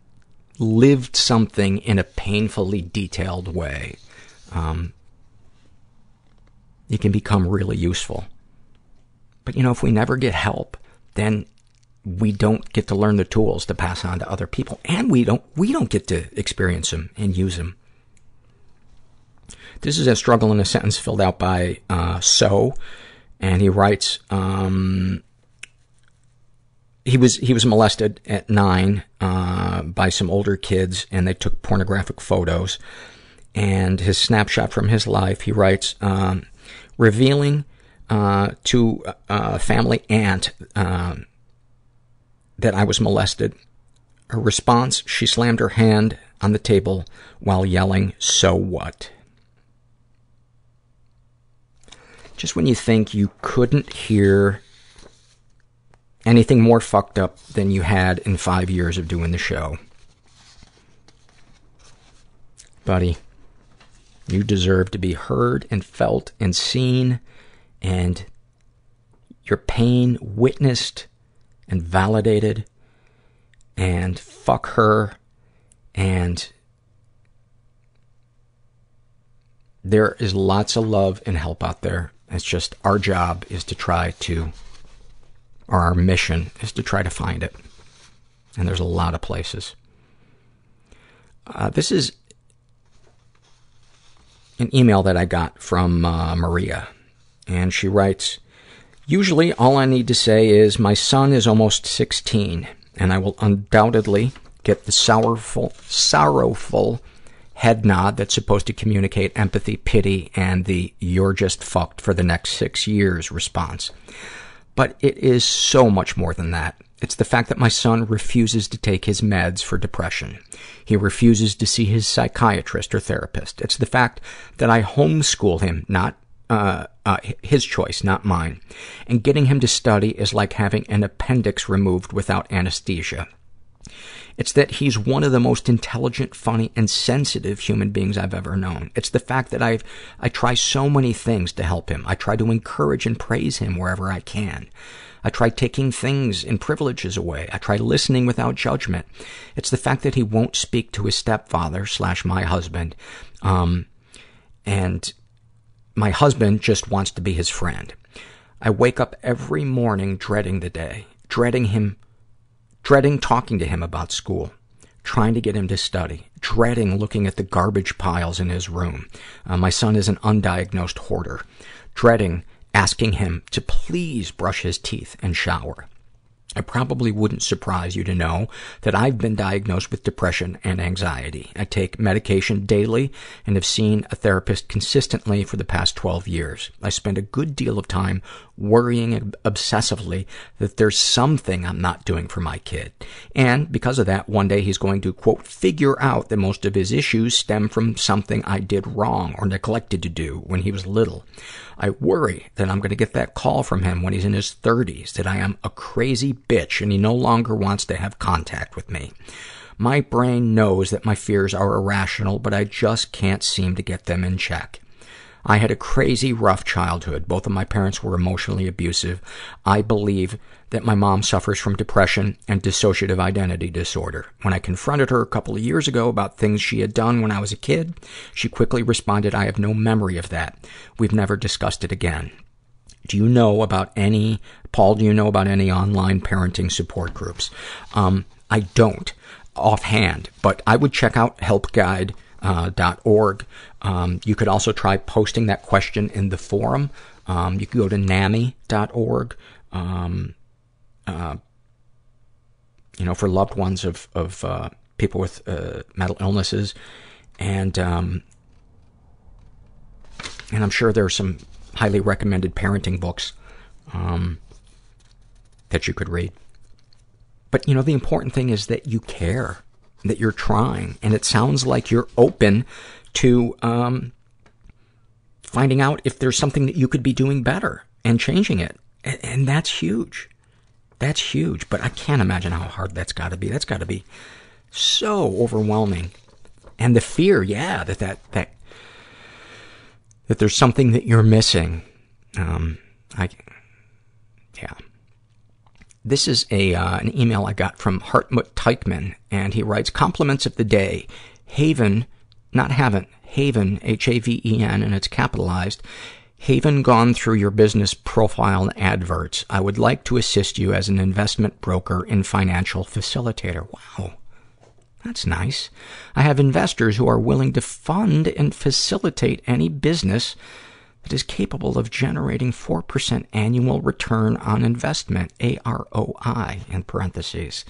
lived something in a painfully detailed way. Um, it can become really useful. But you know, if we never get help, then we don't get to learn the tools to pass on to other people, and we don't we don't get to experience them and use them. This is a struggle in a sentence filled out by uh, So, and he writes, um, he was he was molested at nine uh, by some older kids, and they took pornographic photos. And his snapshot from his life, he writes, um, revealing uh, to a family aunt um, that I was molested. Her response: she slammed her hand on the table while yelling, "So what?" Just when you think you couldn't hear anything more fucked up than you had in five years of doing the show. Buddy, you deserve to be heard and felt and seen and your pain witnessed and validated and fuck her and there is lots of love and help out there. It's just our job is to try to or our mission is to try to find it. And there's a lot of places. Uh, this is an email that I got from uh, Maria. And she writes, Usually all I need to say is my son is almost 16 and I will undoubtedly get the sorrowful, sorrowful head nod that's supposed to communicate empathy, pity, and the you're just fucked for the next six years response. But it is so much more than that. It's the fact that my son refuses to take his meds for depression. He refuses to see his psychiatrist or therapist. It's the fact that I homeschool him, not uh, uh, his choice, not mine. And getting him to study is like having an appendix removed without anesthesia. It's that he's one of the most intelligent, funny, and sensitive human beings I've ever known. It's the fact that I've, I try so many things to help him. I try to encourage and praise him wherever I can. I try taking things and privileges away. I try listening without judgment. It's the fact that he won't speak to his stepfather slash my husband. Um, and my husband just wants to be his friend. I wake up every morning dreading the day, dreading him dreading talking to him about school, trying to get him to study, dreading looking at the garbage piles in his room. Uh, my son is an undiagnosed hoarder. Dreading asking him to please brush his teeth and shower. I probably wouldn't surprise you to know that I've been diagnosed with depression and anxiety. I take medication daily and have seen a therapist consistently for the past 12 years. I spend a good deal of time worrying obsessively that there's something I'm not doing for my kid. And because of that, one day he's going to, quote, figure out that most of his issues stem from something I did wrong or neglected to do when he was little. I worry that I'm going to get that call from him when he's in his 30s, that I am a crazy bitch and he no longer wants to have contact with me. My brain knows that my fears are irrational, but I just can't seem to get them in check. I had a crazy rough childhood. Both of my parents were emotionally abusive. I believe that my mom suffers from depression and dissociative identity disorder. When I confronted her a couple of years ago about things she had done when I was a kid, she quickly responded, I have no memory of that. We've never discussed it again. Do you know about any, Paul, do you know about any online parenting support groups? Um, I don't offhand, but I would check out helpguide.org. Uh. Um, you could also try posting that question in the forum. Um, you could go to NAMI.org. Um, uh, you know, for loved ones of, of, uh, people with, uh, mental illnesses. And, um, and I'm sure there are some highly recommended parenting books, um, that you could read. But, you know, the important thing is that you care, that you're trying, and it sounds like you're open to, um, finding out if there's something that you could be doing better and changing it. And, and that's huge. That's huge, but I can't imagine how hard that's gotta be. That's gotta be so overwhelming. And the fear, yeah, that that, that, that there's something that you're missing. Um, I, yeah. This is a, uh, an email I got from Hartmut Teichman, and he writes, compliments of the day. Haven, not haven't, Haven, H-A-V-E-N, and it's capitalized. Haven gone through your business profile and adverts. I would like to assist you as an investment broker and financial facilitator. Wow. That's nice. I have investors who are willing to fund and facilitate any business that is capable of generating 4% annual return on investment, A-R-O-I, in parentheses.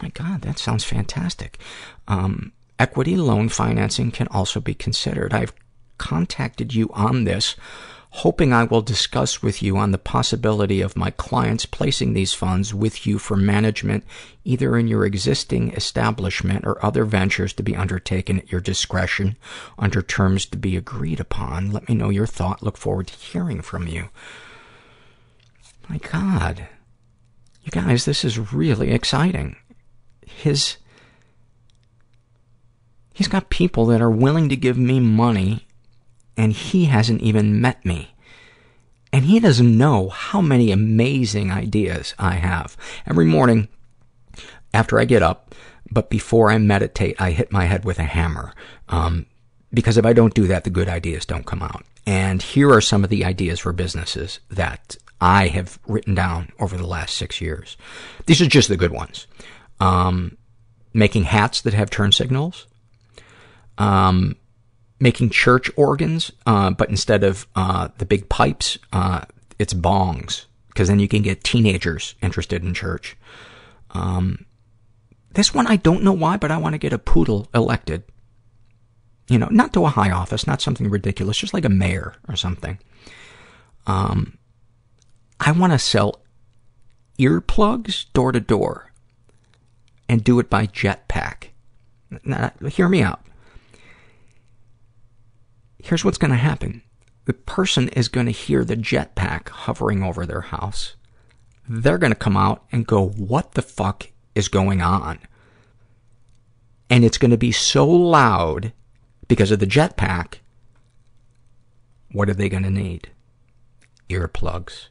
My God, that sounds fantastic. Um, equity loan financing can also be considered. I've contacted you on this hoping I will discuss with you on the possibility of my clients placing these funds with you for management, either in your existing establishment or other ventures to be undertaken at your discretion under terms to be agreed upon. Let me know your thought. Look forward to hearing from you. My God. You guys, this is really exciting. His, he's got people that are willing to give me money and he hasn't even met me. And he doesn't know how many amazing ideas I have. Every morning, after I get up, but before I meditate, I hit my head with a hammer. Um, because if I don't do that, the good ideas don't come out. And here are some of the ideas for businesses that I have written down over the last six years. These are just the good ones. Um, making hats that have turn signals. Um, making church organs, uh, but instead of, uh, the big pipes, uh, it's bongs. Cause then you can get teenagers interested in church. Um, this one I don't know why, but I want to get a poodle elected. You know, not to a high office, not something ridiculous, just like a mayor or something. Um, I want to sell earplugs door to door and do it by jetpack. Now, hear me out here's what's going to happen. The person is going to hear the jetpack hovering over their house. They're going to come out and go, what the fuck is going on? And it's going to be so loud because of the jetpack. What are they going to need? Earplugs.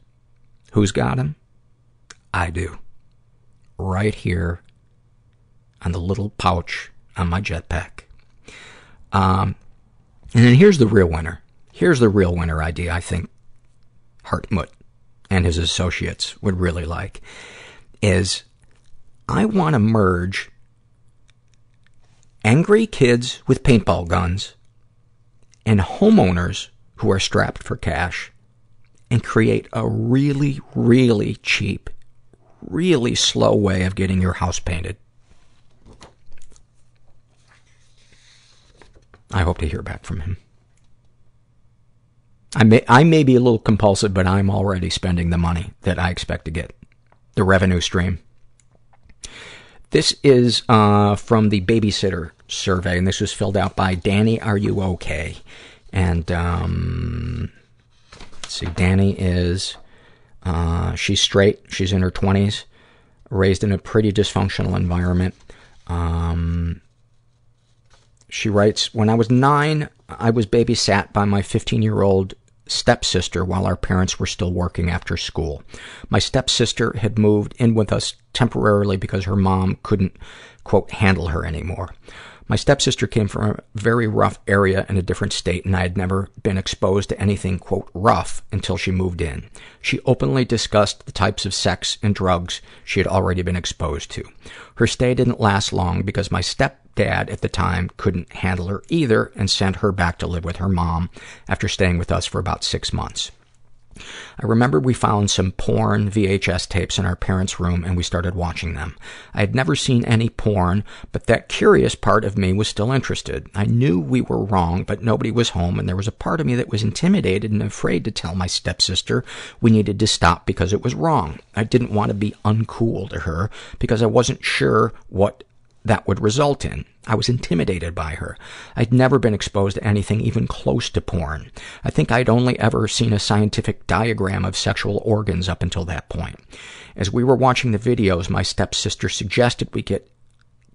Who's got them? I do. Right here on the little pouch on my jetpack. Um, and then here's the real winner. Here's the real winner idea I think Hartmut and his associates would really like is I want to merge angry kids with paintball guns and homeowners who are strapped for cash and create a really, really cheap, really slow way of getting your house painted. I hope to hear back from him. I may, I may be a little compulsive, but I'm already spending the money that I expect to get. The revenue stream. This is, uh, from the babysitter survey, and this was filled out by Danny, are you okay? And, um, let's see, Danny is, uh, she's straight, she's in her twenties, raised in a pretty dysfunctional environment. Um, she writes, when I was nine, I was babysat by my 15 year old stepsister while our parents were still working after school. My stepsister had moved in with us temporarily because her mom couldn't, quote, handle her anymore. My stepsister came from a very rough area in a different state, and I had never been exposed to anything, quote, rough until she moved in. She openly discussed the types of sex and drugs she had already been exposed to. Her stay didn't last long because my step dad at the time couldn't handle her either and sent her back to live with her mom after staying with us for about six months. I remember we found some porn VHS tapes in our parents' room and we started watching them. I had never seen any porn, but that curious part of me was still interested. I knew we were wrong, but nobody was home and there was a part of me that was intimidated and afraid to tell my stepsister we needed to stop because it was wrong. I didn't want to be uncool to her because I wasn't sure what that would result in. I was intimidated by her. I'd never been exposed to anything even close to porn. I think I'd only ever seen a scientific diagram of sexual organs up until that point. As we were watching the videos, my stepsister suggested we get,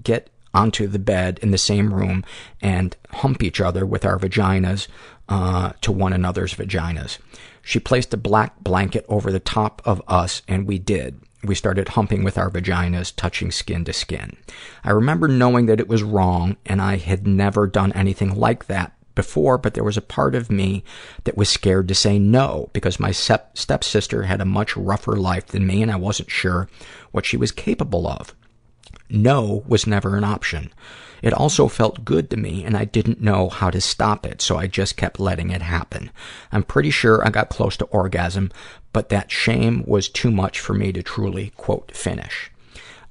get onto the bed in the same room and hump each other with our vaginas uh, to one another's vaginas. She placed a black blanket over the top of us, and we did. We started humping with our vaginas, touching skin to skin. I remember knowing that it was wrong, and I had never done anything like that before, but there was a part of me that was scared to say no because my step- stepsister had a much rougher life than me and I wasn't sure what she was capable of. No was never an option. It also felt good to me, and I didn't know how to stop it, so I just kept letting it happen. I'm pretty sure I got close to orgasm, but that shame was too much for me to truly, quote, finish.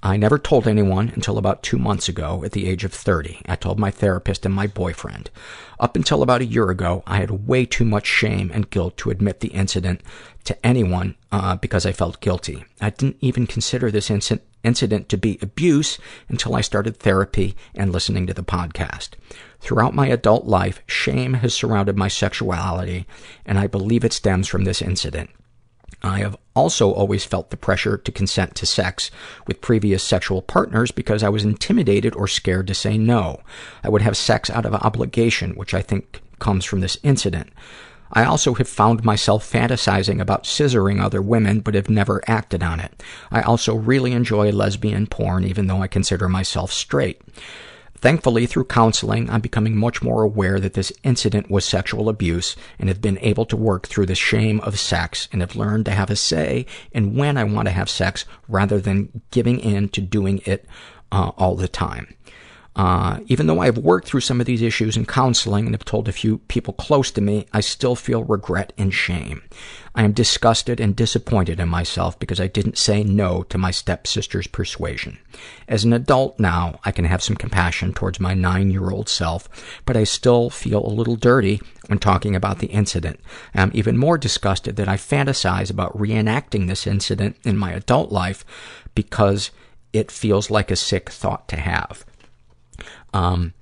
I never told anyone until about two months ago at the age of 30. I told my therapist and my boyfriend. Up until about a year ago, I had way too much shame and guilt to admit the incident to anyone uh, because I felt guilty. I didn't even consider this incident incident to be abuse until I started therapy and listening to the podcast. Throughout my adult life, shame has surrounded my sexuality, and I believe it stems from this incident. I have also always felt the pressure to consent to sex with previous sexual partners because I was intimidated or scared to say no. I would have sex out of obligation, which I think comes from this incident. I also have found myself fantasizing about scissoring other women, but have never acted on it. I also really enjoy lesbian porn, even though I consider myself straight. Thankfully, through counseling, I'm becoming much more aware that this incident was sexual abuse and have been able to work through the shame of sex and have learned to have a say in when I want to have sex rather than giving in to doing it uh, all the time. Uh, even though I've worked through some of these issues in counseling and have told a few people close to me, I still feel regret and shame. I am disgusted and disappointed in myself because I didn't say no to my stepsister's persuasion. As an adult now, I can have some compassion towards my nine-year-old self, but I still feel a little dirty when talking about the incident. I'm even more disgusted that I fantasize about reenacting this incident in my adult life because it feels like a sick thought to have. Um,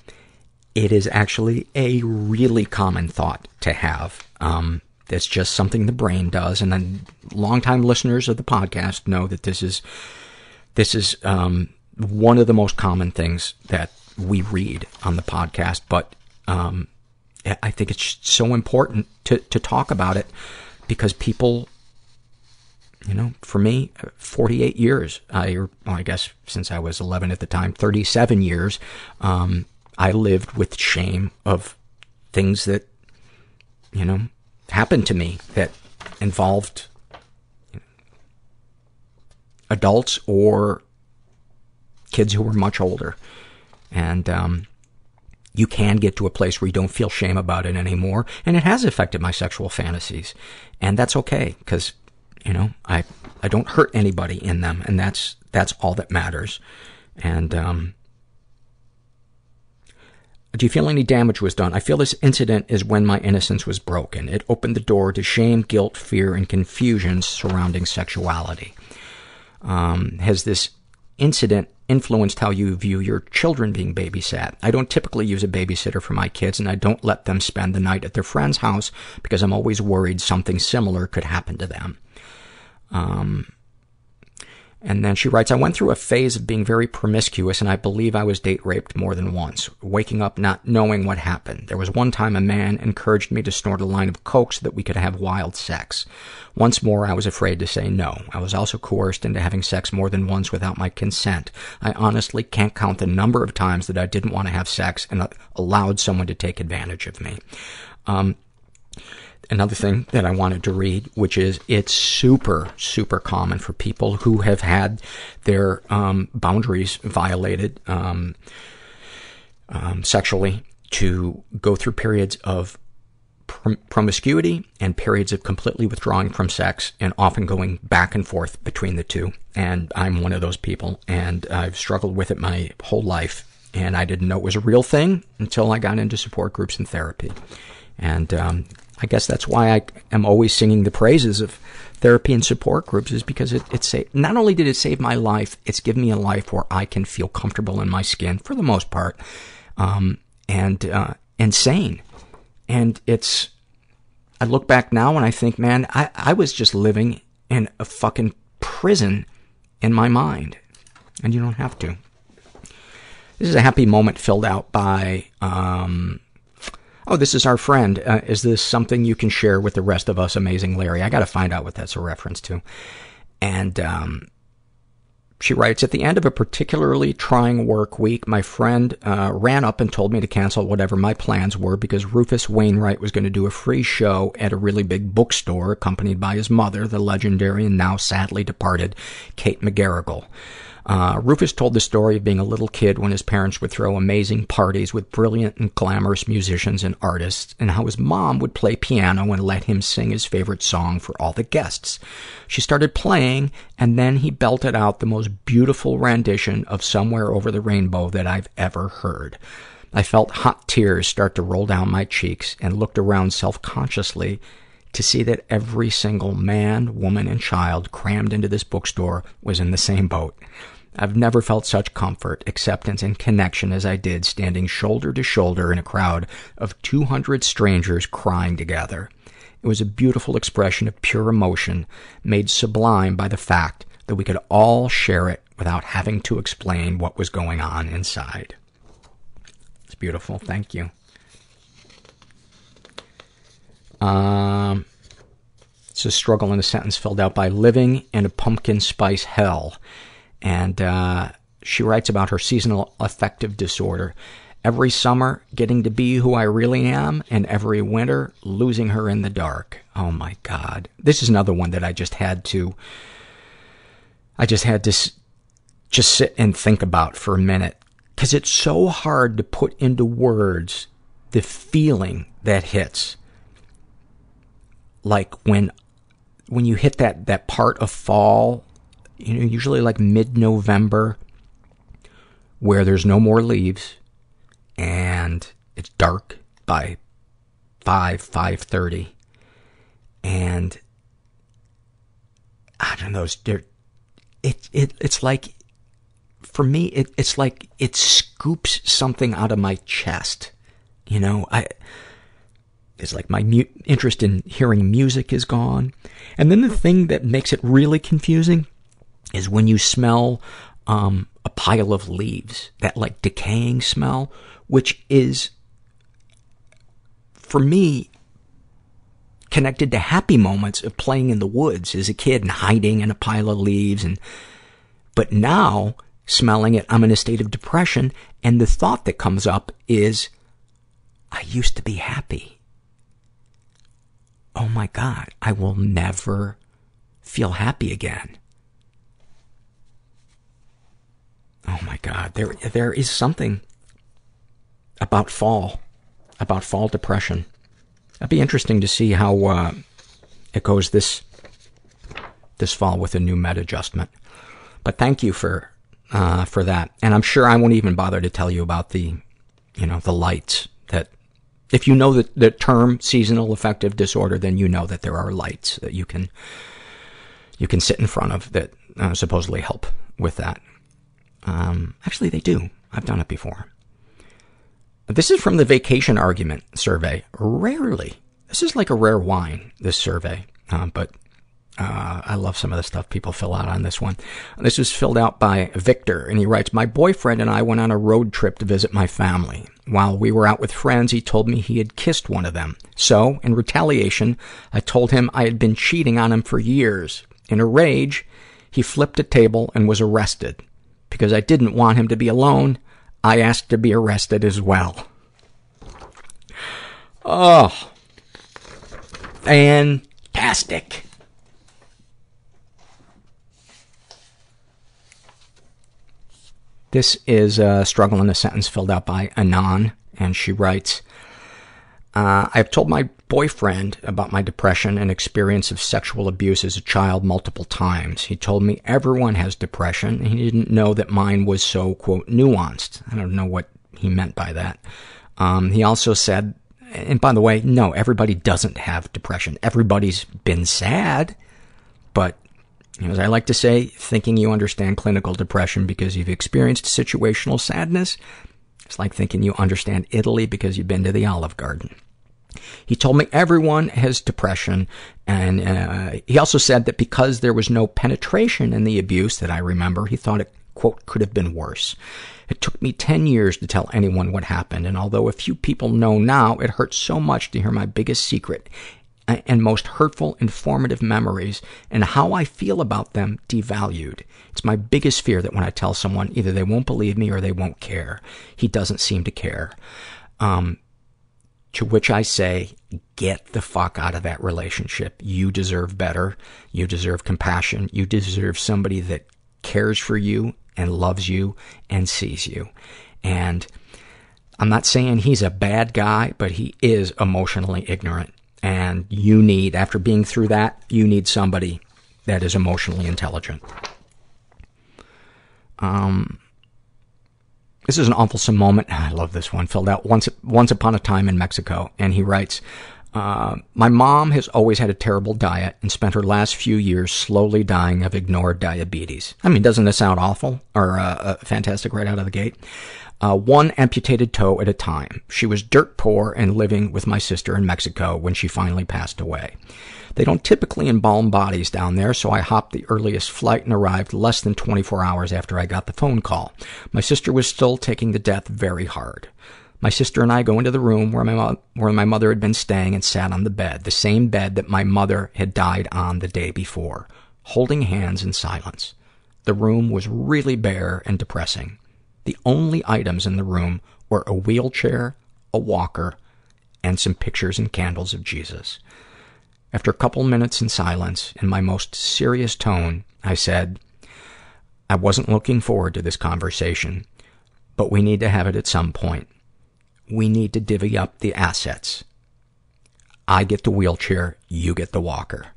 it is actually a really common thought to have. Um, that's just something the brain does. And then longtime listeners of the podcast know that this is, this is, um, one of the most common things that we read on the podcast. But, um, I think it's so important to, to talk about it because people, you know, for me, 48 years, I, well, I guess since I was 11 at the time, 37 years, um, I lived with shame of things that, you know, happened to me that involved adults or kids who were much older. And, um, you can get to a place where you don't feel shame about it anymore. And it has affected my sexual fantasies. And that's okay, because, you know, I, I don't hurt anybody in them, and that's, that's all that matters. And, um, do you feel any damage was done? I feel this incident is when my innocence was broken. It opened the door to shame, guilt, fear, and confusion surrounding sexuality. Um, has this incident influenced how you view your children being babysat? I don't typically use a babysitter for my kids, and I don't let them spend the night at their friend's house because I'm always worried something similar could happen to them. Um, and then she writes, I went through a phase of being very promiscuous and I believe I was date raped more than once, waking up not knowing what happened. There was one time a man encouraged me to snort a line of coke so that we could have wild sex. Once more, I was afraid to say no. I was also coerced into having sex more than once without my consent. I honestly can't count the number of times that I didn't want to have sex and allowed someone to take advantage of me. Um, another thing that I wanted to read, which is it's super, super common for people who have had their um, boundaries violated um, um, sexually to go through periods of prom- promiscuity and periods of completely withdrawing from sex and often going back and forth between the two. And I'm one of those people, and I've struggled with it my whole life. And I didn't know it was a real thing until I got into support groups and therapy And um, I guess that's why I am always singing the praises of therapy and support groups is because it, it sa- not only did it save my life, it's given me a life where I can feel comfortable in my skin for the most part, um, and, uh, and sane. And it's, I look back now and I think, man, I, I was just living in a fucking prison in my mind. And you don't have to. This is a happy moment filled out by, um, oh, this is our friend. Uh, is this something you can share with the rest of us, amazing Larry? I gotta find out what that's a reference to. And, um, she writes, at the end of a particularly trying work week, my friend uh, ran up and told me to cancel whatever my plans were because Rufus Wainwright was going to do a free show at a really big bookstore accompanied by his mother, the legendary and now sadly departed Kate McGarrigle. Uh, Rufus told the story of being a little kid when his parents would throw amazing parties with brilliant and glamorous musicians and artists, and how his mom would play piano and let him sing his favorite song for all the guests. She started playing, and then he belted out the most beautiful rendition of Somewhere Over the Rainbow that I've ever heard. I felt hot tears start to roll down my cheeks and looked around self-consciously to see that every single man, woman, and child crammed into this bookstore was in the same boat. I've never felt such comfort, acceptance, and connection as I did standing shoulder to shoulder in a crowd of 200 strangers crying together. It was a beautiful expression of pure emotion, made sublime by the fact that we could all share it without having to explain what was going on inside. It's beautiful. Thank you. Um, it's a struggle in a sentence filled out by living in a pumpkin spice hell. And, uh, she writes about her seasonal affective disorder. Every summer, getting to be who I really am, and every winter, losing her in the dark. Oh my God. This is another one that I just had to, I just had to s- just sit and think about for a minute. Cause it's so hard to put into words the feeling that hits. Like when, when you hit that, that part of fall, you know, usually like mid-November, where there's no more leaves, and it's dark by 5, 5.30, and I don't know, it, it, it's like, for me, it, it's like it scoops something out of my chest. You know, I, it's like my mu- interest in hearing music is gone. And then the thing that makes it really confusing is when you smell, um, a pile of leaves, that like decaying smell, which is, for me, connected to happy moments of playing in the woods as a kid and hiding in a pile of leaves and, but now, smelling it, I'm in a state of depression, and the thought that comes up is, I used to be happy. Oh my God, I will never feel happy again. Oh my God, there, there is something about fall, about fall depression. It'd be interesting to see how, uh, it goes this, this fall with a new med adjustment. But thank you for, uh, for that. And I'm sure I won't even bother to tell you about the, you know, the lights that, if you know the, the term seasonal affective disorder, then you know that there are lights that you can, you can sit in front of that uh, supposedly help with that. Um, actually, they do. I've done it before. This is from the vacation argument survey. Rarely. This is like a rare wine, this survey. Uh, but, uh, I love some of the stuff people fill out on this one. This was filled out by Victor, and he writes, My boyfriend and I went on a road trip to visit my family. While we were out with friends, he told me he had kissed one of them. So, in retaliation, I told him I had been cheating on him for years. In a rage, he flipped a table and was arrested. Because I didn't want him to be alone, I asked to be arrested as well. Oh. Fantastic. This is a struggle in a sentence filled out by Anon, and she writes, uh, I've told my boyfriend about my depression and experience of sexual abuse as a child multiple times. He told me everyone has depression, and he didn't know that mine was so, quote, nuanced. I don't know what he meant by that. Um, he also said, and by the way, no, everybody doesn't have depression. Everybody's been sad, but as I like to say, thinking you understand clinical depression because you've experienced situational sadness, it's like thinking you understand Italy because you've been to the Olive Garden. He told me everyone has depression, and uh, he also said that because there was no penetration in the abuse that I remember, he thought it, quote, could have been worse. It took me 10 years to tell anyone what happened, and although a few people know now, it hurts so much to hear my biggest secret and most hurtful, informative memories and how I feel about them devalued. It's my biggest fear that when I tell someone, either they won't believe me or they won't care. He doesn't seem to care. Um, to which I say, get the fuck out of that relationship. You deserve better. You deserve compassion. You deserve somebody that cares for you and loves you and sees you. And I'm not saying he's a bad guy, but he is emotionally ignorant. And you need, after being through that, you need somebody that is emotionally intelligent. Um, this is an awful moment. I love this one. Filled out once, once upon a time in Mexico. And he writes, uh, my mom has always had a terrible diet and spent her last few years slowly dying of ignored diabetes. I mean, doesn't this sound awful or uh, uh, fantastic right out of the gate? Uh, one amputated toe at a time. She was dirt poor and living with my sister in Mexico when she finally passed away. They don't typically embalm bodies down there, so I hopped the earliest flight and arrived less than 24 hours after I got the phone call. My sister was still taking the death very hard. My sister and I go into the room where my, mo- where my mother had been staying and sat on the bed, the same bed that my mother had died on the day before, holding hands in silence. The room was really bare and depressing. The only items in the room were a wheelchair, a walker, and some pictures and candles of Jesus. After a couple minutes in silence, in my most serious tone, I said, I wasn't looking forward to this conversation, but we need to have it at some point. We need to divvy up the assets. I get the wheelchair, you get the walker.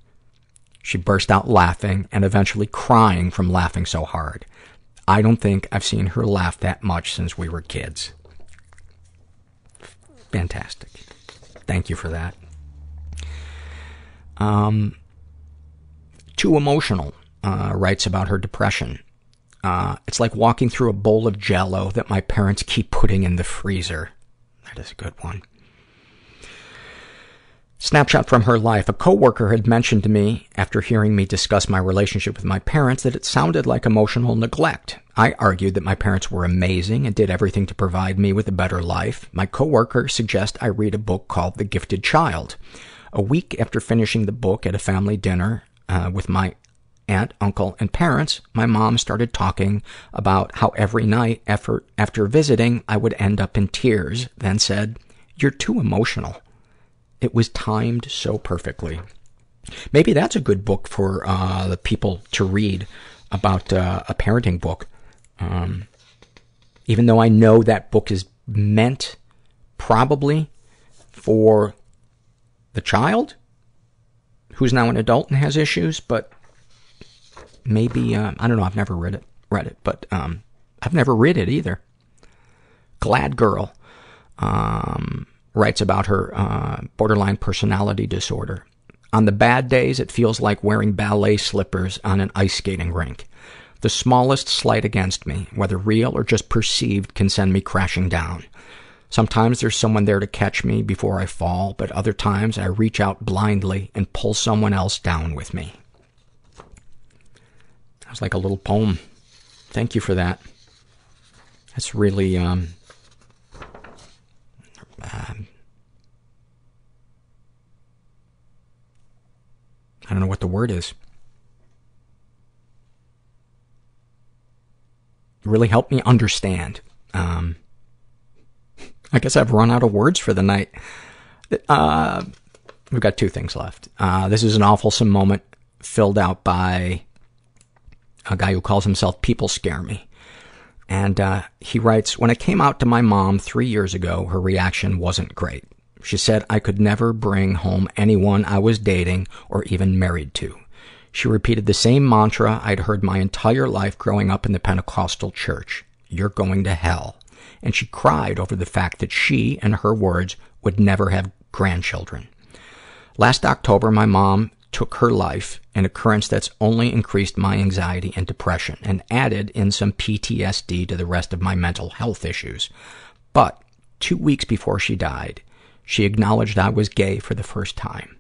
She burst out laughing and eventually crying from laughing so hard. I don't think I've seen her laugh that much since we were kids. Fantastic. Thank you for that. Um, too emotional, uh, writes about her depression. Uh, it's like walking through a bowl of jello that my parents keep putting in the freezer. That is a good one. Snapshot from her life. A coworker had mentioned to me, after hearing me discuss my relationship with my parents, that it sounded like emotional neglect. I argued that my parents were amazing and did everything to provide me with a better life. My coworker suggests I read a book called The Gifted Child. A week after finishing the book at a family dinner uh, with my aunt, uncle, and parents, my mom started talking about how every night after, after visiting, I would end up in tears, then said, You're too emotional. It was timed so perfectly. Maybe that's a good book for uh, the people to read about uh, a parenting book. Um, even though I know that book is meant probably for the child who's now an adult and has issues, but maybe uh, I don't know. I've never read it, read it, but um, I've never read it either. Glad Girl. Um, writes about her uh, borderline personality disorder. On the bad days, it feels like wearing ballet slippers on an ice skating rink. The smallest slight against me, whether real or just perceived, can send me crashing down. Sometimes there's someone there to catch me before I fall, but other times I reach out blindly and pull someone else down with me. That was like a little poem. Thank you for that. That's really, um, um, I don't know what the word is. It really helped me understand. Um, I guess I've run out of words for the night. Uh, we've got two things left. Uh, this is an awful moment filled out by a guy who calls himself People Scare Me. And uh, he writes, When I came out to my mom three years ago, her reaction wasn't great. She said I could never bring home anyone I was dating or even married to. She repeated the same mantra I'd heard my entire life growing up in the Pentecostal church. You're going to hell. And she cried over the fact that she, in her words, would never have grandchildren. Last October, my mom took her life, an occurrence that's only increased my anxiety and depression and added in some PTSD to the rest of my mental health issues. But two weeks before she died, she acknowledged I was gay for the first time.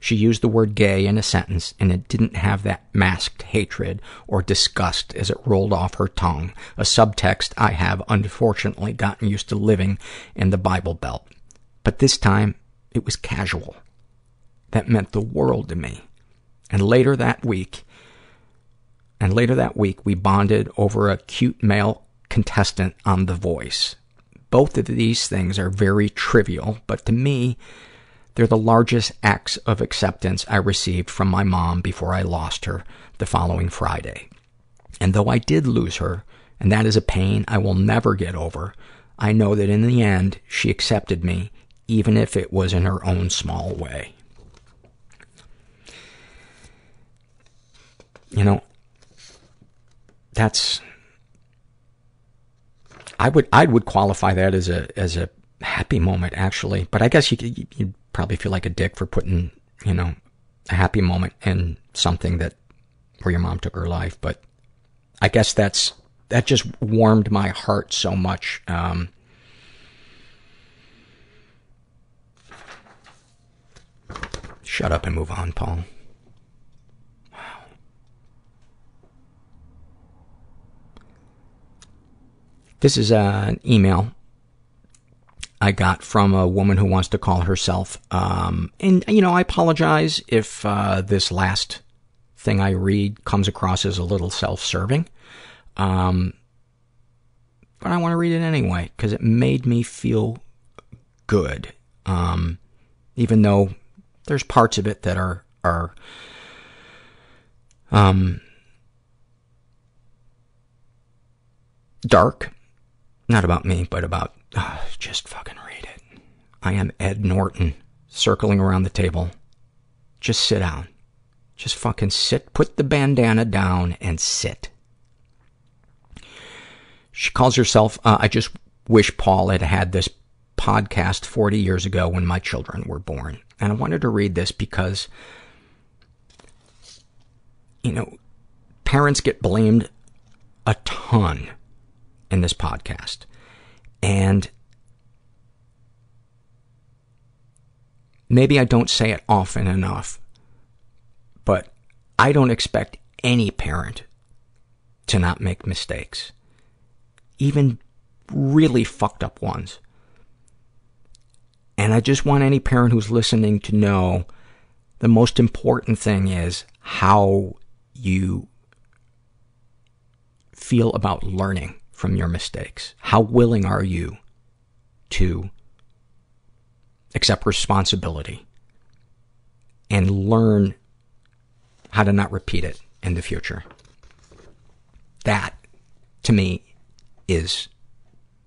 She used the word gay in a sentence, and it didn't have that masked hatred or disgust as it rolled off her tongue, a subtext I have unfortunately gotten used to living in the Bible Belt. But this time, it was casual. That meant the world to me. And later that week, and later that week, we bonded over a cute male contestant on The Voice. Both of these things are very trivial, but to me, they're the largest acts of acceptance I received from my mom before I lost her the following Friday. And though I did lose her, and that is a pain I will never get over, I know that in the end, she accepted me, even if it was in her own small way. You know, that's, I would, I would qualify that as a, as a happy moment, actually. But I guess you, you, probably feel like a dick for putting, you know, a happy moment in something that, where your mom took her life. But I guess that's, that just warmed my heart so much. Um, shut up and move on, Paul. Wow. This is uh, an email I got from a woman who wants to call herself, um, and, you know, I apologize if, uh, this last thing I read comes across as a little self-serving. Um, but I want to read it anyway, because it made me feel good. Um, even though there's parts of it that are, are, um, dark. Not about me, but about just fucking read it. I am Ed Norton, circling around the table. Just sit down. Just fucking sit. Put the bandana down and sit. She calls herself, uh, I just wish Paul had had this podcast 40 years ago when my children were born. And I wanted to read this because, you know, parents get blamed a ton in this podcast. And maybe I don't say it often enough, but I don't expect any parent to not make mistakes, even really fucked up ones. And I just want any parent who's listening to know the most important thing is how you feel about learning from your mistakes? How willing are you to accept responsibility and learn how to not repeat it in the future? That, to me, is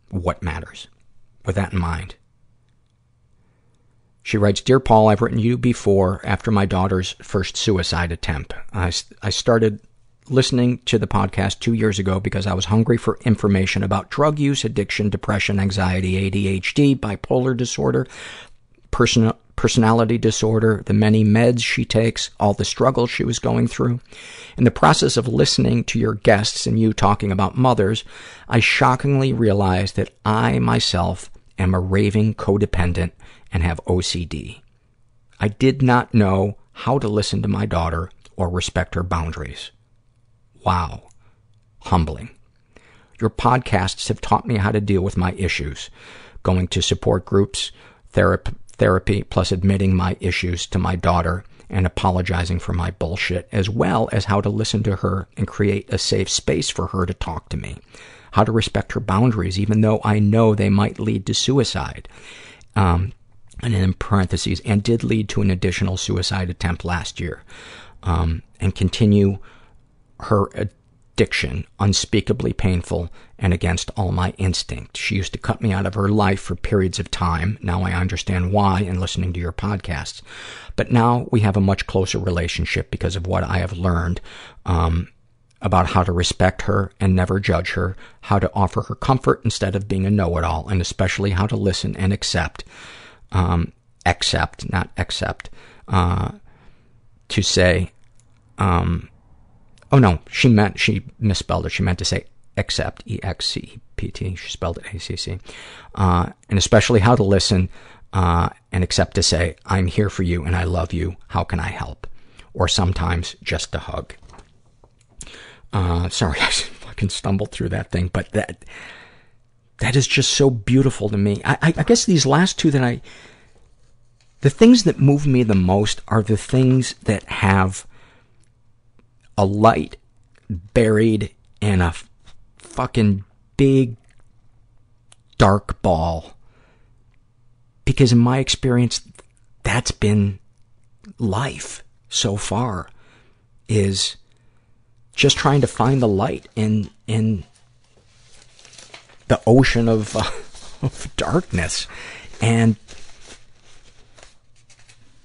what matters. With that in mind. She writes, Dear Paul, I've written you before after my daughter's first suicide attempt. I, I started listening to the podcast two years ago because I was hungry for information about drug use, addiction, depression, anxiety, ADHD, bipolar disorder, person, personality disorder, the many meds she takes, all the struggles she was going through. In the process of listening to your guests and you talking about mothers, I shockingly realized that I myself am a raving codependent and have OCD. I did not know how to listen to my daughter or respect her boundaries. Wow. Humbling. Your podcasts have taught me how to deal with my issues. Going to support groups, therapy, therapy, plus admitting my issues to my daughter and apologizing for my bullshit, as well as how to listen to her and create a safe space for her to talk to me. How to respect her boundaries, even though I know they might lead to suicide. Um, and in parentheses, and did lead to an additional suicide attempt last year. Um, and continue her addiction, unspeakably painful and against all my instinct. She used to cut me out of her life for periods of time. Now I understand why in listening to your podcasts. But now we have a much closer relationship because of what I have learned, um, about how to respect her and never judge her, how to offer her comfort instead of being a know-it-all, and especially how to listen and accept um, accept, not accept, uh, to say, um, oh no, she meant, she misspelled it. She meant to say accept, E-X-C-E-P-T. She spelled it A-C-C. Uh, and especially how to listen, uh, and accept to say, I'm here for you and I love you. How can I help? Or sometimes just a hug. Uh, sorry, I fucking stumbled through that thing, but that, that is just so beautiful to me. I, I, I guess these last two that I, the things that move me the most are the things that have a light buried in a fucking big dark ball. Because in my experience, that's been life so far, is just trying to find the light in, in the ocean of, uh, of darkness. And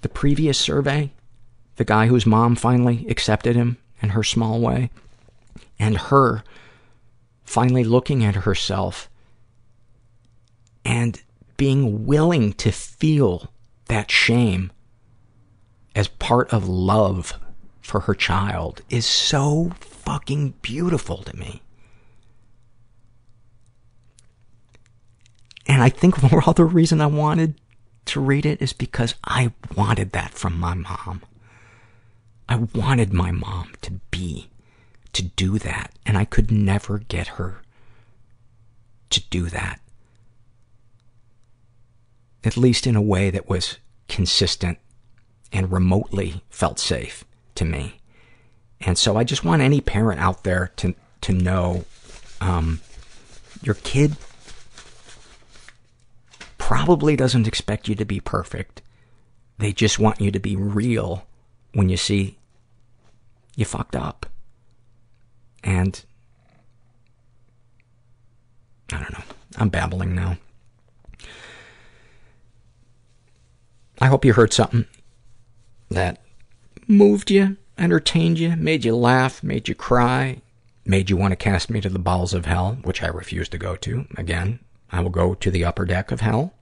the previous survey, the guy whose mom finally accepted him in her small way, and her finally looking at herself and being willing to feel that shame as part of love for her child is so fucking beautiful to me. And I think the other reason I wanted to read it is because I wanted that from my mom. I wanted my mom to be, to do that, and I could never get her to do that. At least in a way that was consistent and remotely felt safe to me. And so I just want any parent out there to, to know, um, your kid probably doesn't expect you to be perfect. They just want you to be real when you see you fucked up. And I don't know. I'm babbling now. I hope you heard something that moved you, entertained you, made you laugh, made you cry, made you want to cast me to the bowels of hell, which I refuse to go to. Again, I will go to the upper deck of hell.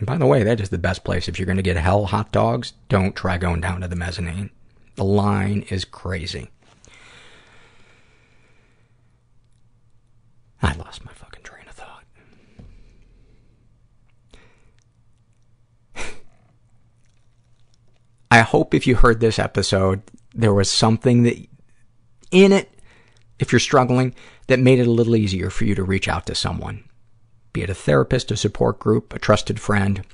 And by the way, that is the best place. If you're going to get hell hot dogs, don't try going down to the mezzanine. The line is crazy. I lost my fucking train of thought. I hope if you heard this episode, there was something that in it, if you're struggling, that made it a little easier for you to reach out to someone. Be it a therapist, a support group, a trusted friend,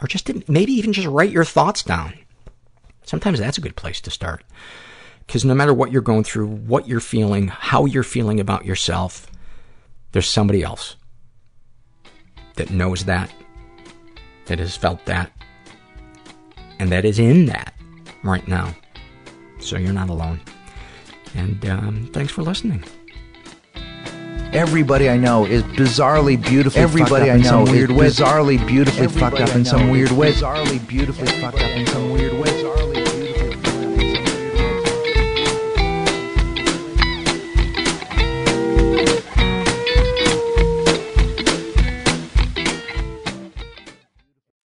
or just to, maybe even just write your thoughts down. Sometimes that's a good place to start. Because no matter what you're going through, what you're feeling, how you're feeling about yourself, there's somebody else that knows that, that has felt that, and that is in that right now. So you're not alone. And um, thanks for listening. Everybody I know is bizarrely beautifully Everybody fucked up I in know some is weird way. bizarrely beautifully Everybody fucked up in some weird way. Bizarrely beautifully fucked up in some weird way.